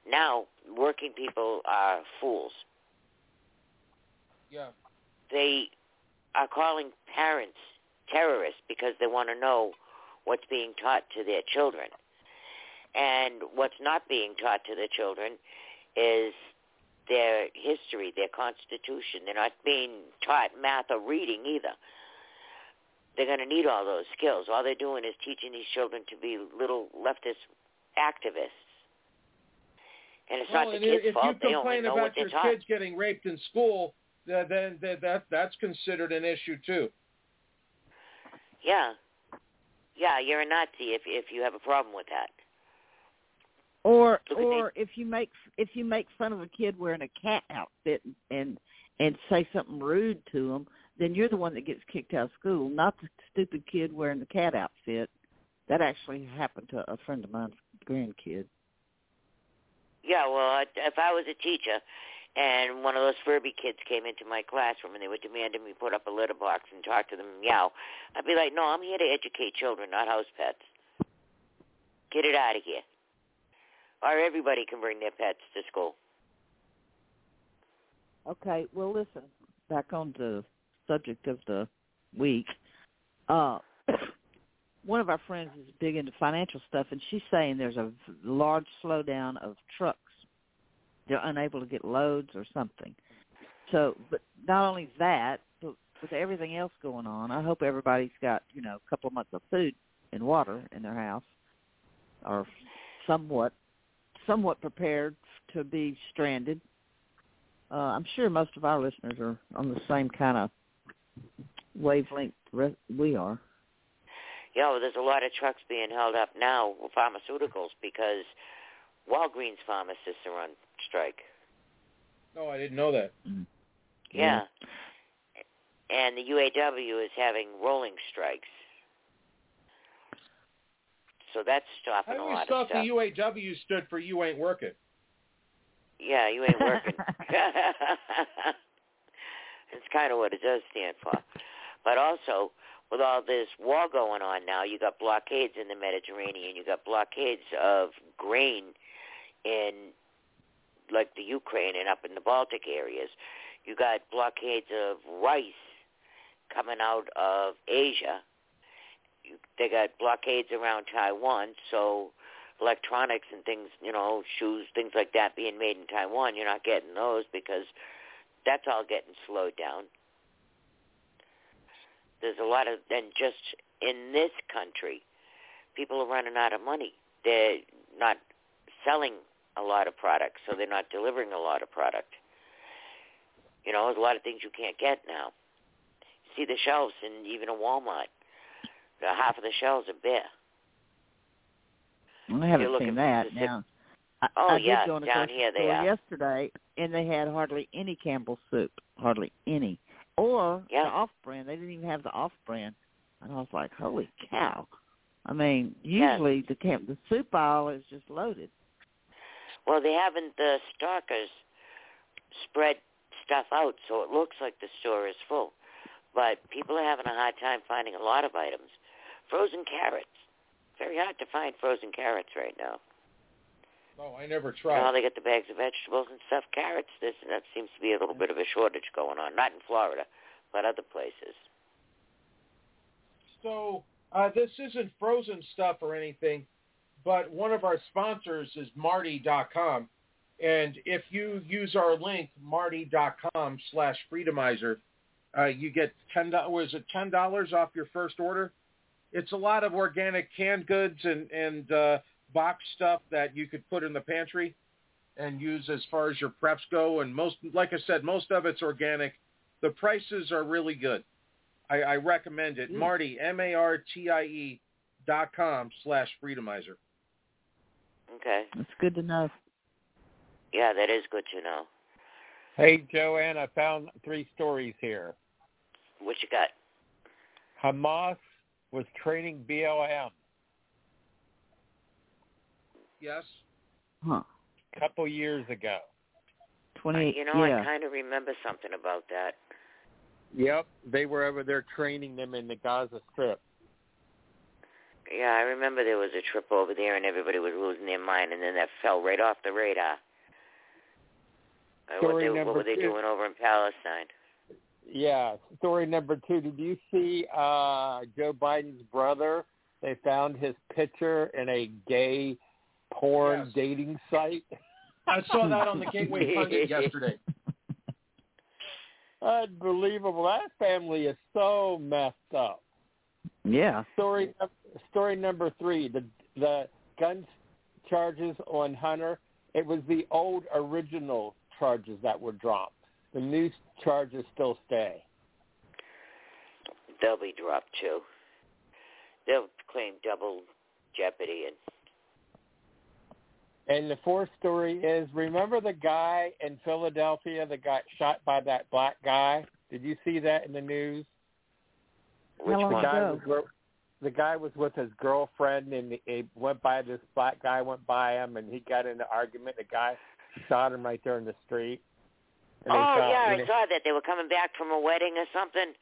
Now, working people are fools. Yeah. They are calling parents terrorists because they want to know what's being taught to their children. And what's not being taught to the children is their history, their constitution. They're not being taught math or reading either. They're going to need all those skills. All they're doing is teaching these children to be little leftist activists. And it's well, not the kids' if fault. you They only complain know about your taught. kids getting raped in school, then, then that that's considered an issue too. Yeah, yeah, you're a Nazi if if you have a problem with that. Or or if you make if you make fun of a kid wearing a cat outfit and and say something rude to him, then you're the one that gets kicked out of school, not the stupid kid wearing the cat outfit. That actually happened to a friend of mine's grandkid. Yeah, well, I- if I was a teacher and one of those Furby kids came into my classroom and they were demanding me put up a litter box and talk to them and meow, I'd be like, no, I'm here to educate children, not house pets. Get it out of here. Or everybody can bring their pets to school. Okay, well listen, back on the subject of the week. Uh (coughs) one of our friends is big into financial stuff and she's saying there's a large slowdown of trucks. They're unable to get loads or something. So, but not only that, but with everything else going on, I hope everybody's got, you know, a couple of months of food and water in their house or somewhat somewhat prepared to be stranded. Uh, I'm sure most of our listeners are on the same kind of wavelength we are. Yeah, well, there's a lot of trucks being held up now pharmaceuticals because Walgreens pharmacists are on strike. No, I didn't know that. Mm-hmm. Yeah. And the UAW is having rolling strikes. So that's I stopping a lot thought of stuff. the UAW stood for "You Ain't Working." Yeah, you ain't working. (laughs) (laughs) it's kind of what it does stand for. But also, with all this war going on now, you got blockades in the Mediterranean. You got blockades of grain in, like the Ukraine and up in the Baltic areas. You got blockades of rice coming out of Asia. You, they got blockades around Taiwan, so electronics and things, you know, shoes, things like that being made in Taiwan, you're not getting those because that's all getting slowed down. There's a lot of, and just in this country, people are running out of money. They're not selling a lot of products, so they're not delivering a lot of product. You know, there's a lot of things you can't get now. See the shelves in even a Walmart. The half of the shelves are bare. I haven't seen that specific- now. I, Oh, I yeah, did go down here they are. yesterday, and they had hardly any Campbell's soup, hardly any, or Yeah. the off-brand. They didn't even have the off-brand, and I was like, "Holy cow!" I mean, usually the camp the soup aisle is just loaded. Well, they haven't the stockers spread stuff out so it looks like the store is full. But people are having a hard time finding a lot of items. Frozen carrots. Very hard to find frozen carrots right now. No, I never tried. how they get the bags of vegetables and stuff? Carrots, this and that seems to be a little bit of a shortage going on. Not in Florida, but other places. So uh, this isn't frozen stuff or anything, but one of our sponsors is Martie.com. And if you use our link, Martie.com slash Freedomizer, uh, you get ten dollars. Was it ten dollars off your first order? It's a lot of organic canned goods and and uh, box stuff that you could put in the pantry and use as far as your preps go. And most, like I said, most of it's organic. The prices are really good. I, I recommend it. Marty, M-A-R-T-I-E dot com slash Freedomizer. Okay. It's good to know. Yeah, that is good to know. Hey, Joanne, I found three stories here. What you got? Hamas was training BLM Yes. Huh. a couple years ago. Twenty. You know, yeah. I kind of remember something about that. Yep, they were over there training them in the Gaza Strip. Yeah, I remember there was a trip over there and everybody was losing their mind, and then that fell right off the radar. Uh, what, Story they, what were they two. doing over in Palestine? Yeah. Story number two. Did you see uh Joe Biden's brother? They found his picture in a gay porn Yes. dating site. I saw that on the (laughs) Gateway Pundit yesterday. Unbelievable. That family is so messed up. Yeah. Story story number three. The the gun charges on Hunter. It was the old original charges that were dropped. The new charges still stay. They'll be dropped too. They'll claim double jeopardy and And the fourth story is remember the guy in Philadelphia that got shot by that black guy? Did you see that in the news? Which How the guy ago? was the guy was with his girlfriend and he went by this black guy went by him and he got in an argument. The guy shot him right there in the street. And Oh shot- yeah, I it- saw that. They were coming back from a wedding or something.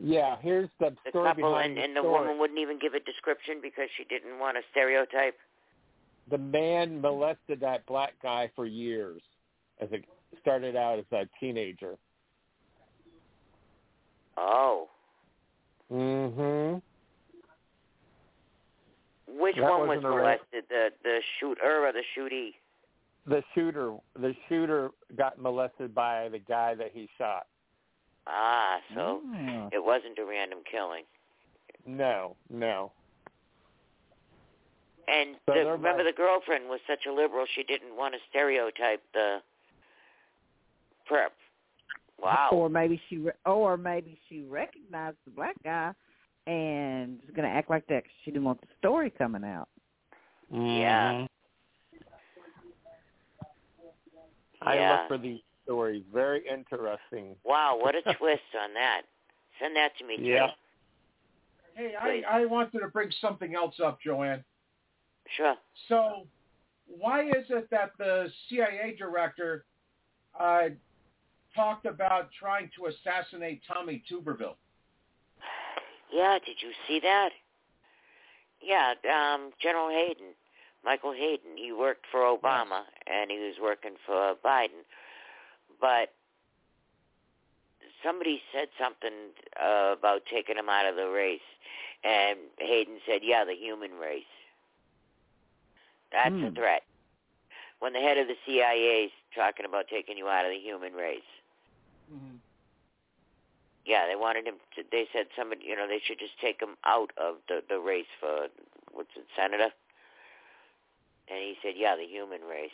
Yeah, here's the The story couple behind and, the and the story. woman wouldn't even give a description because she didn't want to stereotype. the man molested that black guy for years as it started out as a teenager. Oh. Mhm. Which That one was wasn't a ra- molested? The the shooter or the shootee? The shooter the shooter got molested by the guy that he shot. Ah, so Oh. it wasn't a random killing. No, no. And So the, remember, like- the girlfriend was such a liberal; she didn't want to stereotype the perp. Wow. Or maybe she, re- or maybe she recognized the black guy and is going to act like that 'cause she didn't want the story coming out. Yeah. I Yeah. look for these stories. Very interesting. Wow, what a (laughs) twist on that. Send that to me too. Yeah. Hey, I, I wanted to bring something else up, Joanne. Sure. So, why is it that the CIA director uh, talked about trying to assassinate Tommy Tuberville? Yeah, did you see that? Yeah, um, General Hayden, Michael Hayden, he worked for Obama and he was working for Biden. But somebody said something uh, about taking him out of the race. And Hayden said, yeah, the human race. That's a Hmm. threat. When the head of the CIA is talking about taking you out of the human race. Mm-hmm. Yeah, they wanted him to. They said somebody, you know, they should just take him out of the the race for what's it, senator. And he said, "Yeah, the human race."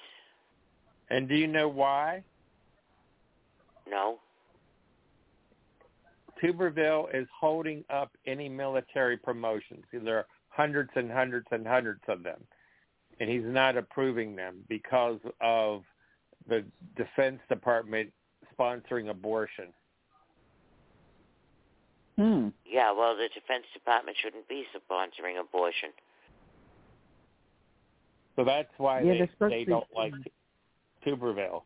And do you know why? No. Tuberville is holding up any military promotions. There are hundreds and hundreds and hundreds of them. And he's not approving them because of the Defense Department sponsoring abortion. Hmm. Yeah, well, the Defense Department shouldn't be sponsoring abortion. So that's why Yeah, they, they're supposed to don't like Tuberville.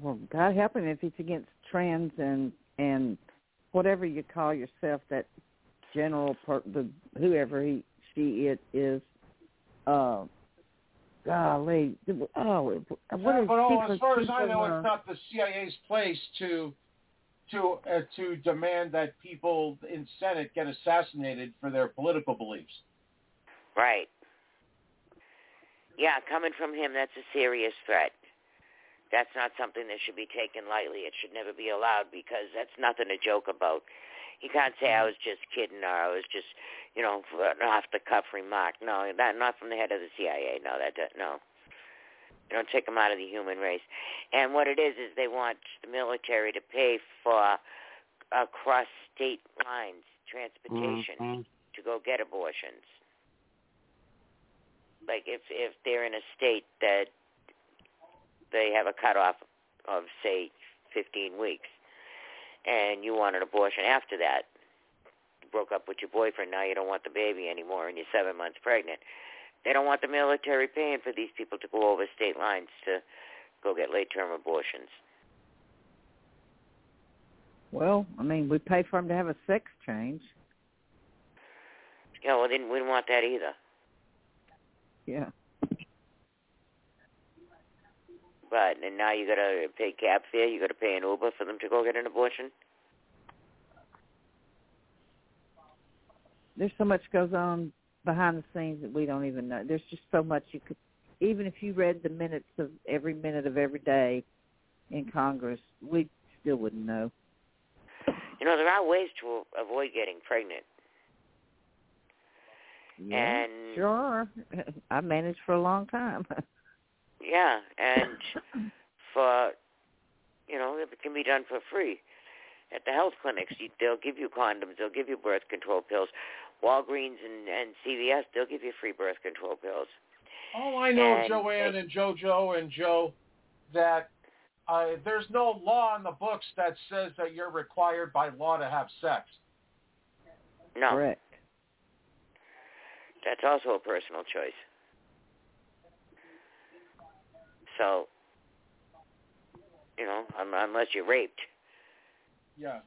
Well, God help him if he's against trans and and whatever you call yourself, that general per, the whoever he she it is. Uh, golly, oh, what Yeah, are but oh, as far as I know, uh, it's not the CIA's place to to uh, to demand that people in Senate get assassinated for their political beliefs. Right. Yeah, coming from him, that's a serious threat. That's not something that should be taken lightly. It should never be allowed because that's nothing to joke about. You can't say I was just kidding or I was just, you know, off the cuff remark. No, that not from the head of the CIA. No, that no. You don't take them out of the human race. And what it is is they want the military to pay for across state lines transportation Mhm. to go get abortions. Like if if they're in a state that they have a cutoff of say 15 weeks, and you want an abortion after that, you broke up with your boyfriend, now you don't want the baby anymore, and you're seven months pregnant. They don't want the military paying for these people to go over state lines to go get late-term abortions. well, I mean, we pay for him to have a sex change. Yeah, well, then we don't want that either. Yeah. But and now you got to pay cab fare. You got to pay an Uber for them to go get an abortion. There's so much goes on behind the scenes that we don't even know. There's just so much you could, even if you read the minutes of every minute of every day in Congress, we still wouldn't know. You know, there are ways to avoid getting pregnant. Yeah, and sure. (laughs) I managed for a long time. (laughs) yeah, and (laughs) for you know, it can be done for free at the health clinics. You, they'll give you condoms. They'll give you birth control pills. Walgreens and, and CVS, they'll give you free birth control pills. Oh, I know, And Joanne and JoJo and Joe, that uh, there's no law in the books that says that you're required by law to have sex. No, Correct. that's also a personal choice. So, you know, un- unless you're raped, Yeah.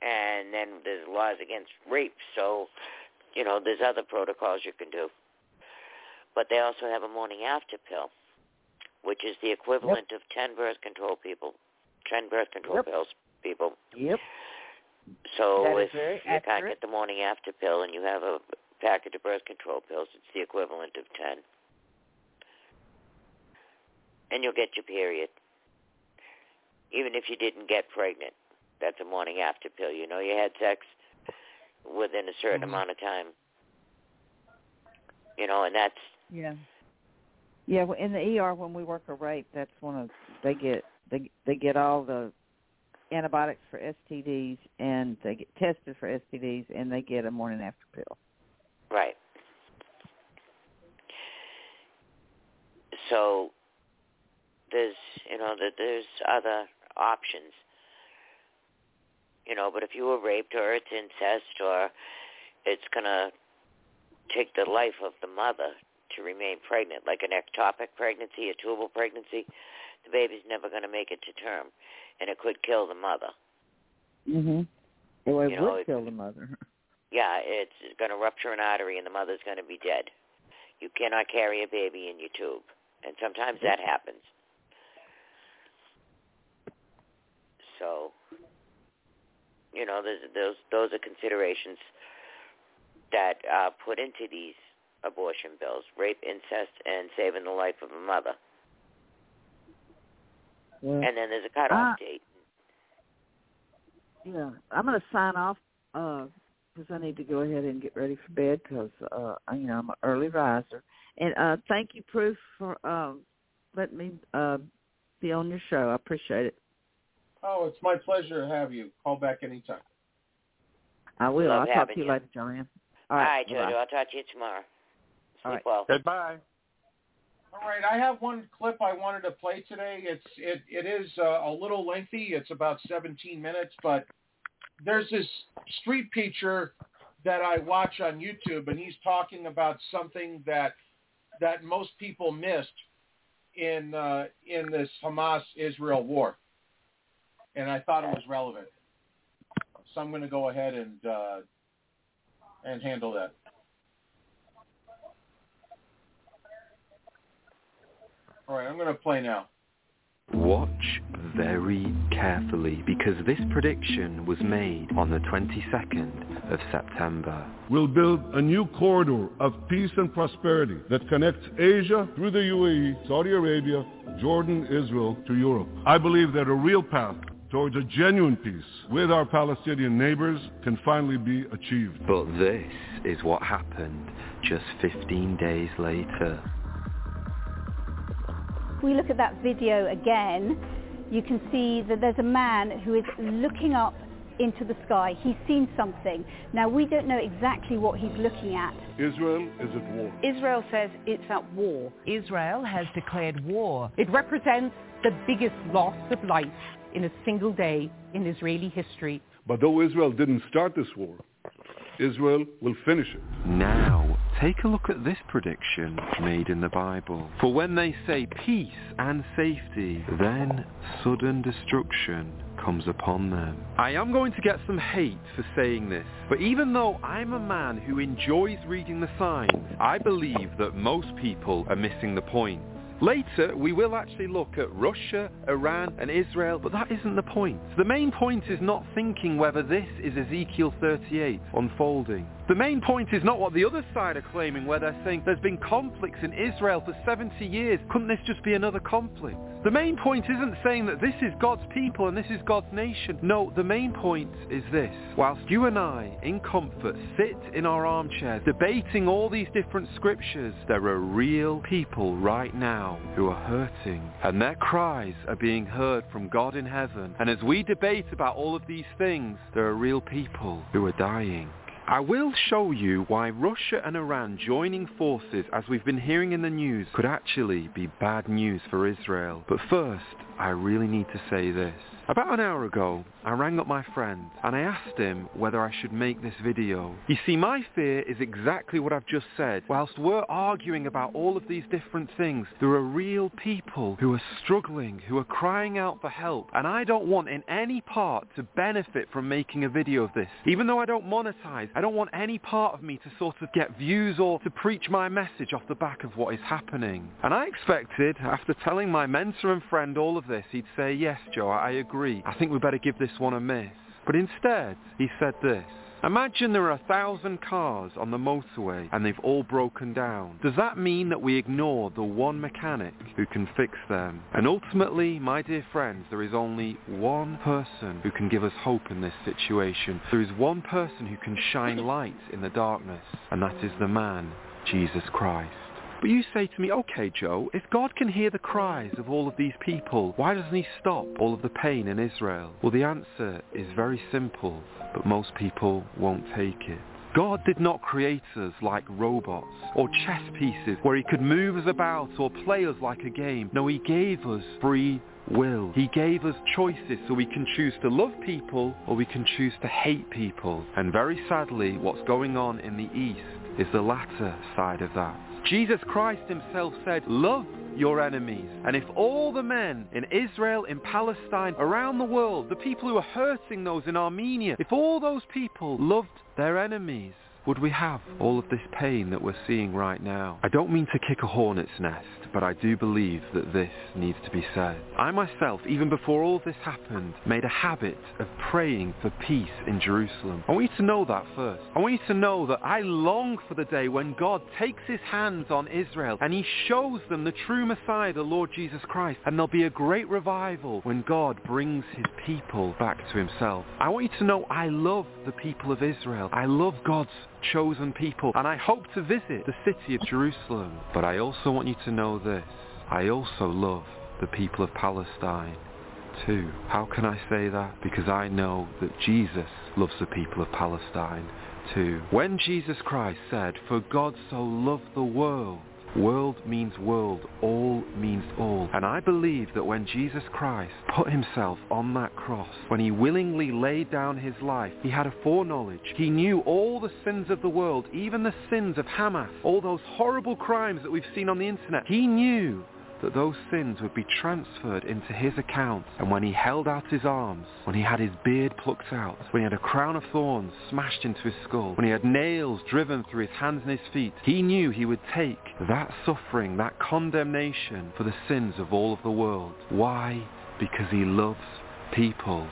and then there's laws against rape. So, you know, there's other protocols you can do. But they also have a morning after pill, which is the equivalent of 10 birth control people, 10 birth control Yep. pills people. Yep. So That if you can't get the morning after pill and you have a package of birth control pills, it's the equivalent of 10. And you'll get your period. Even if you didn't get pregnant, that's a morning after pill. You know you had sex within a certain Mm-hmm. amount of time. You know, and that's Yeah. Yeah, well, in the ER when we work a rape, that's one of they get they they get all the antibiotics for STDs and they get tested for STDs and they get a morning after pill. right. So there's you know that there's other options. You know, but if you were raped or it's incest or it's gonna take the life of the mother to remain pregnant, like an ectopic pregnancy, a tubal pregnancy, the baby's never gonna make it to term, and it could kill the mother. Mhm. Well, it You know, would it- kill the mother. Yeah, it's going to rupture an artery and the mother's going to be dead. You cannot carry a baby in your tube, and sometimes that happens. So, you know, there's, those those are considerations that are put into these abortion bills: rape, incest, and saving the life of a mother. Yeah. And then there's a cutoff Ah. date. Yeah, I'm going to sign off because I need to go ahead and get ready for bed because uh, you know I'm an early riser. And uh, thank you, Proof, for um, letting me uh, be on your show. I appreciate it. Oh, it's my pleasure to have you. Call back anytime. I will. Love I'll talk to you you. later, Joanne. All right, bye-bye. Jojo. I'll talk to you tomorrow. All Sleep right. well. Goodbye. All right, I have one clip I wanted to play today. It's it it is uh, a little lengthy. It's about 17 minutes, but there's this street preacher that I watch on YouTube, and he's talking about something that that most people missed in uh, in this Hamas Israel war, and I thought it was relevant. So I'm going to go ahead and uh, and handle that. All right, I'm going to play now. Watch very carefully because this prediction was made on the 22nd of September. We'll build a new corridor of peace and prosperity that connects Asia through the UAE, Saudi Arabia, Jordan, Israel to Europe. I believe that a real path towards a genuine peace with our Palestinian neighbors can finally be achieved. But this is what happened just 15 days later. If we look at that video again, you can see that there's a man who is looking up into the sky. He's seen something. Now, we don't know exactly what he's looking at. Israel is at war. Israel says it's at war. Israel has declared war. It represents the biggest loss of life in a single day in Israeli history. But though Israel didn't start this war, Israel will finish it. Now, take a look at this prediction made in the Bible. For when they say peace and safety, then sudden destruction comes upon them. I am going to get some hate for saying this, but even though I'm a man who enjoys reading the signs, I believe that most people are missing the point. Later, we will actually look at Russia, Iran and Israel, but that isn't the point. The main point is not thinking whether this is Ezekiel 38 unfolding. The main point is not what the other side are claiming, where they're saying there's been conflicts in Israel for 70 years. Couldn't this just be another conflict? The main point isn't saying that this is God's people and this is God's nation. No, the main point is this. Whilst you and I, in comfort, sit in our armchairs debating all these different scriptures, there are real people right now who are hurting and their cries are being heard from God in heaven. And as we debate about all of these things, there are real people who are dying. I will show you why Russia and Iran joining forces, as we've been hearing in the news, could actually be bad news for Israel. But first, I really need to say this. About an hour ago, I rang up my friend and I asked him whether I should make this video. You see, my fear is exactly what I've just said. Whilst we're arguing about all of these different things, there are real people who are struggling, who are crying out for help, and I don't want in any part to benefit from making a video of this. Even though I don't monetize, I don't want any part of me to sort of get views or to preach my message off the back of what is happening. And I expected, after telling my mentor and friend all of this, he'd say, yes, Joe, I agree. I think we better give this one a miss. But instead, he said this. Imagine there are a thousand cars on the motorway and they've all broken down. Does that mean that we ignore the one mechanic who can fix them? And ultimately, my dear friends, there is only one person who can give us hope in this situation. There is one person who can shine light in the darkness, and that is the man, Jesus Christ. But you say to me, okay Joe, if God can hear the cries of all of these people, why doesn't he stop all of the pain in Israel? Well the answer is very simple, but most people won't take it. God did not create us like robots or chess pieces where he could move us about or play us like a game. No, he gave us free will. He gave us choices so we can choose to love people or we can choose to hate people. And very sadly, what's going on in the East is the latter side of that. Jesus Christ himself said, love your enemies. And if all the men in Israel, in Palestine, around the world, the people who are hurting those in Armenia, if all those people loved their enemies, would we have all of this pain that we're seeing right now? I don't mean to kick a hornet's nest, but I do believe that this needs to be said. I myself, even before all this happened, made a habit of praying for peace in Jerusalem. I want you to know that first. I want you to know that I long for the day when God takes his hands on Israel and he shows them the true Messiah, the Lord Jesus Christ, and there'll be a great revival when God brings his people back to himself. I want you to know I love the people of Israel. I love God's chosen people and I hope to visit the city of Jerusalem. But I also want you to know this. I also love the people of Palestine too. How can I say that? Because I know that Jesus loves the people of Palestine too. When Jesus Christ said, for God so loved the world, World means world, all means all. And I believe that when Jesus Christ put himself on that cross, when he willingly laid down his life, he had a foreknowledge. He knew all the sins of the world, even the sins of Hamas, all those horrible crimes that we've seen on the internet. He knew that those sins would be transferred into his account. And when he held out his arms, when he had his beard plucked out, when he had a crown of thorns smashed into his skull, when he had nails driven through his hands and his feet, he knew he would take that suffering, that condemnation for the sins of all of the world. Why? Because he loves people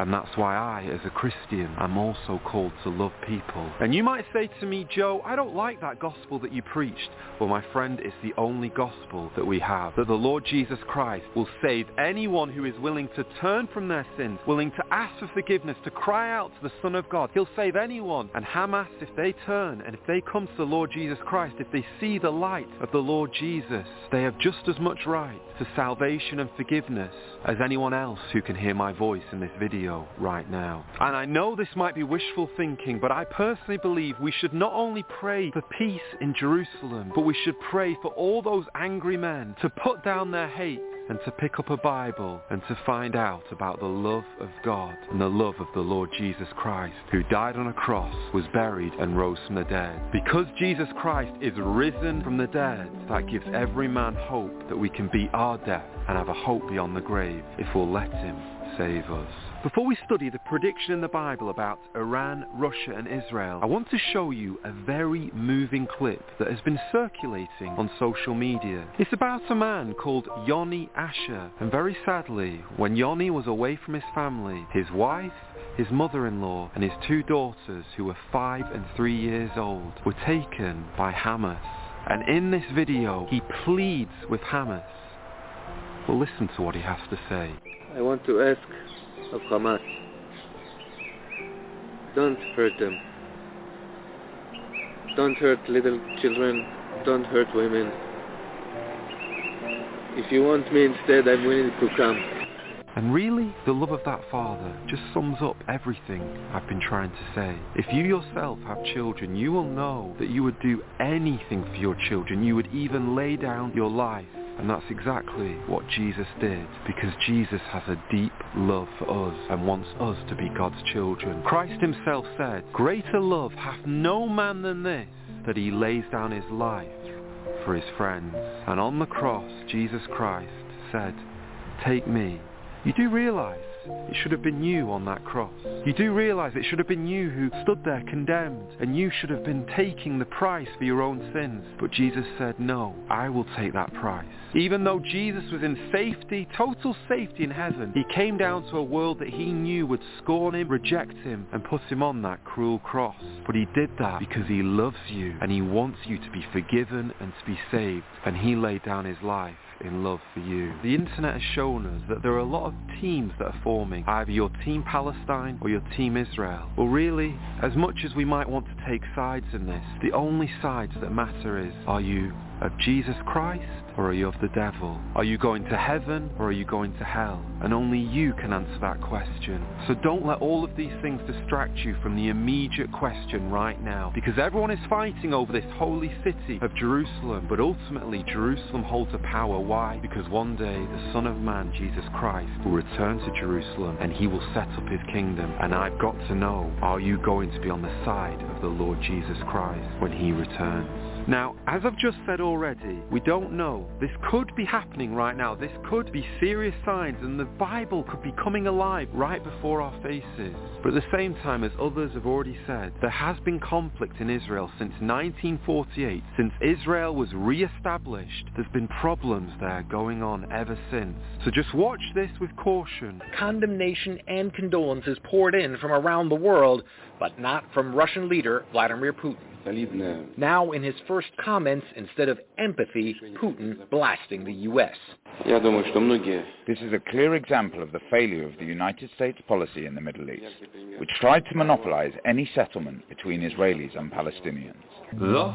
and that's why I, as a Christian, am also called to love people. And you might say to me, Joe, I don't like that gospel that you preached. Well, my friend, it's the only gospel that we have. That the Lord Jesus Christ will save anyone who is willing to turn from their sins, willing to ask for forgiveness, to cry out to the Son of God. He'll save anyone. And Hamas, if they turn and if they come to the Lord Jesus Christ, if they see the light of the Lord Jesus, they have just as much right to salvation and forgiveness as anyone else who can hear my voice in this video right now. And I know this might be wishful thinking, but I personally believe we should not only pray for peace in Jerusalem, but we should pray for all those angry men to put down their hate and to pick up a Bible and to find out about the love of God and the love of the Lord Jesus Christ, who died on a cross, was buried and rose from the dead. Because Jesus Christ is risen from the dead, that gives every man hope that we can beat our death and have a hope beyond the grave if we'll let him save us. Before we study the prediction in the Bible about Iran, Russia and Israel, I want to show you a very moving clip that has been circulating on social media. It's about a man called Yoni Asher, and very sadly, when Yoni was away from his family, his wife, his mother-in-law and his two daughters, who were five and three years old, were taken by Hamas. And in this video, he pleads with Hamas. Well, listen to what he has to say. I want to ask of Hamas. Don't hurt them. Don't hurt little children. Don't hurt women. If you want me instead, I'm willing to come. And really, the love of that father just sums up everything I've been trying to say. If you yourself have children, you will know that you would do anything for your children. You would even lay down your life. And that's exactly what Jesus did, because Jesus has a deep love for us and wants us to be God's children. Christ himself said, Greater love hath no man than this, that he lays down his life for his friends. And on the cross, Jesus Christ said, Take me you do realise it should have been you on that cross. You do realise it should have been you who stood there condemned and you should have been taking the price for your own sins. But Jesus said, no, I will take that price. Even though Jesus was in safety, total safety in heaven, he came down to a world that he knew would scorn him, reject him, and put him on that cruel cross. But he did that because he loves you and he wants you to be forgiven and to be saved. And he laid down his life in love for you. The internet has shown us that there are a lot of teams that are forming, either your team Palestine or your team Israel. Well really, as much as we might want to take sides in this, the only sides that matter is, are you of Jesus Christ or are you of the devil? Are you going to heaven or are you going to hell? And only you can answer that question. So don't let all of these things distract you from the immediate question right now. Because everyone is fighting over this holy city of Jerusalem. But ultimately Jerusalem holds a power. Why? Because one day the Son of Man, Jesus Christ, will return to Jerusalem and he will set up his kingdom. And I've got to know, are you going to be on the side of the Lord Jesus Christ when he returns? Now, as I've just said already, we don't know. This could be happening right now. This could be serious signs and the Bible could be coming alive right before our faces. But at the same time, as others have already said, there has been conflict in Israel since 1948. Since Israel was re-established, there's been problems there going on ever since. So just watch this with caution. Condemnation and condolences poured in from around the world, but not from Russian leader Vladimir Putin. Now, in his first comments, instead of empathy, Putin blasting the U.S. This is a clear example of the failure of the United States policy in the Middle East, which tried to monopolize any settlement between Israelis and Palestinians. Thus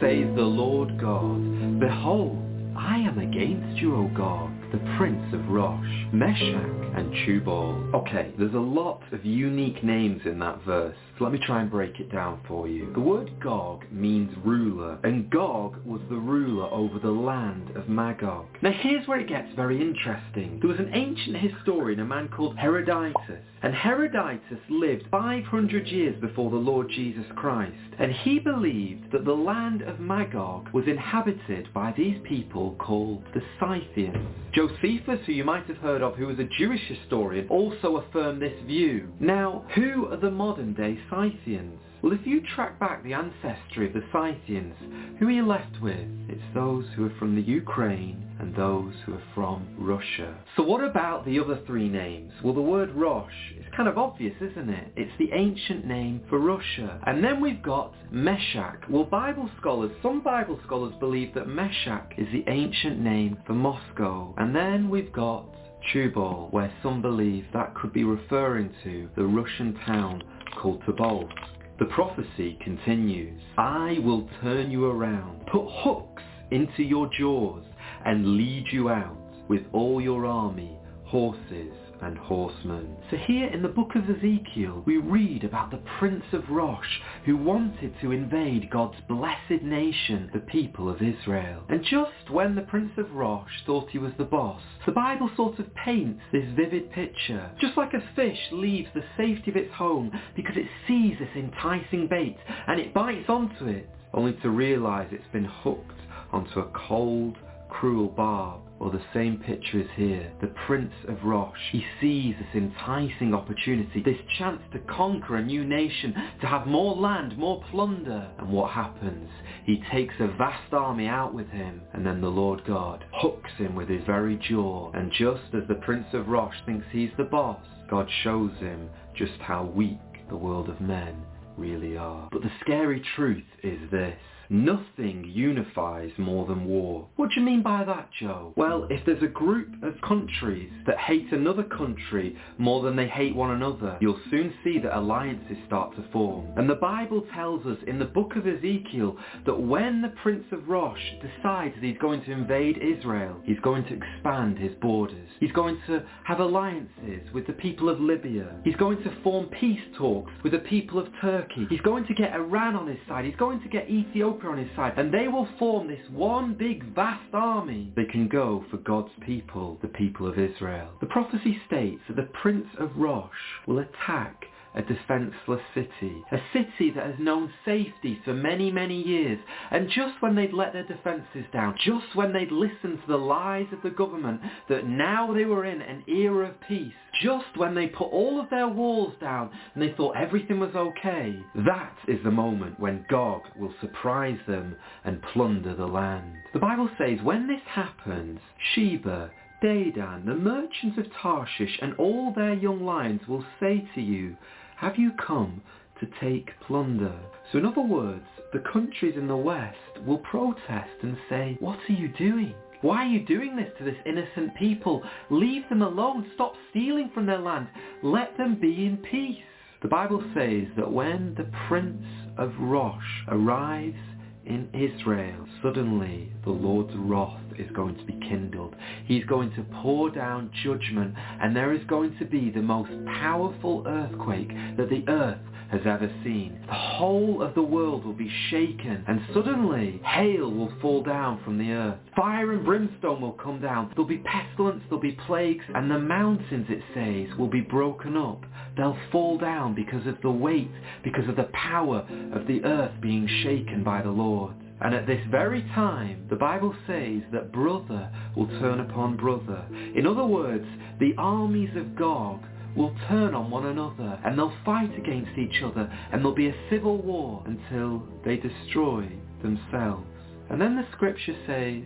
says the Lord God, Behold, I am against you, O Gog, the prince of Rosh, Meshech, and Tubal. Okay, there's a lot of unique names in that verse, so let me try and break it down for you. The word Gog means ruler, and Gog was the ruler over the land of Magog. Now here's where it gets very interesting. There was an ancient historian, a man called Herodotus, and Herodotus lived 500 years before the Lord Jesus Christ, and he believed that the land of Magog was inhabited by these people called the Scythians. Josephus, who you might have heard of, who was a Jewish historian, also affirmed this view. Now, who are the modern day Scythians? Well, if you track back the ancestry of the Scythians, who are you left with? It's those who are from the Ukraine and those who are from Russia. So what about the other three names? Well, the word Rosh kind of obvious, isn't it? It's the ancient name for Russia. And then we've got Meshech. Well, Bible scholars, some Bible scholars believe that Meshech is the ancient name for Moscow. And then we've got Tubal, where some believe that could be referring to the Russian town called Tobolsk. The prophecy continues, I will turn you around, put hooks into your jaws, and lead you out with all your army, horses and horsemen. So here in the book of Ezekiel, we read about the Prince of Rosh who wanted to invade God's blessed nation, the people of Israel. And just when the Prince of Rosh thought he was the boss, the Bible sort of paints this vivid picture. Just like a fish leaves the safety of its home because it sees this enticing bait and it bites onto it, only to realize it's been hooked onto a cold, cruel Barb. Or the same picture is here. The Prince of Rosh. He sees this enticing opportunity, this chance to conquer a new nation, to have more land, more plunder. And what happens? He takes a vast army out with him, and then the Lord God hooks him with his very jaw. And just as the Prince of Rosh thinks he's the boss, God shows him just how weak the world of men really are. But the scary truth is this. Nothing unifies more than war. What do you mean by that, Joe? Well, if there's a group of countries that hate another country more than they hate one another, you'll soon see that alliances start to form. And the Bible tells us in the book of Ezekiel that when the Prince of Rosh decides that he's going to invade Israel, he's going to expand his borders. He's going to have alliances with the people of Libya. He's going to form peace talks with the people of Turkey. He's going to get Iran on his side. He's going to get Ethiopia on his side. And they will form this one big vast army. They can go for God's people, the people of Israel. The prophecy states that the Prince of Rosh will attack a defenceless city, a city that has known safety for many, many years. And just when they'd let their defences down, just when they'd listened to the lies of the government that now they were in an era of peace, just when they put all of their walls down and they thought everything was okay, that is the moment when Gog will surprise them and plunder the land. The Bible says when this happens, Sheba, Dedan, the merchants of Tarshish and all their young lions will say to you, have you come to take plunder? So in other words, the countries in the West will protest and say, what are you doing? Why are you doing this to this innocent people? Leave them alone. Stop stealing from their land. Let them be in peace. The Bible says that when the Prince of Rosh arrives in Israel, suddenly the Lord's wrath is going to be kindled. He's going to pour down judgment and there is going to be the most powerful earthquake that the earth has ever seen. The whole of the world will be shaken and suddenly hail will fall down from the earth. Fire and brimstone will come down. There'll be pestilence, there'll be plagues and the mountains, it says, will be broken up. They'll fall down because of the weight, because of the power of the earth being shaken by the Lord. And at this very time, the Bible says that brother will turn upon brother. In other words, the armies of Gog will turn on one another and they'll fight against each other and there'll be a civil war until they destroy themselves. And then the scripture says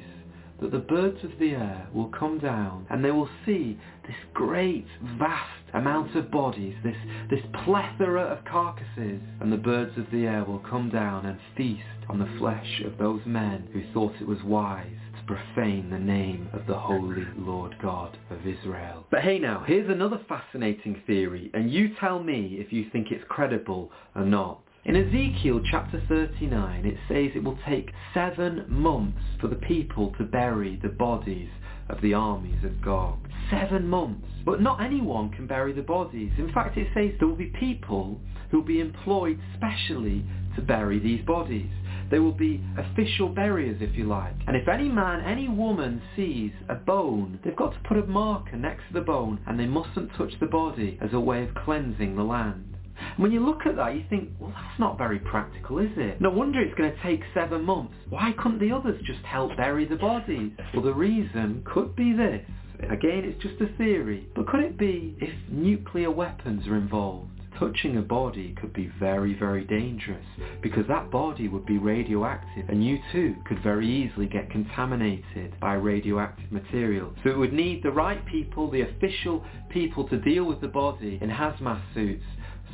that the birds of the air will come down and they will see this great, vast amount of bodies, this, this plethora of carcasses, and the birds of the air will come down and feast on the flesh of those men who thought it was wise to profane the name of the holy Lord God of Israel. But hey now, here's another fascinating theory, and you tell me if you think it's credible or not. In Ezekiel chapter 39 it says it will take seven months for the people to bury the bodies of the armies of Gog. Seven months. But not anyone can bury the bodies. In fact it says there will be people who will be employed specially to bury these bodies. They will be official buriers, if you like. And if any man, any woman sees a bone, they've got to put a marker next to the bone and they mustn't touch the body as a way of cleansing the land. When you look at that, you think, well, that's not very practical, is it? No wonder it's going to take seven months. Why couldn't the others just help bury the bodies? Well, the reason could be this. Again, it's just a theory. But could it be if nuclear weapons are involved? touching a body could be very, very dangerous because that body would be radioactive and you too could very easily get contaminated by radioactive material. So it would need the right people, the official people to deal with the body in hazmat suits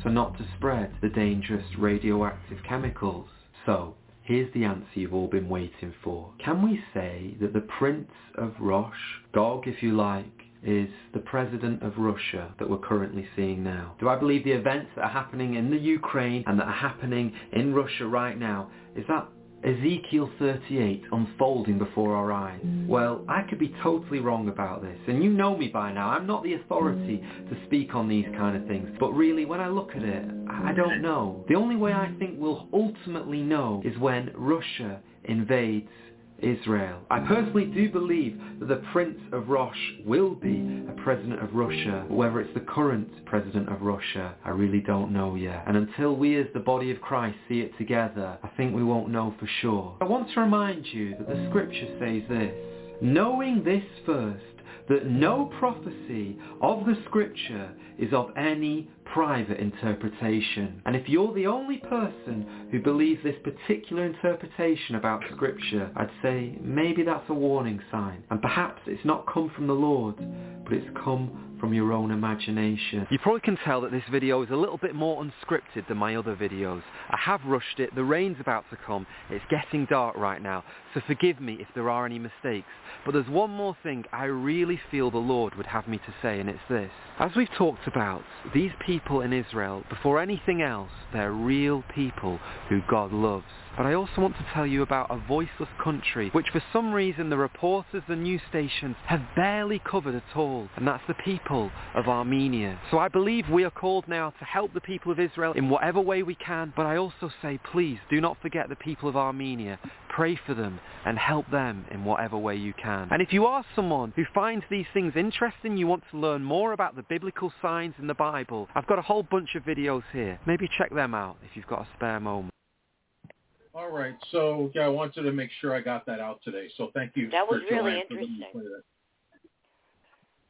so not to spread the dangerous radioactive chemicals. So, here's the answer you've all been waiting for. Can we say that the Prince of Rosh, Gog if you like, is the president of Russia that we're currently seeing now? Do I believe the events that are happening in the Ukraine and that are happening in Russia right now, is that Ezekiel 38 unfolding before our eyes. Mm. Well, I could be totally wrong about this, and you know me by now. I'm not the authority mm. to speak on these kind of things, but really, when I look at it, I don't know. The only way I think we'll ultimately know is when Russia invades Israel. I personally do believe that the Prince of Rosh will be a president of Russia. Whether it's the current president of Russia, I really don't know yet. And until we as the body of Christ see it together, I think we won't know for sure. I want to remind you that the scripture says this, knowing this first, that no prophecy of the scripture is of any private interpretation. And if you're the only person who believes this particular interpretation about scripture, I'd say maybe that's a warning sign. And perhaps it's not come from the Lord, but it's come from your own imagination. You probably can tell that this video is a little bit more unscripted than my other videos. I have rushed it, the rain's about to come, it's getting dark right now, so forgive me if there are any mistakes. But there's one more thing I really feel the Lord would have me to say, and it's this. As we've talked about, these people in Israel, before anything else, they're real people who God loves. But I also want to tell you about a voiceless country, which for some reason the reporters, the news stations, have barely covered at all, and that's the people of Armenia. So I believe we are called now to help the people of Israel in whatever way we can, but I also say, please, do not forget the people of Armenia. Pray for them and help them in whatever way you can. And if you are someone who finds these things interesting, you want to learn more about the biblical signs in the Bible, I've got a whole bunch of videos here. Maybe check them out if you've got a spare moment. All right. So yeah, I wanted to make sure I got that out today. So thank you. That was really Joanne for letting me interesting. that.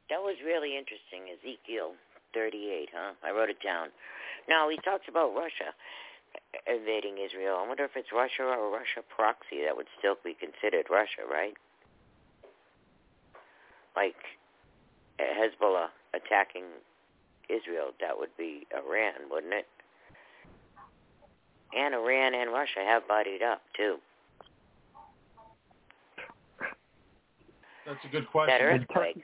That was really interesting. Ezekiel 38, huh? I wrote it down. Now, he talks about Russia invading Israel. I wonder if it's Russia or a Russia proxy that would still be considered Russia, right? Like Hezbollah attacking Israel, that would be Iran, wouldn't it? And Iran and Russia have bodied up, too. That's a good question. That earthquake.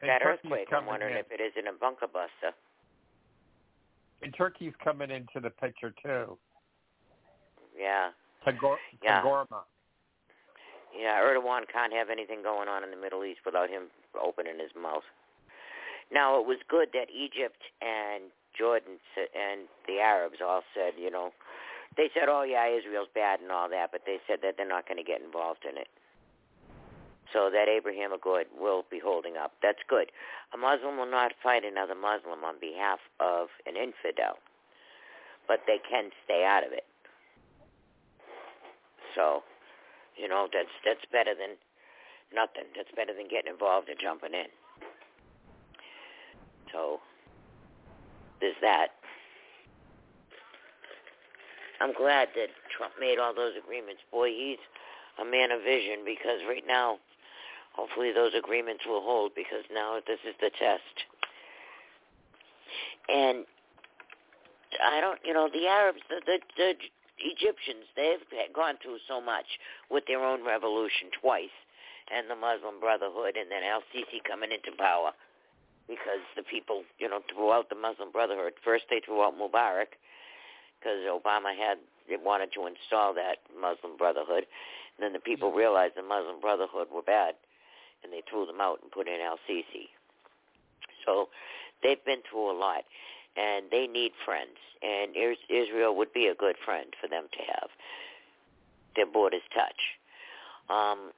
And That Turkey's earthquake, I'm wondering in. if it isn't a bunker buster. And Turkey's coming into the picture too. Yeah. Tagor- Yeah. Togarmah. Yeah, Erdogan can't have anything going on in the Middle East without him opening his mouth. Now, it was good that Egypt and Jordan and the Arabs all said, you know, they said, oh, yeah, Israel's bad and all that, but they said that they're not going to get involved in it. So that Abraham Accord will be holding up. That's good. A Muslim will not fight another Muslim on behalf of an infidel, but they can stay out of it. So, you know, that's that's better than nothing. That's better than getting involved and jumping in. So there's that. I'm glad that Trump made all those agreements. Boy, he's a man of vision because right now, hopefully those agreements will hold because now this is the test. And I don't, you know, the Arabs, the, the, the Egyptians, they've gone through so much with their own revolution twice, and the Muslim Brotherhood, and then Al-Sisi coming into power because the people, you know, threw out the Muslim Brotherhood. First they threw out Mubarak because Obama had they wanted to install that Muslim Brotherhood, and then the people realized the Muslim Brotherhood were bad, and they threw them out and put in Al-Sisi. So they've been through a lot, and they need friends, and Israel would be a good friend for them to have. Their borders touch. Um,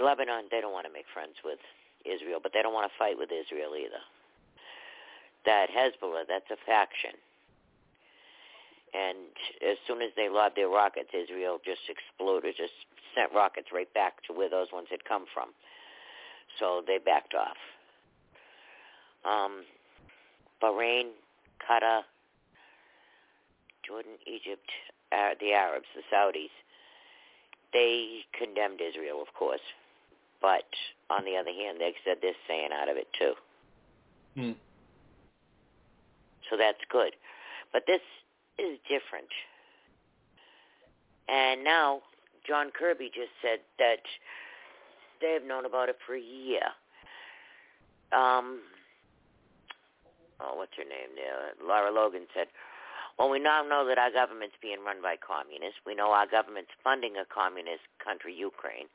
Lebanon, they don't want to make friends with Israel, but they don't want to fight with Israel either. That Hezbollah, that's a faction. And as soon as they lobbed their rockets, Israel just exploded, just sent rockets right back to where those ones had come from. So they backed off. Um, Bahrain, Qatar, Jordan, Egypt, uh, the Arabs, the Saudis, they condemned Israel, of course. But on the other hand, they said they're staying out of it too. Hmm. So that's good. But this is different. And now John Kirby just said that they have known about it for a year. Um, oh, what's her name there? Lara Logan said, well, we now know that our government's being run by communists. We know our government's funding a communist country, Ukraine.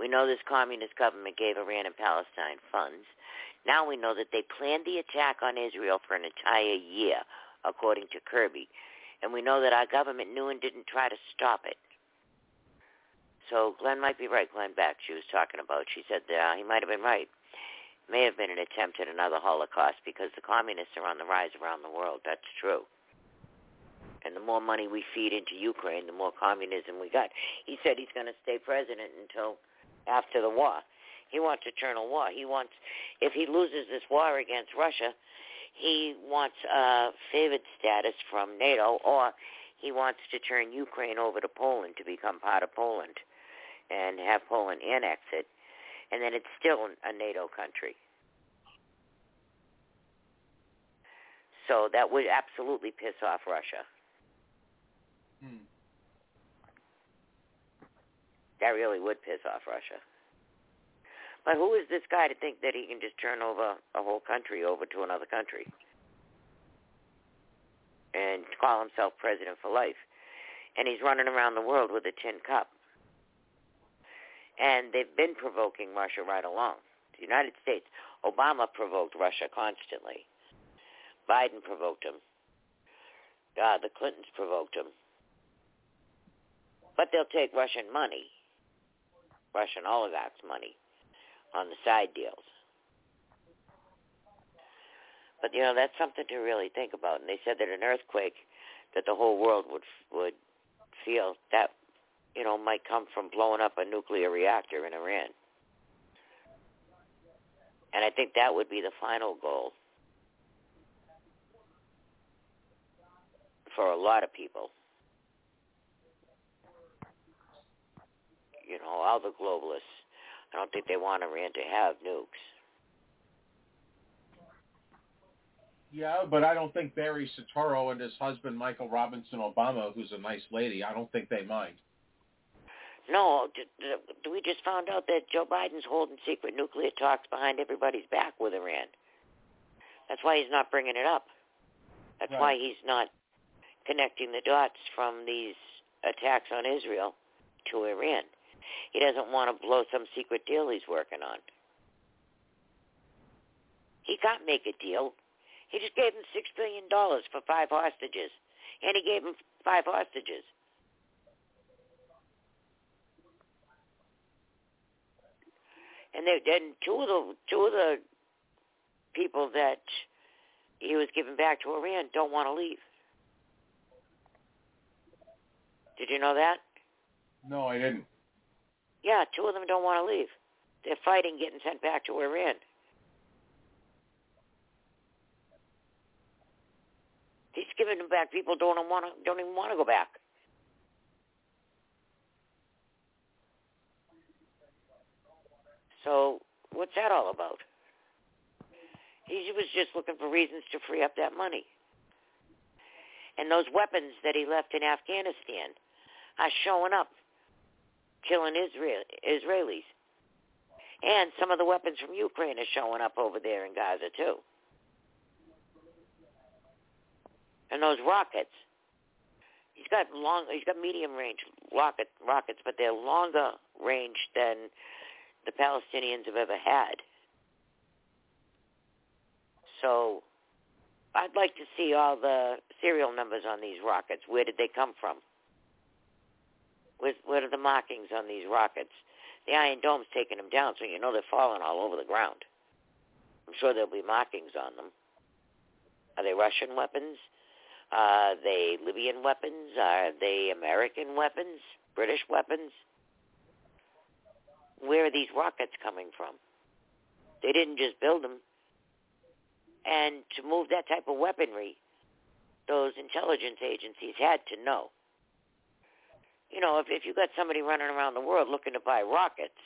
We know this communist government gave Iran and Palestine funds. Now we know that they planned the attack on Israel for an entire year, according to Kirby. And we know that our government knew and didn't try to stop it. So Glenn might be right, Glenn Beck, she was talking about. She said uh, he might have been right. May have been an attempt at another Holocaust because the communists are on the rise around the world. That's true. And the more money we feed into Ukraine, the more communism we got. He said he's going to stay president until after the war. He wants eternal war. He wants, if he loses this war against Russia, he wants a favored status from NATO, or he wants to turn Ukraine over to Poland to become part of Poland and have Poland annex it, and then it's still a NATO country. So that would absolutely piss off Russia. Hmm. That really would piss off Russia. But who is this guy to think that he can just turn over a whole country over to another country and call himself president for life? And he's running around the world with a tin cup. And they've been provoking Russia right along. The United States, Obama provoked Russia constantly. Biden provoked him. God, the Clintons provoked him. But they'll take Russian money, Russian oligarchs' money, on the side deals. But you know that's something to really think about. And they said that an earthquake that the whole world would would feel that you know might come from blowing up a nuclear reactor in Iran. And I think that would be the final goal for a lot of people. You know, all the globalists. I don't think they want Iran to have nukes. Yeah, but I don't think Barry Soetoro and his husband Michael Robinson Obama, who's a nice lady, I don't think they mind. No, we just found out that Joe Biden's holding secret nuclear talks behind everybody's back with Iran. That's why he's not bringing it up. That's right. why he's not connecting the dots from these attacks on Israel to Iran. He doesn't want to blow some secret deal he's working on. He can't make a deal. He just gave him six billion dollars for five hostages, and he gave him five hostages. And they then two of the two of the people that he was giving back to Iran don't want to leave. Did you know that? No, I didn't. Yeah, two of them don't want to leave. They're fighting getting sent back to Iran. He's giving them back. People don't want to, don't even want to go back. So what's that all about? He was just looking for reasons to free up that money. And those weapons that he left in Afghanistan are showing up, killing Israel Israelis. And some of the weapons from Ukraine are showing up over there in Gaza too. And those rockets. He's got long he's got medium range rocket rockets, but they're longer range than the Palestinians have ever had. So I'd like to see all the serial numbers on these rockets. Where did they come from? Where's, what are the markings on these rockets? The Iron Dome's taking them down, so you know they're falling all over the ground. I'm sure there'll be markings on them. Are they Russian weapons? Are they Libyan weapons? Are they American weapons? British weapons? Where are these rockets coming from? They didn't just build them. And to move that type of weaponry, those intelligence agencies had to know. You know, if, if you got somebody running around the world looking to buy rockets,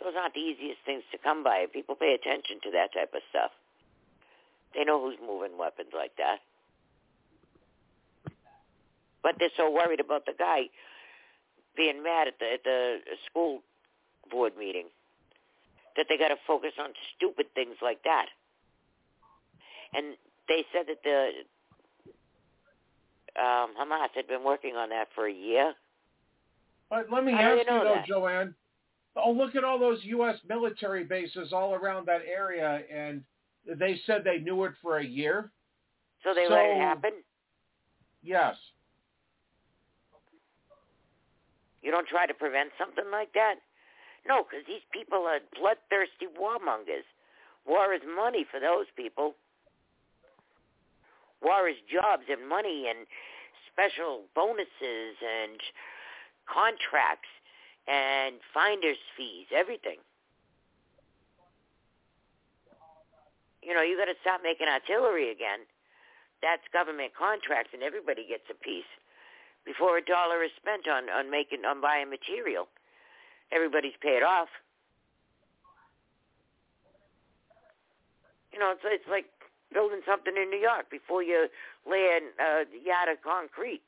those aren't the easiest things to come by. People pay attention to that type of stuff. They know who's moving weapons like that. But they're so worried about the guy being mad at the at the school board meeting that they got to focus on stupid things like that. And they said that the um, Hamas had been working on that for a year. But let me How ask you know though, that? Joanne. Oh, look at all those U.S. military bases all around that area, and they said they knew it for a year. So they So- let it happen. Yes. You don't try to prevent something like that. No, because these people are bloodthirsty warmongers. War is money for those people. War jobs and money and special bonuses and contracts. and finder's fees, everything. You know, you got to stop making artillery again. That's government contracts, and everybody gets a piece before a dollar is spent on on making on buying material. Everybody's paid off. You know, it's it's like building something in New York before you lay a uh, yard of concrete.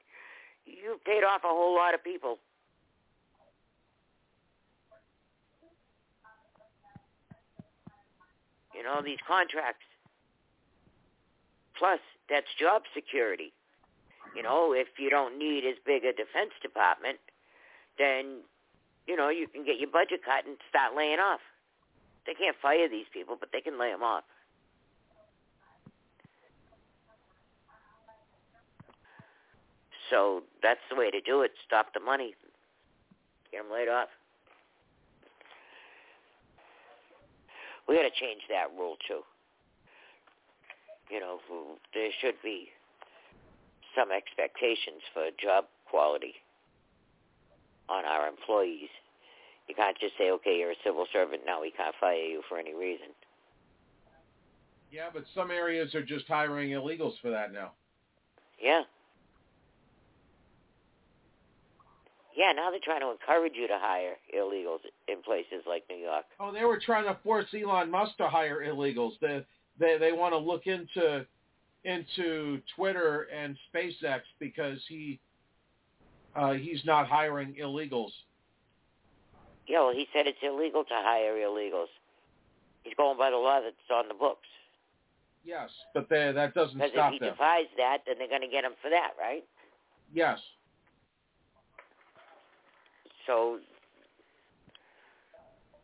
You've paid off a whole lot of people. You know, these contracts. Plus, that's job security. You know, if you don't need as big a defense department, then, you know, you can get your budget cut and start laying off. They can't fire these people, but they can lay them off. So that's the way to do it. Stop the money. Get them laid off. We got to change that rule too. You know, there should be some expectations for job quality on our employees. You can't just say, okay, you're a civil servant, now we can't fire you for any reason. Yeah, but some areas are just hiring illegals for that now. Yeah. Yeah, now they're trying to encourage you to hire illegals in places like New York. Oh, they were trying to force Elon Musk to hire illegals. They they they want to look into into Twitter and SpaceX because he uh, he's not hiring illegals. Yeah, well, he said it's illegal to hire illegals. He's going by the law that's on the books. Yes, but they, that doesn't stop them. because if he them. defies that, then they're going to get him for that, right? Yes. So,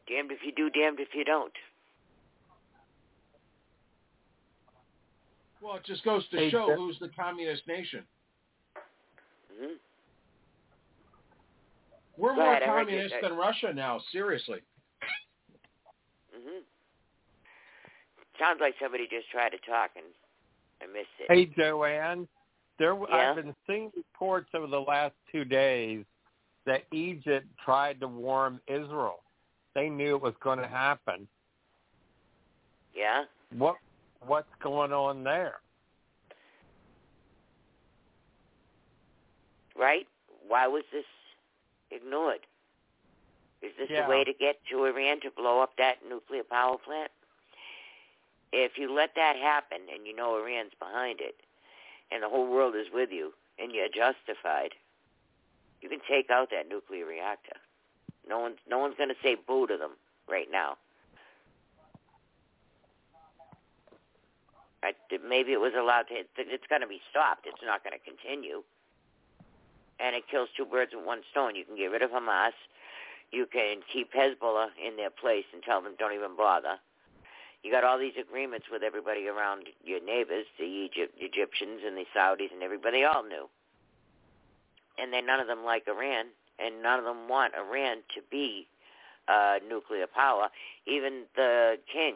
damned if you do, damned if you don't. Well, it just goes to Hey, show Jeff- who's the communist nation. hmm We're Go more ahead, I heard you. communist than Russia now. Seriously. hmm Sounds like somebody just tried to talk and I missed it. Hey, Joanne. There, Yeah? I've been seeing reports over the last two days that Egypt tried to warn Israel. They knew it was going to happen. Yeah? What What's going on there? Right? Why was this ignored? Is this Yeah. a way to get to Iran to blow up that nuclear power plant? If you let that happen and you know Iran's behind it and the whole world is with you and you're justified, you can take out that nuclear reactor. No one's no one's going to say boo to them right now. I, maybe it was allowed to. It's going to be stopped. It's not going to continue. And it kills two birds with one stone. You can get rid of Hamas. You can keep Hezbollah in their place and tell them don't even bother. You got all these agreements with everybody around your neighbors, the Egypt, Egyptians and the Saudis and everybody. All knew. And then none of them like Iran, and none of them want Iran to be uh, nuclear power. Even the king,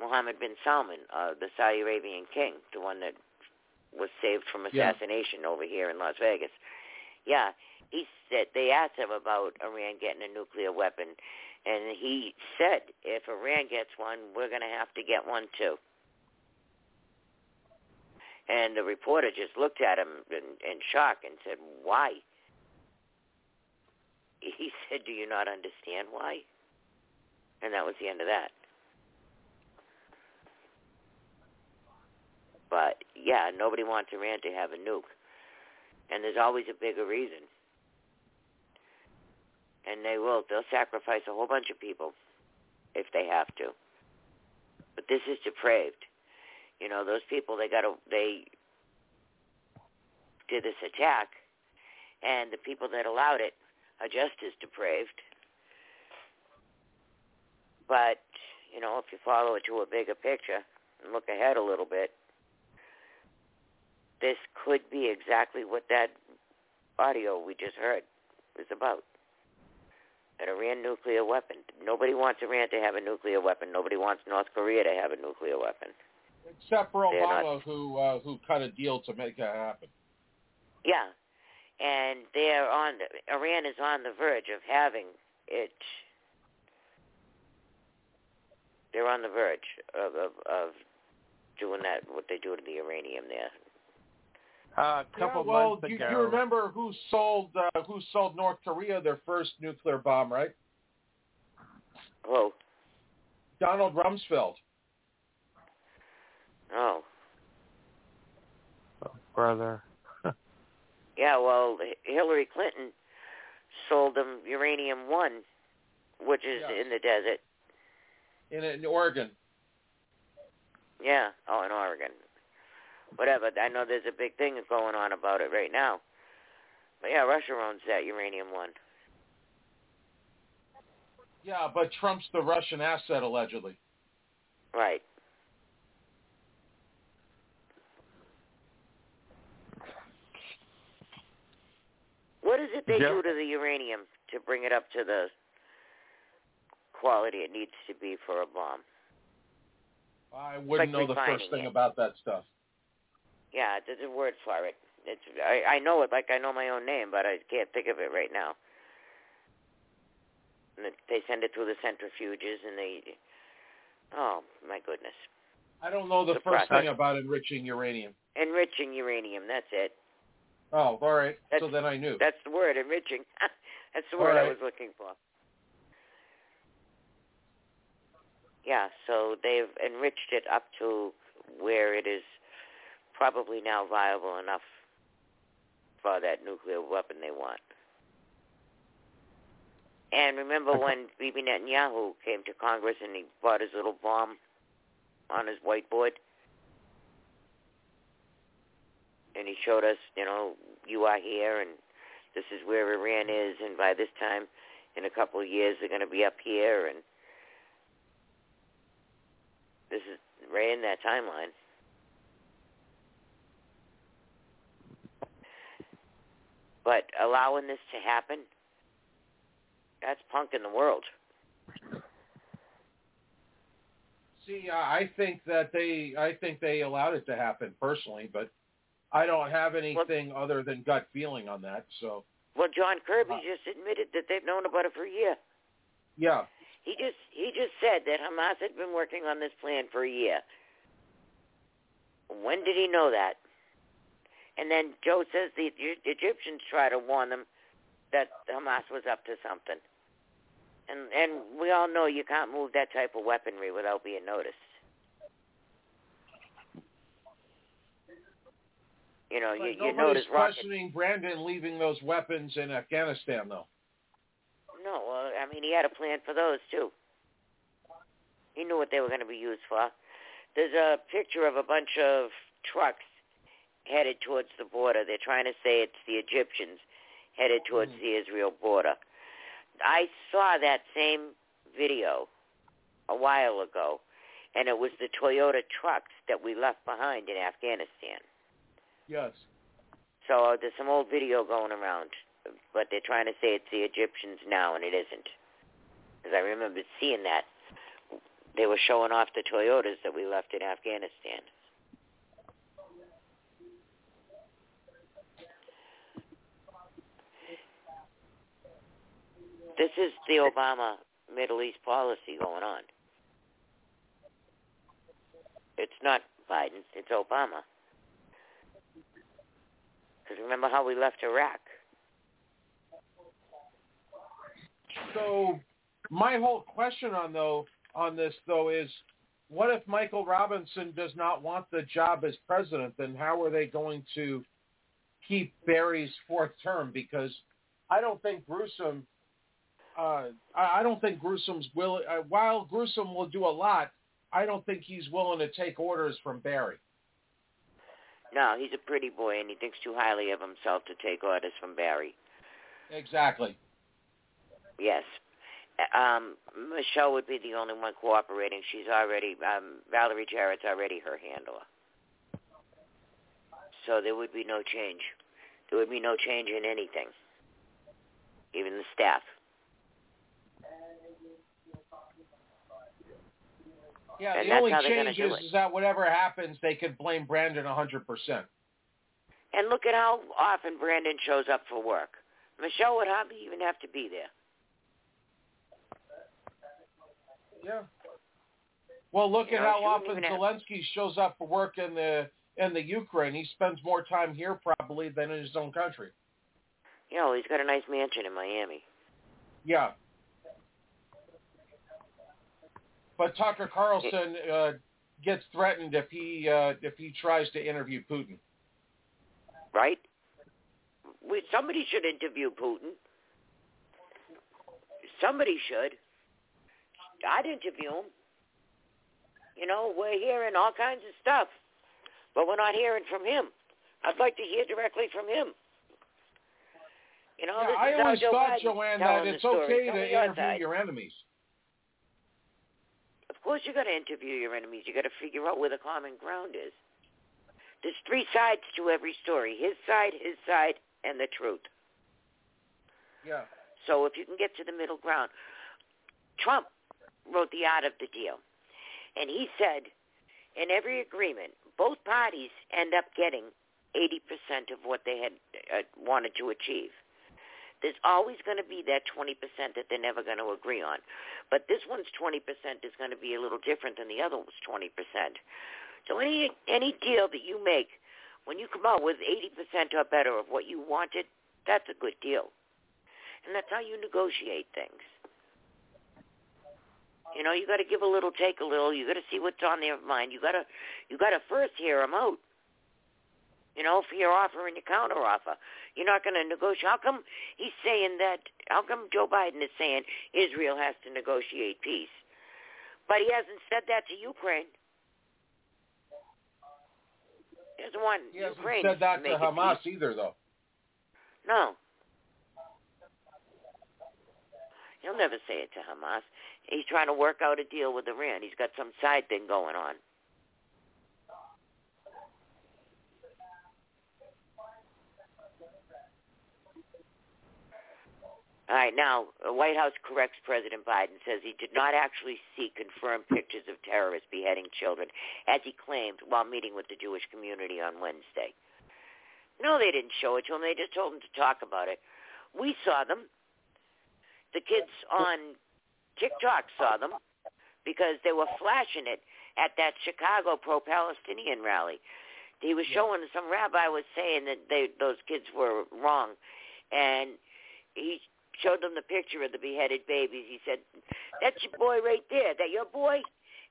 Mohammed bin Salman, uh, the Saudi Arabian king, the one that was saved from Yeah. assassination over here in Las Vegas. Yeah, he said they asked him about Iran getting a nuclear weapon, and he said if Iran gets one, we're going to have to get one too. And the reporter just looked at him in, in shock and said, "Why?" (laughs) He said, "Do you not understand why?" And that was the end of that. But yeah, nobody wants Iran to have a nuke. And there's always a bigger reason. And they will. They'll sacrifice a whole bunch of people if they have to. But this is depraved. You know, those people they got to they did this attack and the people that allowed it are just as depraved. But, you know, if you follow it to a bigger picture and look ahead a little bit, this could be exactly what that audio we just heard is about. An Iran nuclear weapon. Nobody wants Iran to have a nuclear weapon. Nobody wants North Korea to have a nuclear weapon. Except for They're Obama, not- who uh, who cut a deal to make that happen. Yeah. and they're on. Iran is on the verge of having it. They're on the verge of of, of doing that. What they do to the uranium there. Uh, a couple yeah, well, months you, ago. you remember who sold uh, who sold North Korea their first nuclear bomb, right? Who? Donald Rumsfeld. Oh. brother. (laughs) Yeah, well, Hillary Clinton sold them uranium one, which is Yeah. in the desert. in in Oregon. Yeah, oh, in Oregon. Whatever. I know there's a big thing going on about it right now. But yeah, Russia owns that uranium one. Yeah, but Trump's the Russian asset allegedly. Right. What is it they Yeah. do to the uranium to bring it up to the quality it needs to be for a bomb? I wouldn't Like know the first thing it. about that stuff. Yeah, there's a word for it. It's I, I know it like I know my own name, but I can't think of it right now. And they send it through the centrifuges, and they. Oh my goodness! I don't know the The first process. thing about enriching uranium. Enriching uranium. That's it. Oh, all right. That's- so then I knew. That's the word. Enriching. (laughs) that's the word I was looking for. Yeah, so they've enriched it up to where it is probably now viable enough for that nuclear weapon they want. And remember when Bibi Netanyahu came to Congress and he bought his little bomb on his whiteboard? And he showed us, you know, you are here and this is where Iran is and by this time in a couple of years they're going to be up here and this is right in that timeline. But allowing this to happen, that's punk in the world. See, I think that they, I think they allowed it to happen personally, but I don't have anything other than gut feeling on that. So, Well, John Kirby uh, just admitted that they've known about it for a year. yeah, He just he just said that Hamas had been working on this plan for a year. When did he know that? And then Joe says the Egyptians try to warn them that Hamas was up to something. And and we all know you can't move that type of weaponry without being noticed. You know, But you nobody's notice questioning Brandon leaving those weapons in Afghanistan, though. No, well, I mean, he had a plan for those too. He knew what they were going to be used for. There's a picture of a bunch of trucks headed towards the border. They're trying to say it's the Egyptians headed towards the Israel border. I saw that same video a while ago, and it was the Toyota trucks that we left behind in Afghanistan. Yes. So there's some old video going around, but they're trying to say it's the Egyptians now, and it isn't. Because I remember seeing that. They were showing off the Toyotas that we left in Afghanistan. This is the Obama Middle East policy going on. It's not Biden, it's Obama. Because remember how we left Iraq? So, my whole question on though on this though is, what if Michael Robinson does not want the job as president? Then how are they going to keep Barry's fourth term? Because I don't think Gruesome. Uh, I don't think Gruesome's will. Uh, while Gruesome will do a lot, I don't think he's willing to take orders from Barry. No, he's a pretty boy and he thinks too highly of himself to take orders from Barry. Exactly. Yes. Um, Michelle would be the only one cooperating. She's already, um, Valerie Jarrett's already her handler. So there would be no change. There would be no change in anything, even the staff. Yeah, And the only change gonna is, that whatever happens, they could blame Brandon 100%. And look at how often Brandon shows up for work. Michelle would hardly even have to be there. Yeah. Well, look You at know, how often Zelensky shows up for work in the in the Ukraine. He spends more time here probably than in his own country. You know, he's got a nice mansion in Miami. Yeah. But Tucker Carlson uh, gets threatened if he uh, if he tries to interview Putin. right? We, somebody should interview Putin. Somebody should. I'd interview him. You know, we're hearing all kinds of stuff, but we're not hearing from him. I'd like to hear directly from him. You know, Yeah, I always thought, Joanne, that it's okay to interview your enemies. Of course, you got to interview your enemies. You got to figure out where the common ground is. There's three sides to every story: his side, his side, and the truth. Yeah. So if you can get to the middle ground, Trump wrote the art of the deal, and he said, in every agreement, both parties end up getting 80% of what they had uh, wanted to achieve. There's always going to be that 20% that they're never going to agree on. But this one's 20% is going to be a little different than the other one's 20%. So any any deal that you make, when you come out with 80% or better of what you wanted, that's a good deal. And that's how you negotiate things. You know, you got to give a little, take a little. You got to see what's on their mind. You got to, you got to first hear them out. You know, for your offer and your counter offer. You're not going to negotiate. How come he's saying that? How come Joe Biden is saying Israel has to negotiate peace, but he hasn't said that to Ukraine? He doesn't want He hasn't Ukraine said that to Hamas peace. either, though. No. He'll never say it to Hamas. He's trying to work out a deal with Iran. He's got some side thing going on. All right, now, the White House corrects President Biden, says he did not actually see confirmed pictures of terrorists beheading children, as he claimed while meeting with the Jewish community on Wednesday. No, they didn't show it to him. They just told him to talk about it. We saw them. The kids on TikTok saw them because they were flashing it at that Chicago pro-Palestinian rally. He was showing some rabbi was saying that they those kids were wrong, and he showed them the picture of the beheaded babies. He said, "That's your boy right there. That your boy."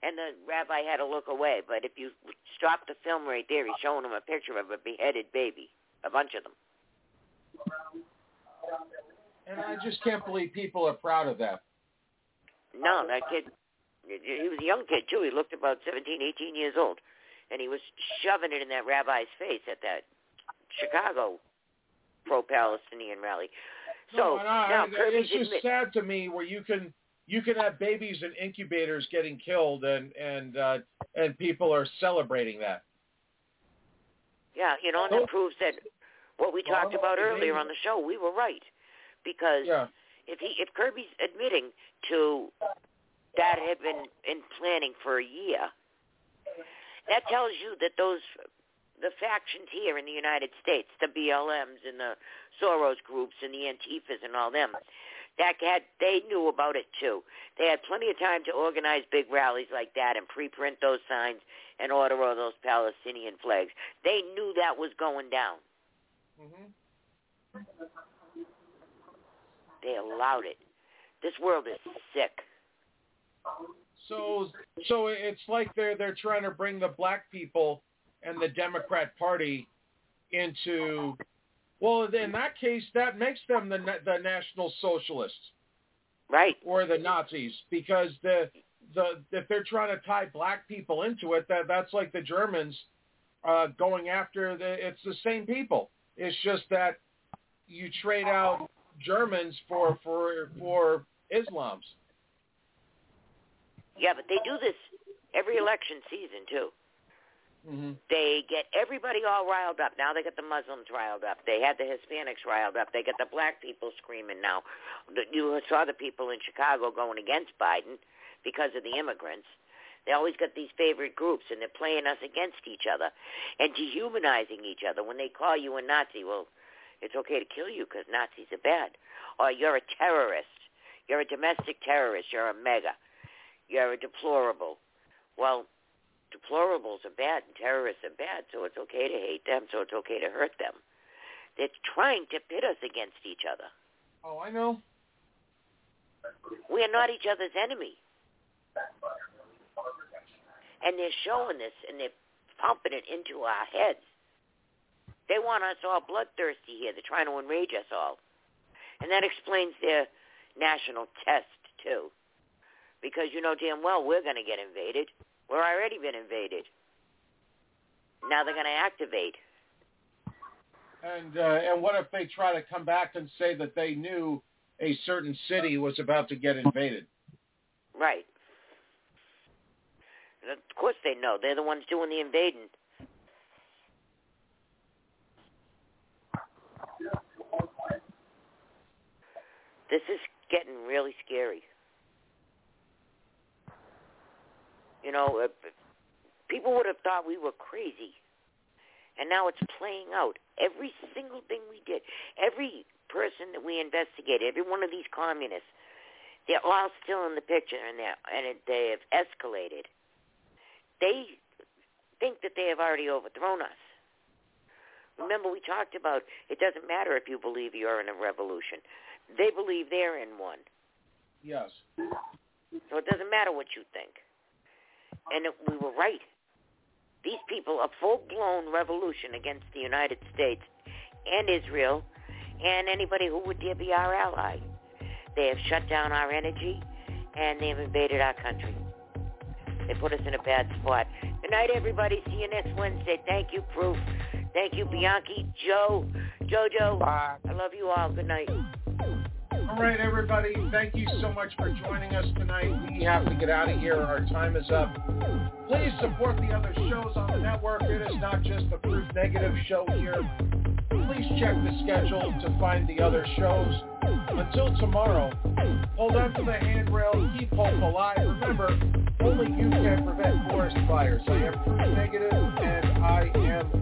And the rabbi had to look away. But if you stop the film right there, he's showing them a picture of a beheaded baby, a bunch of them. And I just can't believe people are proud of that. No, that kid, he was a young kid too. He looked about seventeen, eighteen years old, and he was shoving it in that rabbi's face at that Chicago pro-Palestinian rally. So no, I, now Kirby's it's just admit- sad to me where you can you can have babies in incubators getting killed and and uh, and people are celebrating that. Yeah, you know, and that proves that what we talked about earlier on the show, we were right. Because Yeah. if he if Kirby's admitting to that had been in planning for a year, that tells you that those the factions here in the United States, the BLMs and the Soros groups and the Antifas and all them, that had they knew about it too. They had plenty of time to organize big rallies like that and pre-print those signs and order all those Palestinian flags. They knew that was going down. Mm-hmm. They allowed it. This world is sick. So so it's like they're they're trying to bring the black people and the Democrat Party into well in that case that makes them the the National Socialists. Right. Or the Nazis because the the if they're trying to tie black people into it that that's like the Germans uh going after the it's the same people. It's just that you trade out Germans for for for Islams. Yeah, but they do this every election season too. Mm-hmm. They get everybody all riled up. Now they get the Muslims riled up. They had the Hispanics riled up. They get the black people screaming now. You saw the people in Chicago going against Biden because of the immigrants. They always got these favorite groups, and they're playing us against each other and dehumanizing each other. When they call you a Nazi, well, it's okay to kill you because Nazis are bad. Or you're a terrorist. You're a domestic terrorist. You're a MAGA. You're a deplorable. Well, deplorables are bad and terrorists are bad, so it's okay to hate them, so it's okay to hurt them. They're trying to pit us against each other. Oh, I know. We are not each other's enemy. And they're showing this and they're pumping it into our heads. They want us all bloodthirsty here. They're trying to enrage us all. And that explains their national test, too. Because you know damn well we're going to get invaded. We're already been invaded. Now they're going to activate. And uh, and what if they try to come back and say that they knew a certain city was about to get invaded? Right. And of course they know. They're the ones doing the invading. This is getting really scary. You know, uh, people would have thought we were crazy. And now it's playing out. Every single thing we did, every person that we investigated, every one of these communists, they're all still in the picture and, and it, they have escalated. They think that they have already overthrown us. Remember, we talked about it doesn't matter if you believe you're in a revolution. They believe they're in one. Yes. So it doesn't matter what you think. And it, we were right. These people, a full-blown revolution against the United States and Israel and anybody who would dare be our ally. They have shut down our energy and they have invaded our country. They put us in a bad spot. Good night, everybody. See you next Wednesday. Thank you, Proof. Thank you, Bianchi, Joe, Jojo. Bye. I love you all. Good night. All right, everybody. Thank you so much for joining us tonight. We have to get out of here. Our time is up. Please support the other shows on the network. It is not just the Proof Negative show here. Please check the schedule to find the other shows. Until tomorrow, hold on to the handrail. Keep hope alive. Remember, only you can prevent forest fires. I am Proof Negative, and I am